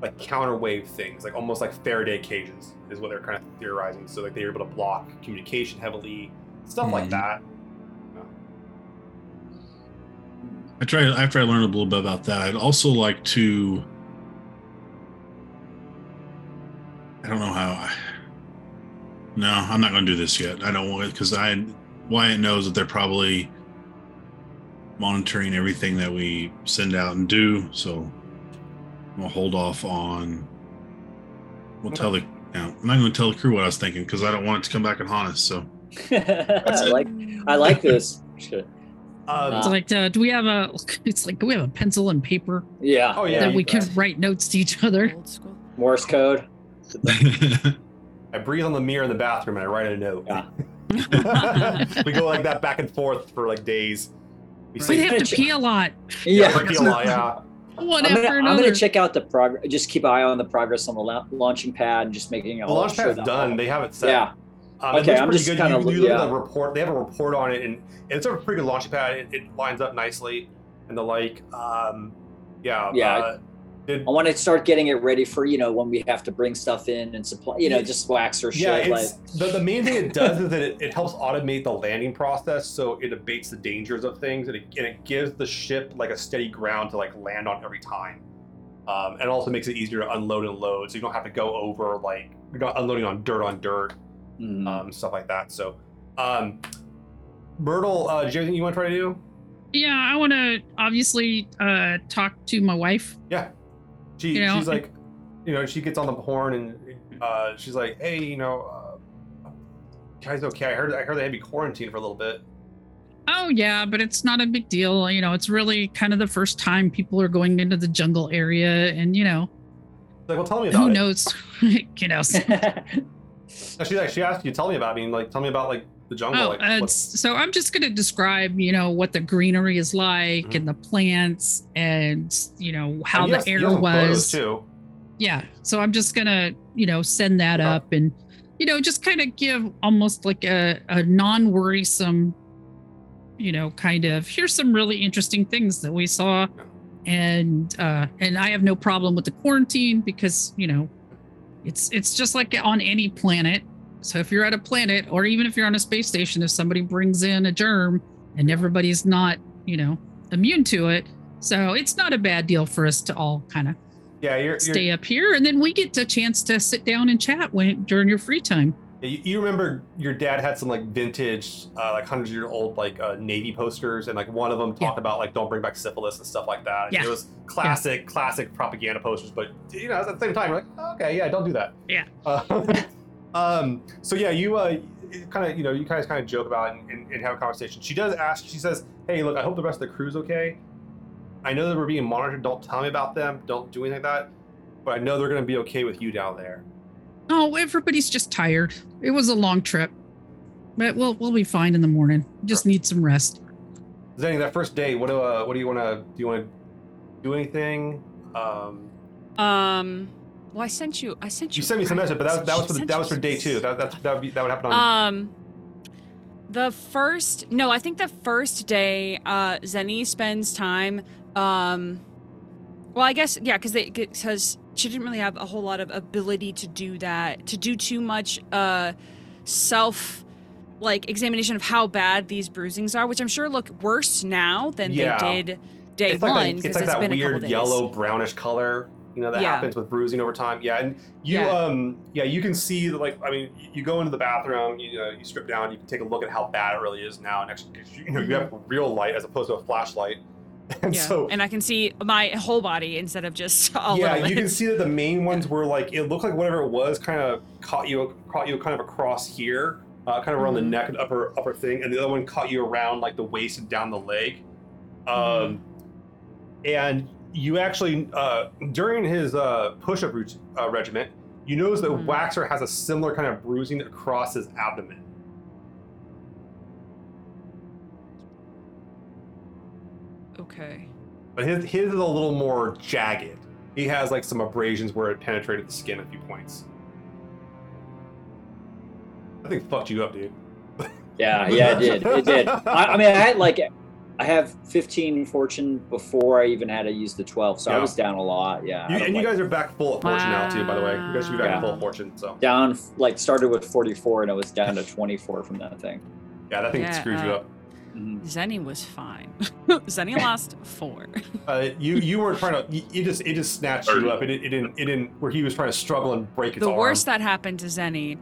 like counterwave things, like almost like Faraday cages, is what they're kind of theorizing. So like they were able to block communication heavily, stuff like Mhm. that. I try after I learn a little bit about that. I'd also like to. I don't know how. I, no, I'm not going to do this yet. I don't want because I Wyatt knows that they're probably monitoring everything that we send out and do. So we'll hold off on. We'll tell the. Now, I'm not going to tell the crew what I was thinking because I don't want it to come back and haunt us. So I like I like this. Sure. Um, It's like, uh, do we have a? It's like, do we have a pencil and paper Yeah. Oh, yeah, that we can bet. write notes to each other? Morse code. I breathe on the mirror in the bathroom and I write a note. Yeah. we go like that back and forth for like days. We We say have to pee a lot. Yeah. for a lot, yeah. One I'm after gonna, I'm gonna check out the progress. Just keep an eye on the progress on the la- launching pad and just making The all launch pad's that- done. They have it set. Yeah. Um, it Okay, looks I'm pretty just good. kinda you, look- you look at the report. They have a report on it, and it's a pretty good launch pad. It, it lines up nicely, and the like. Um, yeah. Yeah. Uh, it, I want to start getting it ready for you know when we have to bring stuff in and supply. You know, Yeah. just wax or yeah. shit. like the, the main thing it does is that it, it helps automate the landing process, so it abates the dangers of things, and it, and it gives the ship like a steady ground to like land on every time. Um, and also makes it easier to unload and load, so you don't have to go over like you're not unloading on dirt on dirt. Mm, um, stuff like that. So, um, Myrtle, uh, do you have anything you want to try to do? yeah, I want to obviously uh, talk to my wife. Yeah, she, You know, she's like, you know, she gets on the horn and uh, she's like, hey, you know, uh, guys, okay. I heard, I heard they had to be quarantined for a little bit. Oh yeah, but it's not a big deal. You know, it's really kind of the first time people are going into the jungle area, and you know, like, well, tell me about who it. knows? you know. She like, she asked you, tell me about. I mean, like, tell me about like the jungle. Oh, like, uh, so I'm just going to describe, you know, what the greenery is like Mhm. and the plants and, you know, how and the you air was. too. Yeah. So I'm just going to, you know, send that up and, you know, just kind of give almost like a, a non worrisome, you know, kind of here's some really interesting things that we saw. And, uh, and I have no problem with the quarantine because, you know, it's, it's just like on any planet. So if you're at a planet or even if you're on a space station, if somebody brings in a germ and everybody's not, you know, immune to it. So it's not a bad deal for us to all kind of Yeah, you're, you're stay up here and then we get a chance to sit down and chat when during your free time. You, you remember your dad had some like vintage, uh, like hundred year old like uh, Navy posters, and like one of them talked about like don't bring back syphilis and stuff like that. And Yeah. It was classic, classic propaganda posters, but you know at the same time, you're like, "Oh, okay, yeah, don't do that. Yeah. Uh, um. So yeah, you uh, kind of you know you guys kind of joke about it and, and, and have a conversation. She does ask. She says, "Hey, look, I hope the rest of the crew's okay. I know that we're being monitored. Don't tell me about them. Don't do anything like that. But I know they're going to be okay with you down there." Oh, everybody's just tired. It was a long trip. But we'll we'll be fine in the morning. Just need some rest. Zeni, that first day, what do uh, what do you want to do? You want to do anything? Um, Um. Well, I sent you. I sent you. you sent me some message, but that, that was for the, that was for day two. That that's, that would be that would happen on. Um. The first, no, I think the first day, uh, Zeni spends time. Um. Well, I guess yeah, because they because she didn't really have a whole lot of ability to do that, to do too much uh, self like examination of how bad these bruisings are, which I'm sure look worse now than Yeah. they did day it's one like that, it's like it's that weird yellow brownish color. You know that Yeah. happens with bruising over time. Yeah, and you Yeah. um yeah you can see that like I mean you go into the bathroom, you know you strip down, you can take a look at how bad it really is now, and actually you know you have real light as opposed to a flashlight, and Mm-hmm. Yeah, so and I can see my whole body instead of just a yeah, you can see that the main ones were like it looked like whatever it was kind of caught you caught you kind of across here, uh, kind of around Mhm. the neck and upper upper thing, and the other one caught you around like the waist and down the leg. Um, Mhm. and you actually uh, during his uh, push-up uh, regiment, you notice that Mhm. Waxor has a similar kind of bruising across his abdomen. Okay. But his his is a little more jagged. He has like some abrasions where it penetrated the skin a few points. I think it fucked you up, dude. Yeah, yeah, it did. It did. I, I mean, I had like, I have 15 fortune before I even had to use the 12, so I was down a lot. Yeah, You, out of, and you guys are back full of fortune now too, by the way. You guys should be back Yeah. full of fortune. So down like started with 44 and it was down to 24 from that thing. yeah, that thing Yeah, screwed you uh, up. Mhm. Zeni was fine. Zeni lost four. Uh, you you weren't trying to. You, you just it just snatched you up. It, it didn't it didn't where he was trying to struggle and break its the arm. worst that happened to Zeni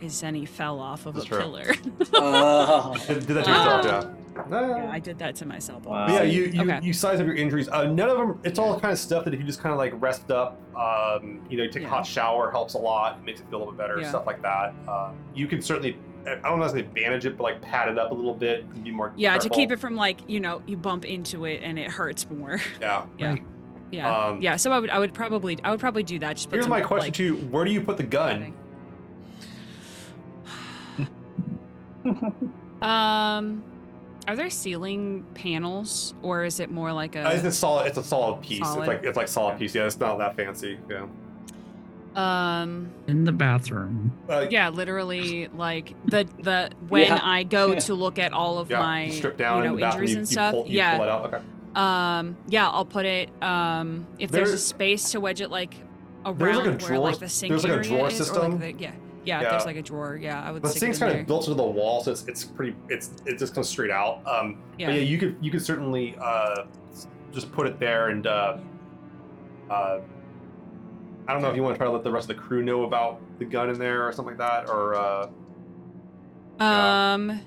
is Zeni fell off of That's a true. pillar. Oh. Did, did that to yourself, Ah. yeah. yeah, I did that to myself. Wow. But yeah, you you, Okay. you size up your injuries. Uh, none of them. It's all kind of stuff that if you just kind of like rest up, um, you know, you take a hot shower helps a lot. Makes it feel a little bit better. Yeah. Stuff like that. Um, you can certainly I don't know how to bandage it, but like pad it up a little bit and be more. Yeah, to keep it from like you know you bump into it and it hurts more. Yeah. yeah, Right. yeah, Um, yeah. So I would I would probably I would probably do that. Just put Here's some, my question like, to you: Where do you put the gun? Um, are there ceiling panels or is it more like Uh, it's a a solid. It's a solid piece. Solid? It's like it's like solid Okay. piece. Yeah, it's not that fancy. Yeah. Um? in the bathroom. Uh, Yeah, literally like the the when Yeah. I go Yeah. to look at all of yeah. my you strip down you know in the injuries You, and you stuff. pull, you yeah. pull it out. Okay. Um, yeah, I'll put it. Um, if there's There- a space to wedge it like around like a where drawer- like the sink there's like a area drawer is, system. like the, yeah, yeah, Yeah. There's like a drawer. Yeah, I would. The stick sink's kind there. of built into the wall, so it's it's pretty. It's it just comes straight out. Um, Yeah. But yeah, you could you could certainly uh, just put it there and uh, uh, I don't know if you want to try to let the rest of the crew know about the gun in there or something like that, or uh, yeah. Um,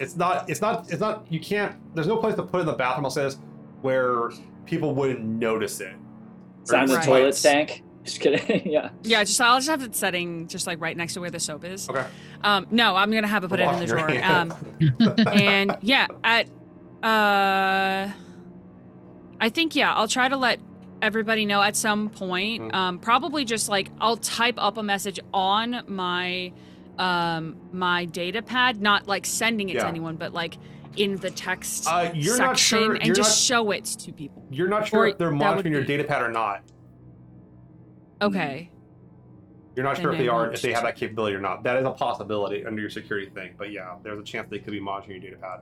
it's not it's not it's not you can't. There's no place to put it in the bathroom. I'll say this where people wouldn't notice it. It's on the Right. toilet tank. Just kidding. yeah. yeah, just I'll just have it setting just like right next to where the soap is. Okay. Um, no, I'm gonna have it put it in the drawer. hands. Um, and yeah, at uh, I think yeah, I'll try to let everybody know at some point. Mhm. Um, probably just like I'll type up a message on my um my data pad, not like sending it Yeah. to anyone, but like in the text Uh, you're section not sure. and just not, show it to people. you're not sure or if they're monitoring your data pad or not. Okay. You're not And sure if they are if they have that capability or not. That is a possibility under your security thing. But yeah, there's a chance they could be monitoring your data pad.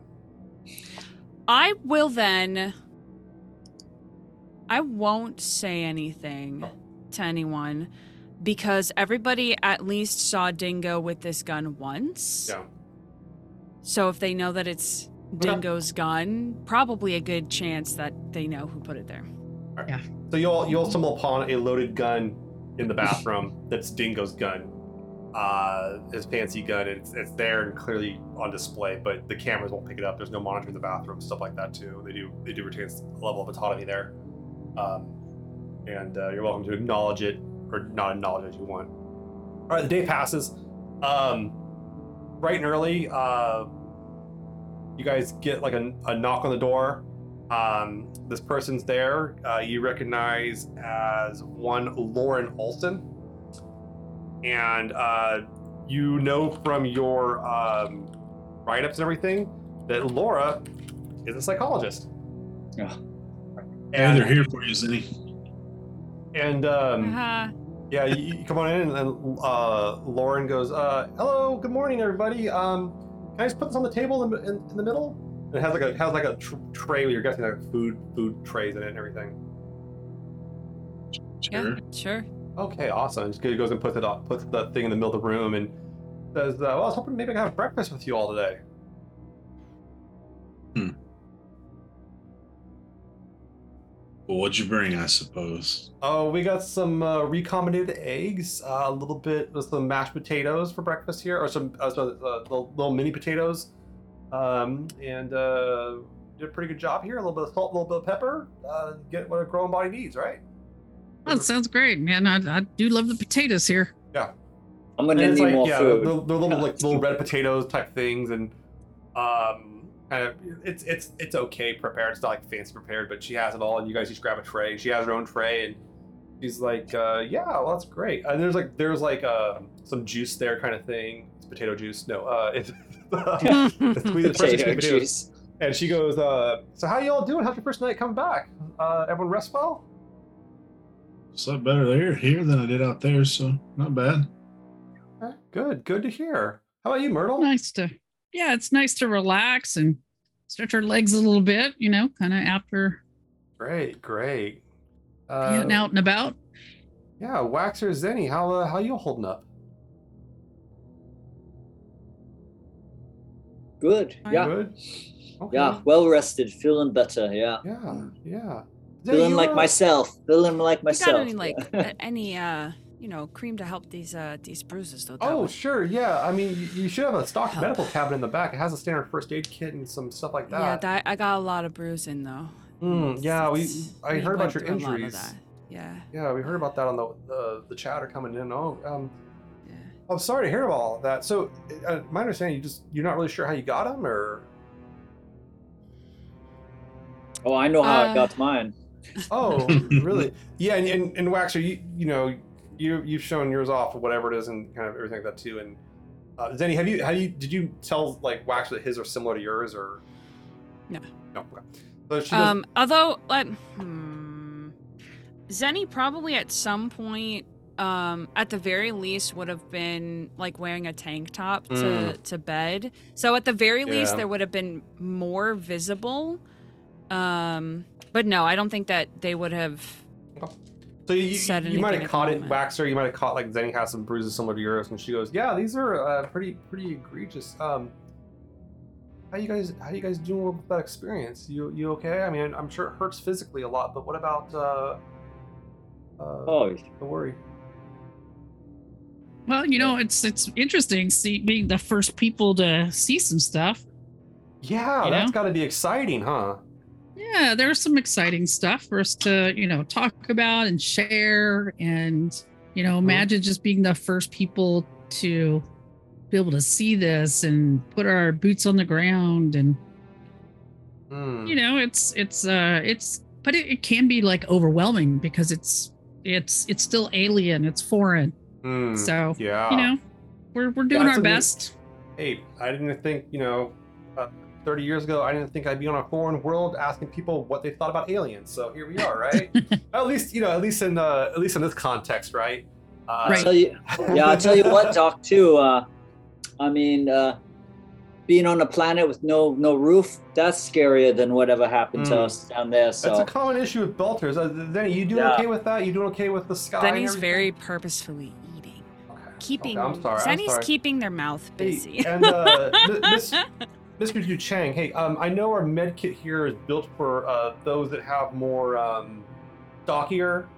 I will then. I won't say anything to anyone because everybody at least saw Dingo with this gun once. Yeah. So if they know that it's Dingo's gun, probably a good chance that they know who put it there. Yeah. So you'll you'll stumble upon a loaded gun in the bathroom that's Dingo's gun. Uh, his fancy gun. It's it's there and clearly on display, but the cameras won't pick it up. There's no monitoring in the bathroom, stuff like that too. They do they do retain a level of autonomy there. Um, and uh, you're welcome to acknowledge it or not acknowledge it as you want. All right, the day passes. Um, bright and early, uh, you guys get like a, a knock on the door. Um, this person's there. Uh, you recognize as one Lauren Olson, and uh, you know from your um, write-ups and everything that Laura is a psychologist. Yeah. Yeah, they're here for you, Zeni. and um, Uh-huh. yeah, you, you come on in, and uh, Lauren goes, uh, "Hello, good morning, everybody. Um, can I just put this on the table in, in, in the middle?" And it has like a has like a tr- tray where you're guessing like food food trays in it and everything. Yeah, Sure. sure. Okay, awesome. Just goes and puts it up, puts the thing in the middle of the room, and says, uh, "Well, I was hoping maybe I could have breakfast with you all today." Well, what'd you bring, I suppose? Oh, we got some uh, recombinated eggs, uh, a little bit of some mashed potatoes for breakfast here, or some uh, so, uh, the little mini potatoes, um, and uh, did a pretty good job here. A little bit of salt, a little bit of pepper. Uh, get what a growing body needs, right? Oh, that sounds great, man. I, I do love the potatoes here. Yeah. I'm gonna it's need like more yeah, food. they're, they're little like little red potatoes type things, and um, kind of it's it's it's okay prepared. It's not like fancy prepared, but she has it all, and you guys just grab a tray. She has her own tray, and she's like, uh, "Yeah, well, that's great." And there's like there's like uh, some juice there, kind of thing. It's potato juice. No, uh, it's, it's sweet, Potato squeezed potatoes. juice. And she goes, uh, "So how y'all doing? How's your first night coming back? Uh, everyone rest well?" Slept better there here than I did out there, so not bad. Good, good to hear. How about you, Myrtle? Nice to, yeah, it's nice to relax and stretch our legs a little bit, you know, kind of after Great, great. Uh, getting out and about. Yeah, Waxor Zeni, how uh, how you holding up? Good. Yeah. Good. Okay. Yeah. Well rested. Feeling better. Yeah. Yeah. Yeah. Feeling you, like uh, myself. Feeling like You myself. got any like any uh you know cream to help these uh these bruises though? That Oh, would- sure. Yeah. I mean, you, you should have a stock Help. medical cabinet in the back. It has a standard first aid kit and some stuff like yeah, that. that I got a lot of bruising though. Mm, It's- yeah, we. I we heard about your through a lot of injuries. Yeah, Yeah, we heard about that on the the, the chatter coming in. Oh, um, yeah. I'm sorry to hear about all that. So, uh, my understanding, you just you're not really sure how you got them, or Oh, I know how Uh, I got mine. oh, really? Yeah, and, and, and Waxor, you you know, you you've shown yours off, or whatever it is, and kind of everything like that too. And uh, Zeni, have you have you did you tell like Waxor that his are similar to yours, or No. No. Okay. So Um, although, like, hmm, Zeni probably at some point, um, at the very least, would have been like wearing a tank top to Mm. to bed. So at the very least, Yeah. there would have been more visible. Um, but no, I don't think that they would have. So you, you, said you might have caught it, moment. Waxor. You might have caught like Zeni has some bruises similar to yours, and she goes, "Yeah, these are uh, pretty pretty egregious." Um, how you guys how you guys doing with that experience? You you okay? I mean, I'm sure it hurts physically a lot, but what about uh, uh Oh, the worry? Well, you know, it's it's interesting see being the first people to see some stuff. Yeah, You that's know? got to be exciting, huh? Yeah, there's some exciting stuff for us to, you know, talk about and share. And, you know, imagine just being the first people to be able to see this and put our boots on the ground. And, Hmm. you know, it's, it's, uh, it's, but it, it can be like overwhelming because it's, it's, it's still alien, it's foreign. Hmm. So, yeah. you know, we're, we're doing that's our a neat- best. hey, I didn't think, you know, uh, 30 years ago, I didn't think I'd be on a foreign world asking people what they thought about aliens. So here we are, right? at least, you know, at least in uh, at least in this context, right? Uh, I'll tell you, yeah, I'll tell you what, Doc. Too. Uh, I mean, uh, being on a planet with no no roof, that's scarier than whatever happened to Mm. us down there. That's a common issue with belters. Uh, Zeni, you doing Yeah. okay with that? You doing okay with the sky? and Zeni's everything? very purposefully eating, Okay. keeping. Okay, I'm sorry. I'm Zeni's sorry. keeping their mouth Hey, busy. and uh, Mi- Miss Mr. DuChang, hey, um, I know our med kit here is built for uh, those that have more um, stockier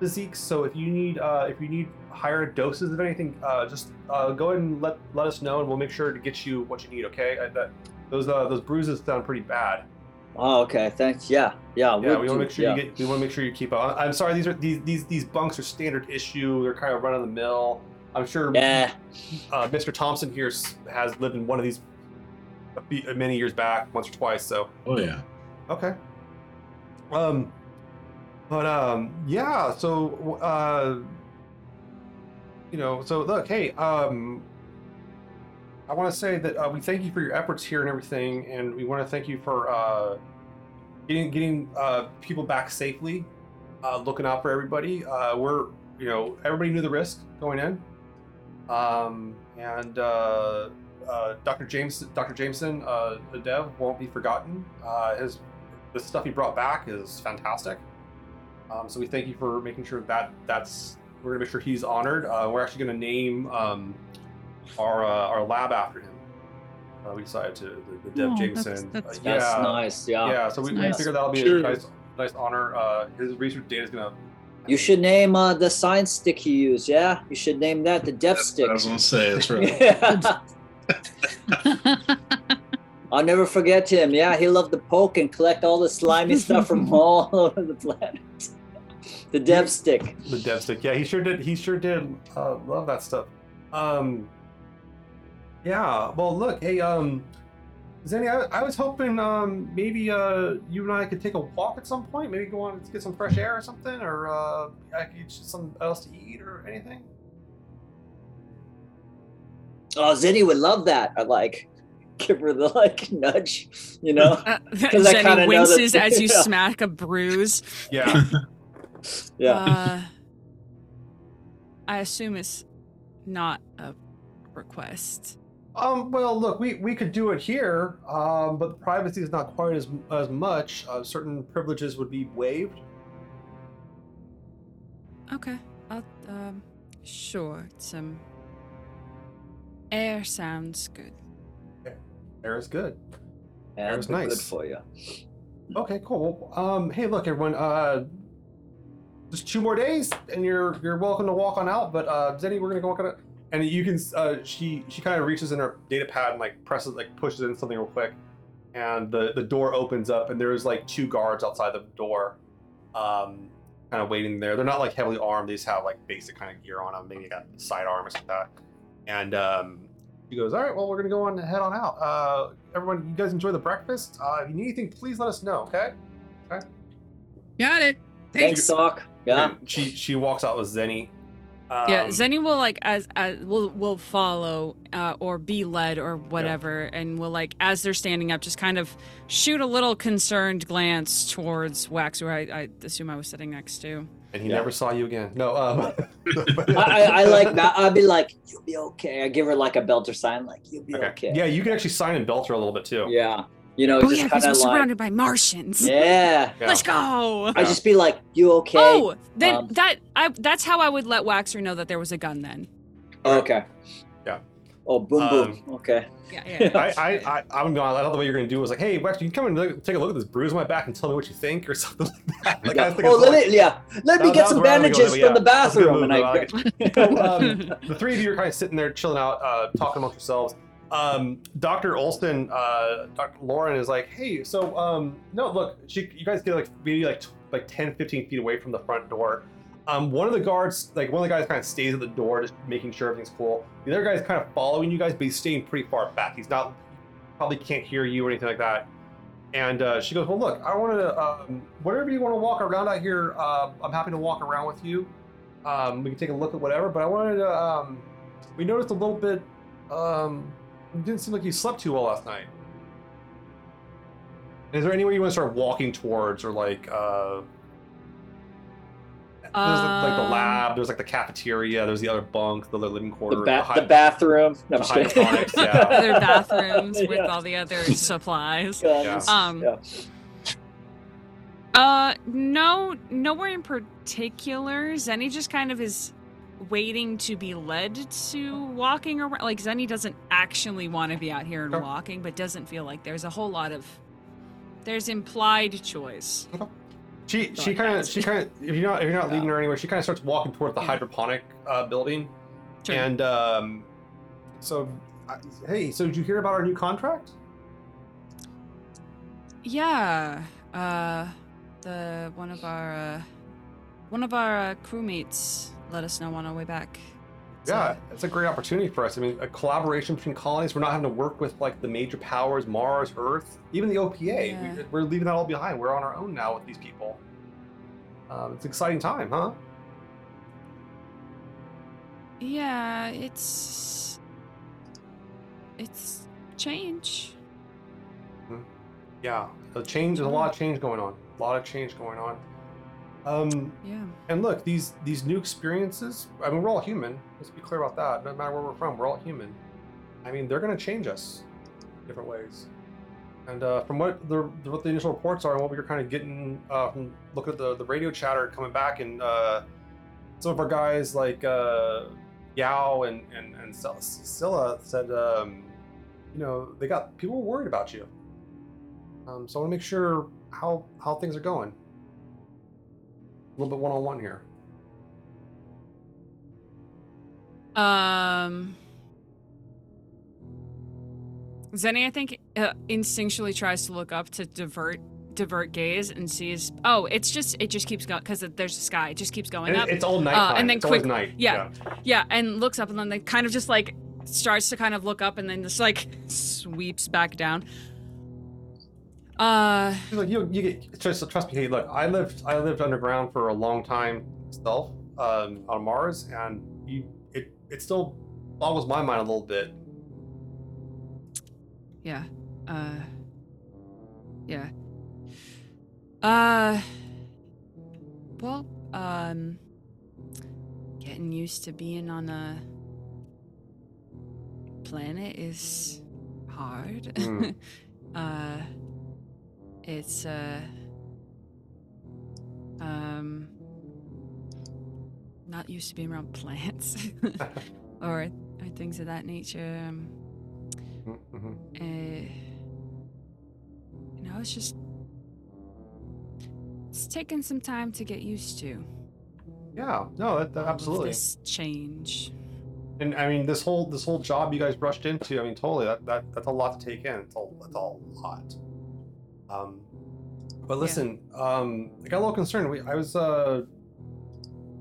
physiques. So if you need uh, if you need higher doses of anything, uh, just uh, go ahead and let let us know, and we'll make sure to get you what you need. Okay? Uh, that, those uh, those bruises sound pretty bad. oh, okay, thanks. Yeah, yeah. Yeah, we want to make sure yeah. you get. We want to make sure you keep up. I'm sorry, these are these these these bunks are standard issue. They're kind of run of the mill. I'm sure Yeah, uh, Mr. Thompson here has lived in one of these few, many years back, once or twice. So Oh yeah. okay. Um, but um, yeah. So uh, you know, so look, hey, um, I want to say that uh, we thank you for your efforts here and everything, and we want to thank you for uh, getting getting uh, people back safely, uh, looking out for everybody. Uh, we're you know everybody knew the risk going in, um, and uh, uh, Dr. James Dr. Jameson, uh, the dev, won't be forgotten. Uh, his the stuff he brought back is fantastic. Um, so we thank you for making sure that that's we're gonna make sure he's honored. Uh, we're actually gonna name um, our uh, our lab after him. Uh, we decided to the, the Dev Oh, that's- Jameson. that's- uh, that's yeah, nice. Yeah. yeah. So we, That's we nice. figured that'll be Sure. a nice nice honor. Uh, his research data is gonna. You should name uh, the science stick he used. Yeah, you should name that the Death That's Stick. what I was gonna say. That's right. Yeah. I'll never forget him. Yeah, he loved to poke and collect all the slimy stuff from all over the planet. The Dev Stick. The dev stick. Yeah, he sure did. He sure did uh, love that stuff. Um, yeah. Well, look, hey, um, Zeni, I, I was hoping um, maybe uh, you and I could take a walk at some point. Maybe go on to get some fresh air or something, or uh, I could get you something else to eat or anything. Oh, Zeni would love that. I like give her the like nudge, you know. Uh, 'Cause I kinda know winces that- as you yeah. smack a bruise. Yeah. Yeah. Uh, I assume it's not a request. um. Well, look, we, we could do it here, um, but the privacy is not quite as as much. Uh, certain privileges would be waived. Okay. I'll, um, sure. Some air sounds good. Air is good. Yeah, was that'd good nice. for you. Okay, cool. Um, hey, look, everyone. Uh, just two more days, and you're you're welcome to walk on out. But uh, Zeni, we're gonna go walk on it, and you can. Uh, she she kind of reaches in her data pad and like presses like pushes in something real quick, and the the door opens up, and there's like two guards outside the door, um, kind of waiting there. They're not like heavily armed. They just have like basic kind of gear on them. Maybe got side arm or something like that. And um, she goes, "All right, well, we're gonna go on and head on out. Uh, everyone, you guys enjoy the breakfast. Uh, if you need anything, please let us know. Okay." Okay. Got it. Thanks, Thanks. Doc. Yeah. And she she walks out with Zeni. yeah, Um, Zeni will like as as will will follow uh, or be led or whatever, and will like as they're standing up, just kind of shoot a little concerned glance towards Wax, who I, I assume I was sitting next to. And he Yeah. never saw you again. No. Um, I, I, I like that. I'd be like, you'll be okay. I give her like a Belter sign, like, you'll be Okay. okay. Yeah, you can actually sign and belt her a little bit too. Yeah. You know, Oh just yeah, because kind we're of like, surrounded by Martians. yeah. Yeah. Let's go. I just be like, you okay? Oh, then Um, that I that's how I would let Waxor know that there was a gun. Then. okay. Yeah. Oh, boom, boom. Okay. Yeah, yeah. yeah. I, I, I, I'm gonna. I thought the way you're gonna do was like, hey, Wex, you can come and look, take a look at this bruise on my back and tell me what you think, or something like that. Like, Yeah. was thinking Oh, let like- me, yeah. Let me get some was where I was bandages gonna go, from the yeah. That's bathroom. And move, I, I like So, um, the three of you are kind of sitting there chilling out, uh, talking amongst yourselves. Um, Dr. Olson, uh, Dr. Lauren is like, hey, so, um, no, look, she, you guys get like maybe like t- like 10, 15 feet away from the front door. Um, one of the guards, like one of the guys kind of stays at the door, just making sure everything's cool. The other guy's kind of following you guys, but he's staying pretty far back. He's not, probably can't hear you or anything like that. And uh, she goes, well, look, I want to, um, whatever you want to walk around out here, uh, I'm happy to walk around with you. Um, we can take a look at whatever, but I wanted to. Um, we noticed a little bit. Um, it didn't seem like you slept too well last night. Is there anywhere you want to start walking towards, or like, uh, there's like the Um, lab, there's like the cafeteria, there's the other bunk, the other living quarter, the, ba- hy- the bathroom. No, the I'm just kidding. hydroponics, yeah. Other bathrooms with Yeah. all the other supplies. Guns. Um, Yeah. Uh, no, nowhere in particular. Zeni just kind of is waiting to be led to walking around. Like Zeni doesn't actually want to be out here and Okay. walking, but doesn't feel like there's a whole lot of there's implied choice. She she kind of she kind of if you're not if you're not leading her anywhere, she kind of starts walking towards the hydroponic uh, building. Sure. And um, so, I, hey, so did you hear about our new contract? Yeah. Uh, the one of our uh, one of our uh, crewmates let us know on our way back. Yeah, it's a great opportunity for us. I mean, a collaboration between colonies. We're not having to work with like the major powers, Mars, Earth, even the OPA. Yeah. We, we're leaving that all behind. We're on our own now with these people. Um, it's an exciting time, huh? Yeah, it's it's change. Yeah, the change. There's a lot of change going on. A lot of change going on. Um, Yeah. And look, these these new experiences. I mean, we're all human. Let's be clear about that. No matter where we're from, we're all human. I mean, they're going to change us in different ways. And uh, from what the what the initial reports are, and what we were kind of getting uh, from looking at the the radio chatter coming back, and uh, some of our guys like uh, Yao and and and Scylla said, um, you know, they got people were worried about you. Um, so I want to make sure how how things are going. A little bit one on one here. Um, Zeni, I think, uh, instinctually tries to look up to divert divert gaze and sees. Oh, it's just it just keeps going because there's a sky. It just keeps going And up. it's all night. and then it's quick- night. yeah. yeah, and looks up and then they kind of just like starts to kind of look up and then just like sweeps back down. Uh, She's like, you, you get trust, trust me. Hey, look, I lived, I lived underground for a long time myself um, on Mars, and you, it, it still boggles my mind a little bit. yeah. Uh, yeah. Uh, well, um, getting used to being on a planet is hard. Mm. uh, it's, uh, um, not used to being around plants or, or things of that nature. Um, Mhm. uh, you know, it's just it's taken some time to get used to. Yeah, no, that, that, absolutely. This change. And I mean, this whole, this whole job you guys rushed into. I mean, totally. That, that that's a lot to take in. It's a, it's a lot. Um, but listen, um, I got a little concerned. We, I was, uh,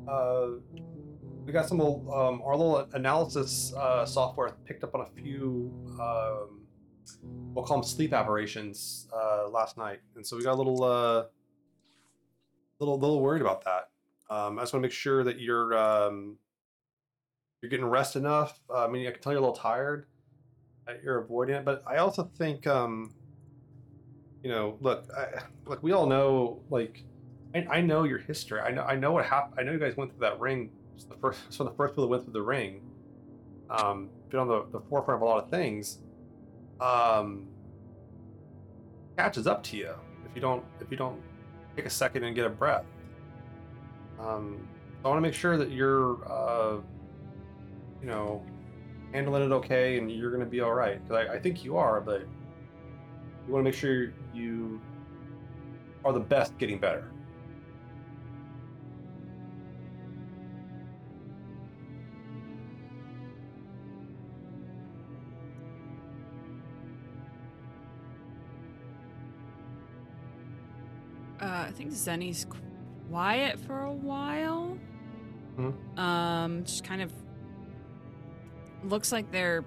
uh, we got some um, our little analysis uh, software picked up on a few um, we'll call them sleep aberrations uh, last night, and so we got a little uh, little little worried about that. Um, I just want to make sure that you're um, you're getting rest enough. Uh, I mean, I can tell you're a little tired. that You're avoiding it, but I also think um, you know, look, I, look, we all know like. I, I know your history. I know. I know what happened. I know you guys went through that ring it's the first, of the first people that went through the ring. Um, been on the, the forefront of a lot of things. Um, catches up to you if you don't if you don't take a second and get a breath. Um, I want to make sure that you're, uh, you know, handling it okay and you're going to be all right. Because I, I think you are, but you want to make sure you are the best getting better. Uh, I think Zeni's quiet for a while. Mhm. Um, just kind of looks like they're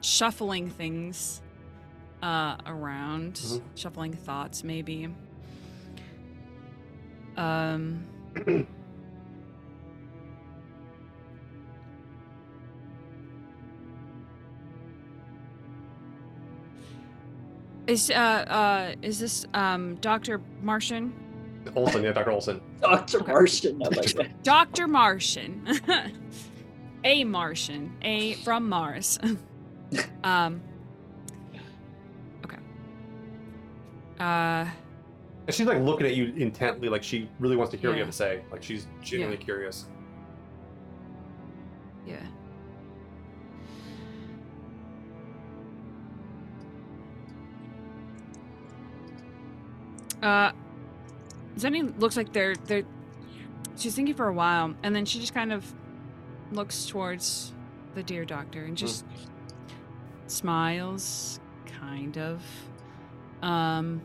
shuffling things uh, around, Mhm. shuffling thoughts, maybe. Um, is uh uh is this um Doctor Martian? Olson, yeah, Dr. Olson. Dr. Martian. I like that. Dr. Martian. a Martian. A from Mars. um Uh And she's like looking at you intently, like she really wants to hear what you Yeah. have to say. Like she's genuinely curious. yeah. Uh Zeni looks like they're they're she's thinking for a while and then she just kind of looks towards the dear doctor and just smiles kind of um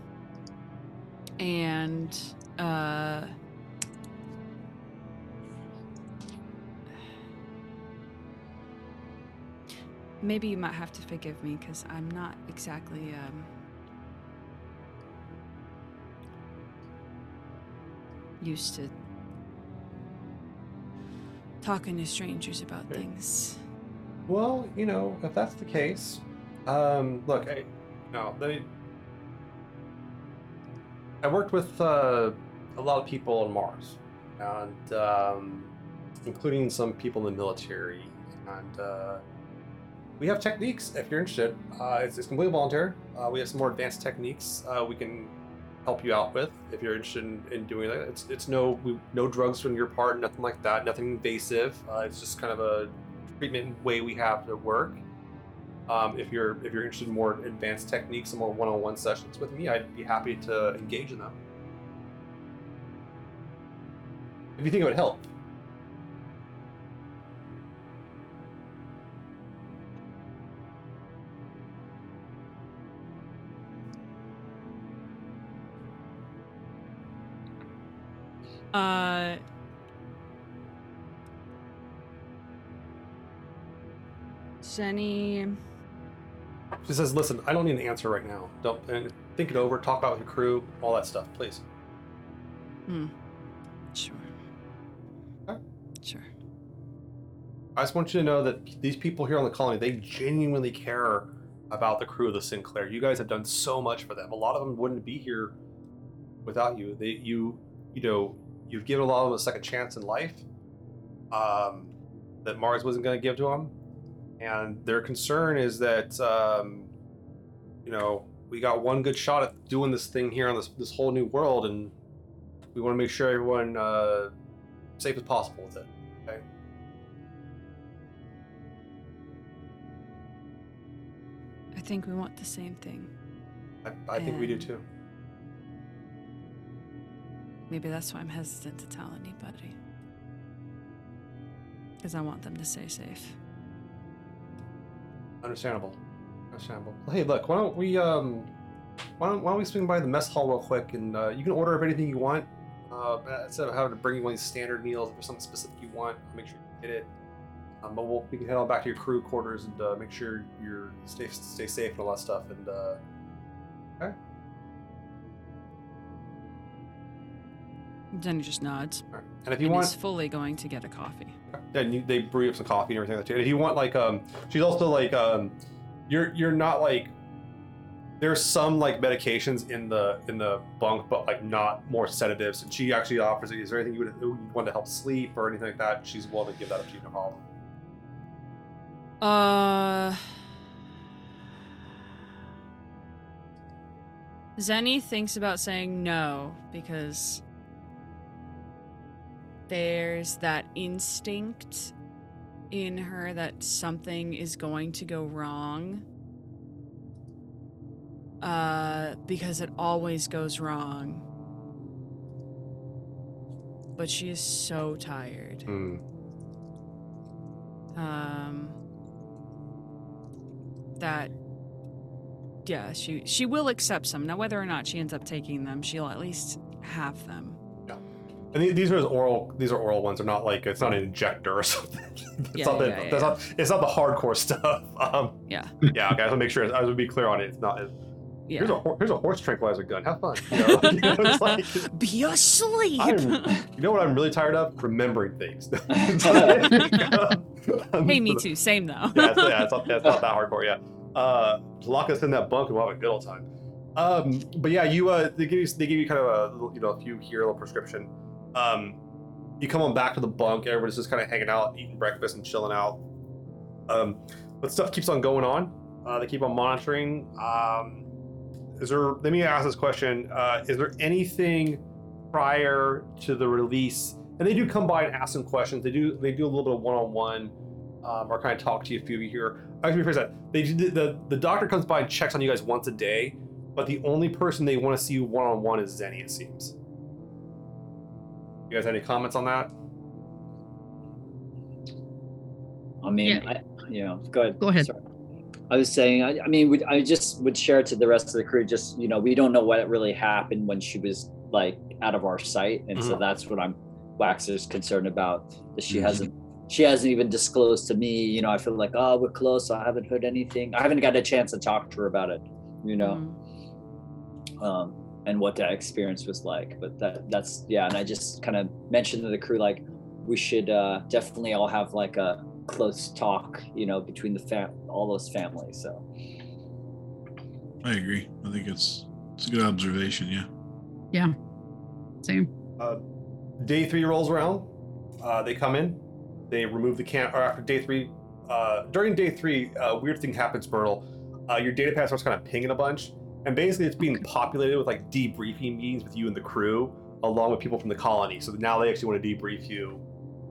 and uh maybe you might have to forgive me because i'm not exactly um used to talking to strangers about Okay. things Well, you know, if that's the case, um, look, I, no, they. I worked with uh, a lot of people on Mars, and um, including some people in the military, and uh, we have techniques. If you're interested, uh, it's, it's completely voluntary. Uh, we have some more advanced techniques uh, we can help you out with if you're interested in, in doing that. It's it's no we, no drugs from your part, nothing like that, nothing invasive. Uh, it's just kind of a treatment way we have to work. Um, if you're if you're interested in more advanced techniques and more one-on-one sessions with me, I'd be happy to engage in them. If you think it would help. Uh. Jenny. She says, "Listen, I don't need an answer right now. Don't and think it over. Talk about it with your crew, all that stuff, please." Hmm. Sure. Okay. Sure. I just want you to know that these people here on the colony, they genuinely care about the crew of the Sinclair. You guys have done so much for them. A lot of them wouldn't be here without you. They, you, you know, you've given a lot of them a second chance in life um, that Mars wasn't going to give to them, and their concern is that, um, you know, we got one good shot at doing this thing here on this this whole new world, and we want to make sure everyone uh, safe as possible with it. Okay. I think we want the same thing. I, I think we do too. Maybe that's why I'm hesitant to tell anybody. Because I want them to stay safe. Understandable. Understandable. Well, hey, look, why don't we um, why don't, why don't we swing by the mess hall real quick and uh, you can order up anything you want. Uh, instead of having to bring you one of these standard meals, if there's something specific you want, I'll make sure you get it. Um, but we'll we can head on back to your crew quarters and uh, make sure you're stay stay safe and all that stuff. And uh, Zeni just nods. all right. and if you and want, is fully going to get a coffee. Then you, they brew up some coffee and everything like that too. And if you want, like, um, she's also like, um, you're you're not like. There's some like medications in the in the bunk, but like not more sedatives. And she actually offers it. Is there anything you would you want to help sleep or anything like that? She's willing to give that up to you, no problem. Uh. Zeni thinks about saying no because there's that instinct in her that something is going to go wrong. Uh, because it always goes wrong. But she is so tired. Hmm. um that yeah she she will accept some now whether or not she ends up taking them she'll at least have them And the- these are oral. These are oral ones. They're not like it's not an injector or something. it's Yeah, not the, yeah, that's not. It's not the hardcore stuff. Um, Yeah. Yeah. Okay. I want to make sure. I would be clear on it. It's not. Yeah Here's a here's a horse tranquilizer gun. Have fun. You know, You know, like, be asleep I'm- you know what I'm really tired of? Remembering things. hey me too same though yeah, it's, yeah, it's not, it's not that hardcore. Yeah. Uh, lock us in that bunk and we'll have a good old time. Um, but yeah, you uh, they give you they give you kind of a you know a few here a little prescription. Um, you come on back to the bunk. Everybody's just kind of hanging out, eating breakfast and chilling out. Um, but stuff keeps on going on. Uh, they keep on monitoring. Um, is there? Let me ask this question: uh, Is there anything prior to the release? And they do come by and ask some questions. They do. They do a little bit of one-on-one, um, or kind of talk to you a few of you here. I can rephrase that. They do- the the doctor comes by and checks on you guys once a day, but the only person they want to see you one-on-one is Zeni. It seems. You guys have any comments on that? I mean, Yeah. I, you know, go ahead. Go ahead. Sorry. I was saying, I, I mean, we, I just would share to the rest of the crew. Just you know, we don't know what really happened when she was like out of our sight, and so Mhm. that's what I'm Waxor's concerned about. That she Mhm. hasn't, she hasn't even disclosed to me. You know, I feel like, oh, we're close. I haven't heard anything. I haven't got a chance to talk to her about it. You know, Mm. um, and what that experience was like. But that that's yeah, and I just kind of mentioned to the crew like we should uh, definitely all have like a close talk, you know, between the fam all those families. So I agree. I think it's it's a good observation. Yeah. Yeah. Same. Uh, day three rolls around. Uh, they come in. They remove the can. Or after day three, uh, during day three, a weird thing happens, Myrtle. Uh, your data pad starts kind of pinging a bunch, and basically it's being populated with like debriefing meetings with you and the crew, along with people from the colony. So now they actually want to debrief you.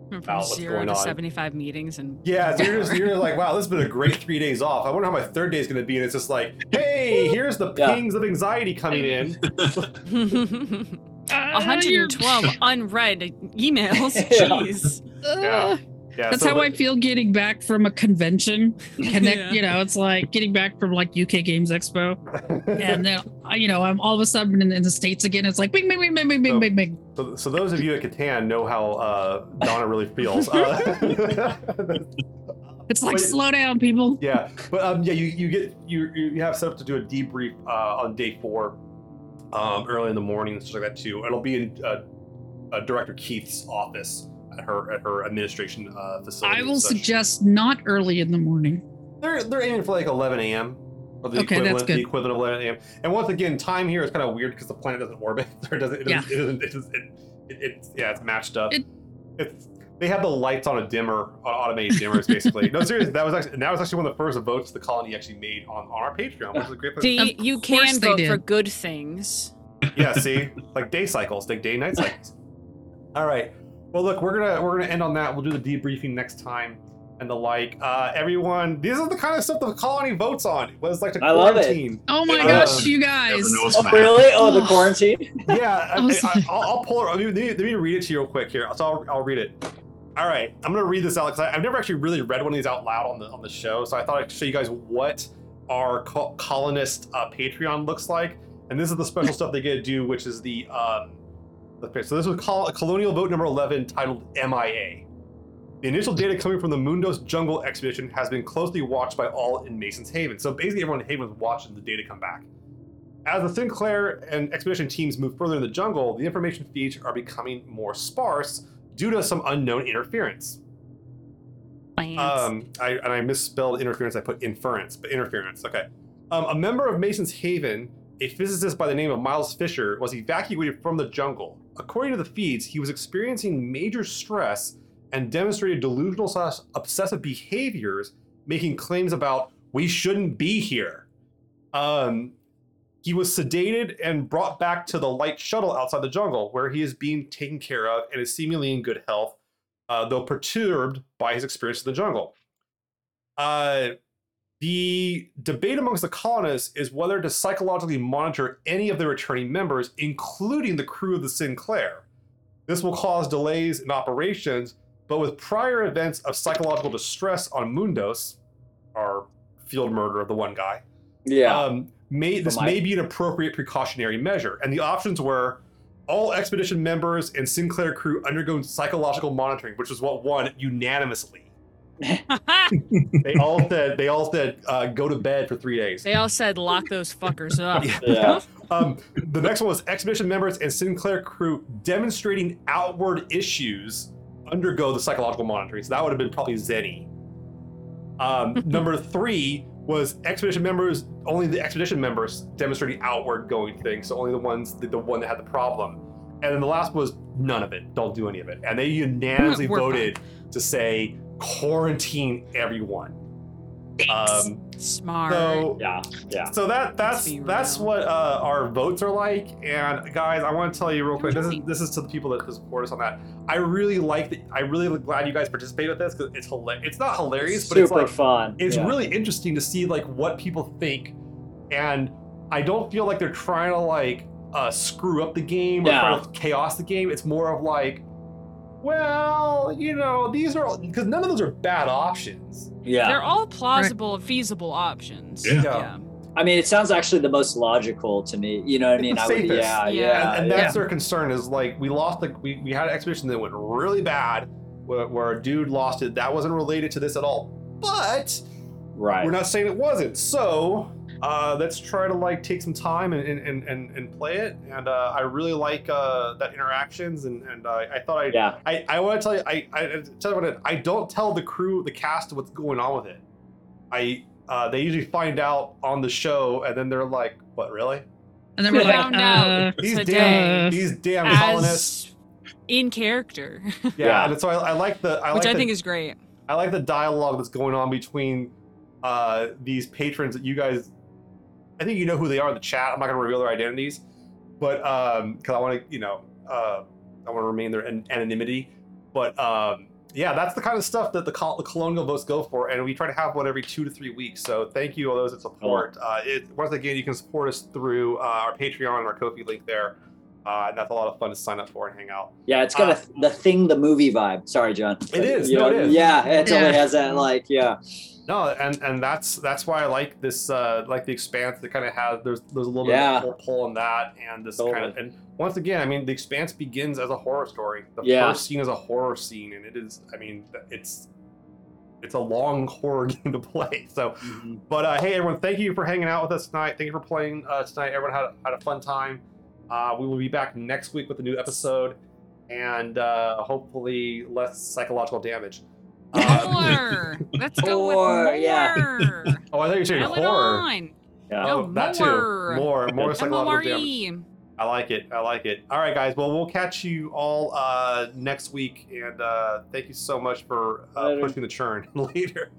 From About what's zero going to on. 75 meetings and Yeah, so you're just you're like, wow, this has been a great three days off. I wonder how my third day is going to be. And it's just like, hey, here's the Yeah. pings of anxiety coming in. Uh, 112 unread emails. Yeah. Jeez. Yeah, That's so how the- I feel getting back from a convention. Connect, Yeah. you know, it's like getting back from like UK Games Expo, and then you know I'm all of a sudden in, in the states again. It's like bing, bing, bing, bing, bing, bing, So- bing, bing. So, so those of you at Catan know how uh, Donna really feels. Uh, It's like Wait. slow down, people. yeah, but um, yeah, you, you get you you have set up to do a debrief uh, on day four, um, early in the morning and stuff like that too. It'll be in uh, uh, Director Keith's office at her at her administration uh, facility. I will such. suggest not early in the morning. they're they're aiming for like 11 a.m. Or the Okay, that's equivalent, good. the equivalent of 11 a.m. And once again, time here is kind of weird because the planet doesn't orbit. Or doesn't. It Yeah. doesn't, it doesn't, it, doesn't- it, it, it's yeah, it's matched up. It- it's they have the lights on a dimmer, on automated dimmers, basically. no, seriously, that was actually that was actually one of the first votes the colony actually made on, on our Patreon, which is a great place. See, you can vote did. for good things. yeah, see, like day cycles, like day night cycles. All right. Well, look, we're gonna we're gonna end on that. We'll do the debriefing next time and the like. Uh, everyone, these are the kind of stuff the colony votes on. What it's like to I love it. quarantine. Oh my Um, gosh, you guys! Oh really? Oh, the quarantine. Yeah, I, I, I'll, I'll pull it. Let me, let me- let me read it to you real quick here. So I'll, I'll read it. All right, I'm gonna read this out because I've never actually really read one of these out loud on the on the show. So I thought I'd show you guys what our co- colonist uh, Patreon looks like. And this is the special stuff they get to do, which is the um, Okay, so this was call, colonial vote number 11 titled MIA. The initial data coming from the Mundos Jungle expedition has been closely watched by all in Mason's Haven. So basically, everyone in Haven was watching the data come back. As the Sinclair and expedition teams move further in the jungle, the information feeds are becoming more sparse due to some unknown interference. Um, I, and I misspelled interference. I put inference, but interference. Okay. Um, a member of Mason's Haven, a physicist by the name of Miles Fisher, was evacuated from the jungle. According to the feeds, he was experiencing major stress and demonstrated delusional slash obsessive behaviors, making claims about we shouldn't be here. Um, he was sedated and brought back to the light shuttle outside the jungle, where he is being taken care of and is seemingly in good health uh, though perturbed by his experience in the jungle. Uh, the debate amongst the colonists is whether to psychologically monitor any of the returning members, including the crew of the Sinclair. This will cause delays in operations, but with prior events of psychological distress on Mundos, our field murder of the one guy, Yeah. um, may this my- may be an appropriate precautionary measure. And the options were all expedition members and Sinclair crew undergo psychological monitoring, which was what won unanimously. They all said they all said uh, go to bed for three days. they all said lock those fuckers up. Yeah. Um, the next one was expedition members and Sinclair crew demonstrating outward issues undergo the psychological monitoring. So that would have been probably Zeni. Um, number three was expedition members, only the expedition members demonstrating outward going things. So only the ones, the, the one that had the problem. And then the last was none of it. Don't do any of it. And they unanimously We're fine. voted to say quarantine everyone. Um, Smart. so Yeah. Yeah. so that that's that's real. what uh, our votes are like. And guys, I want to tell you real quick. This is this is to the people that support us on that. I really like that. I really glad you guys participate with this because it's hilarious. It's not hilarious, but Super it's like fun. it's yeah. really interesting to see like what people think. And I don't feel like they're trying to like uh, screw up the game or Yeah. try to chaos the game. It's more of like, well, you know, these are because none of those are bad options. Yeah. They're all plausible, feasible options. Yeah. Yeah. I mean, it sounds actually the most logical to me. You know what I mean? the I would, yeah, Yeah. yeah, and, and yeah. that's their concern is like we lost the we, we had an expedition that went really bad where, where a dude lost it that wasn't related to this at all but right. we're not saying it wasn't so uh, let's try to like take some time and and, and, and play it and uh, i really like uh, that interactions and, and uh, i thought i'd yeah. I, I want to tell you, I, I I tell you what, I don't tell the crew, the cast, what's going on with it. I uh, they usually find out on the show, and then they're like, "What, really? And then we're like, Found out uh, These Today. damn, these damn colonists." In character, Yeah, Yeah. and so I, I like the, I which like I the, think is great. I like the dialogue that's going on between uh, these patrons that you guys. I think you know who they are in the chat. I'm not going to reveal their identities, but because I want to, you know, uh, I want to remain their an- anonymity. But um, yeah, that's the kind of stuff that the, col- the colonial votes go for, and we try to have one every two to three weeks. So thank you all those that support. Uh, it, once again, you can support us through uh, our Patreon and our Ko-fi link there. Uh, and that's a lot of fun to sign up for and hang out. Yeah, it's got Uh, a, the thing, the movie vibe. Sorry, John. It is. You No, know, it is. Yeah, it totally Yeah. has that. Like, yeah, No, and and that's that's why I like this uh like the expanse that kind of has there's there's a little Yeah. bit of pull, pull in that and this kind of and once again I mean the expanse begins as a horror story. The Yeah. first scene is a horror scene and it is I mean it's it's a long horror game to play. So Mhm. but uh, hey everyone, thank you for hanging out with us tonight. Thank you for playing uh, tonight. Everyone had had a fun time. Uh, we will be back next week with a new episode and uh, hopefully less psychological damage. More. Let's go with More, more. yeah. oh, I thought you were saying Pile it horror. on. yeah. No, Oh, that too. more. More, more And psychological damage. Marie. I like it. I like it. All right, guys. Well, we'll catch you all uh, next week, and uh, thank you so much for uh, pushing the churn later.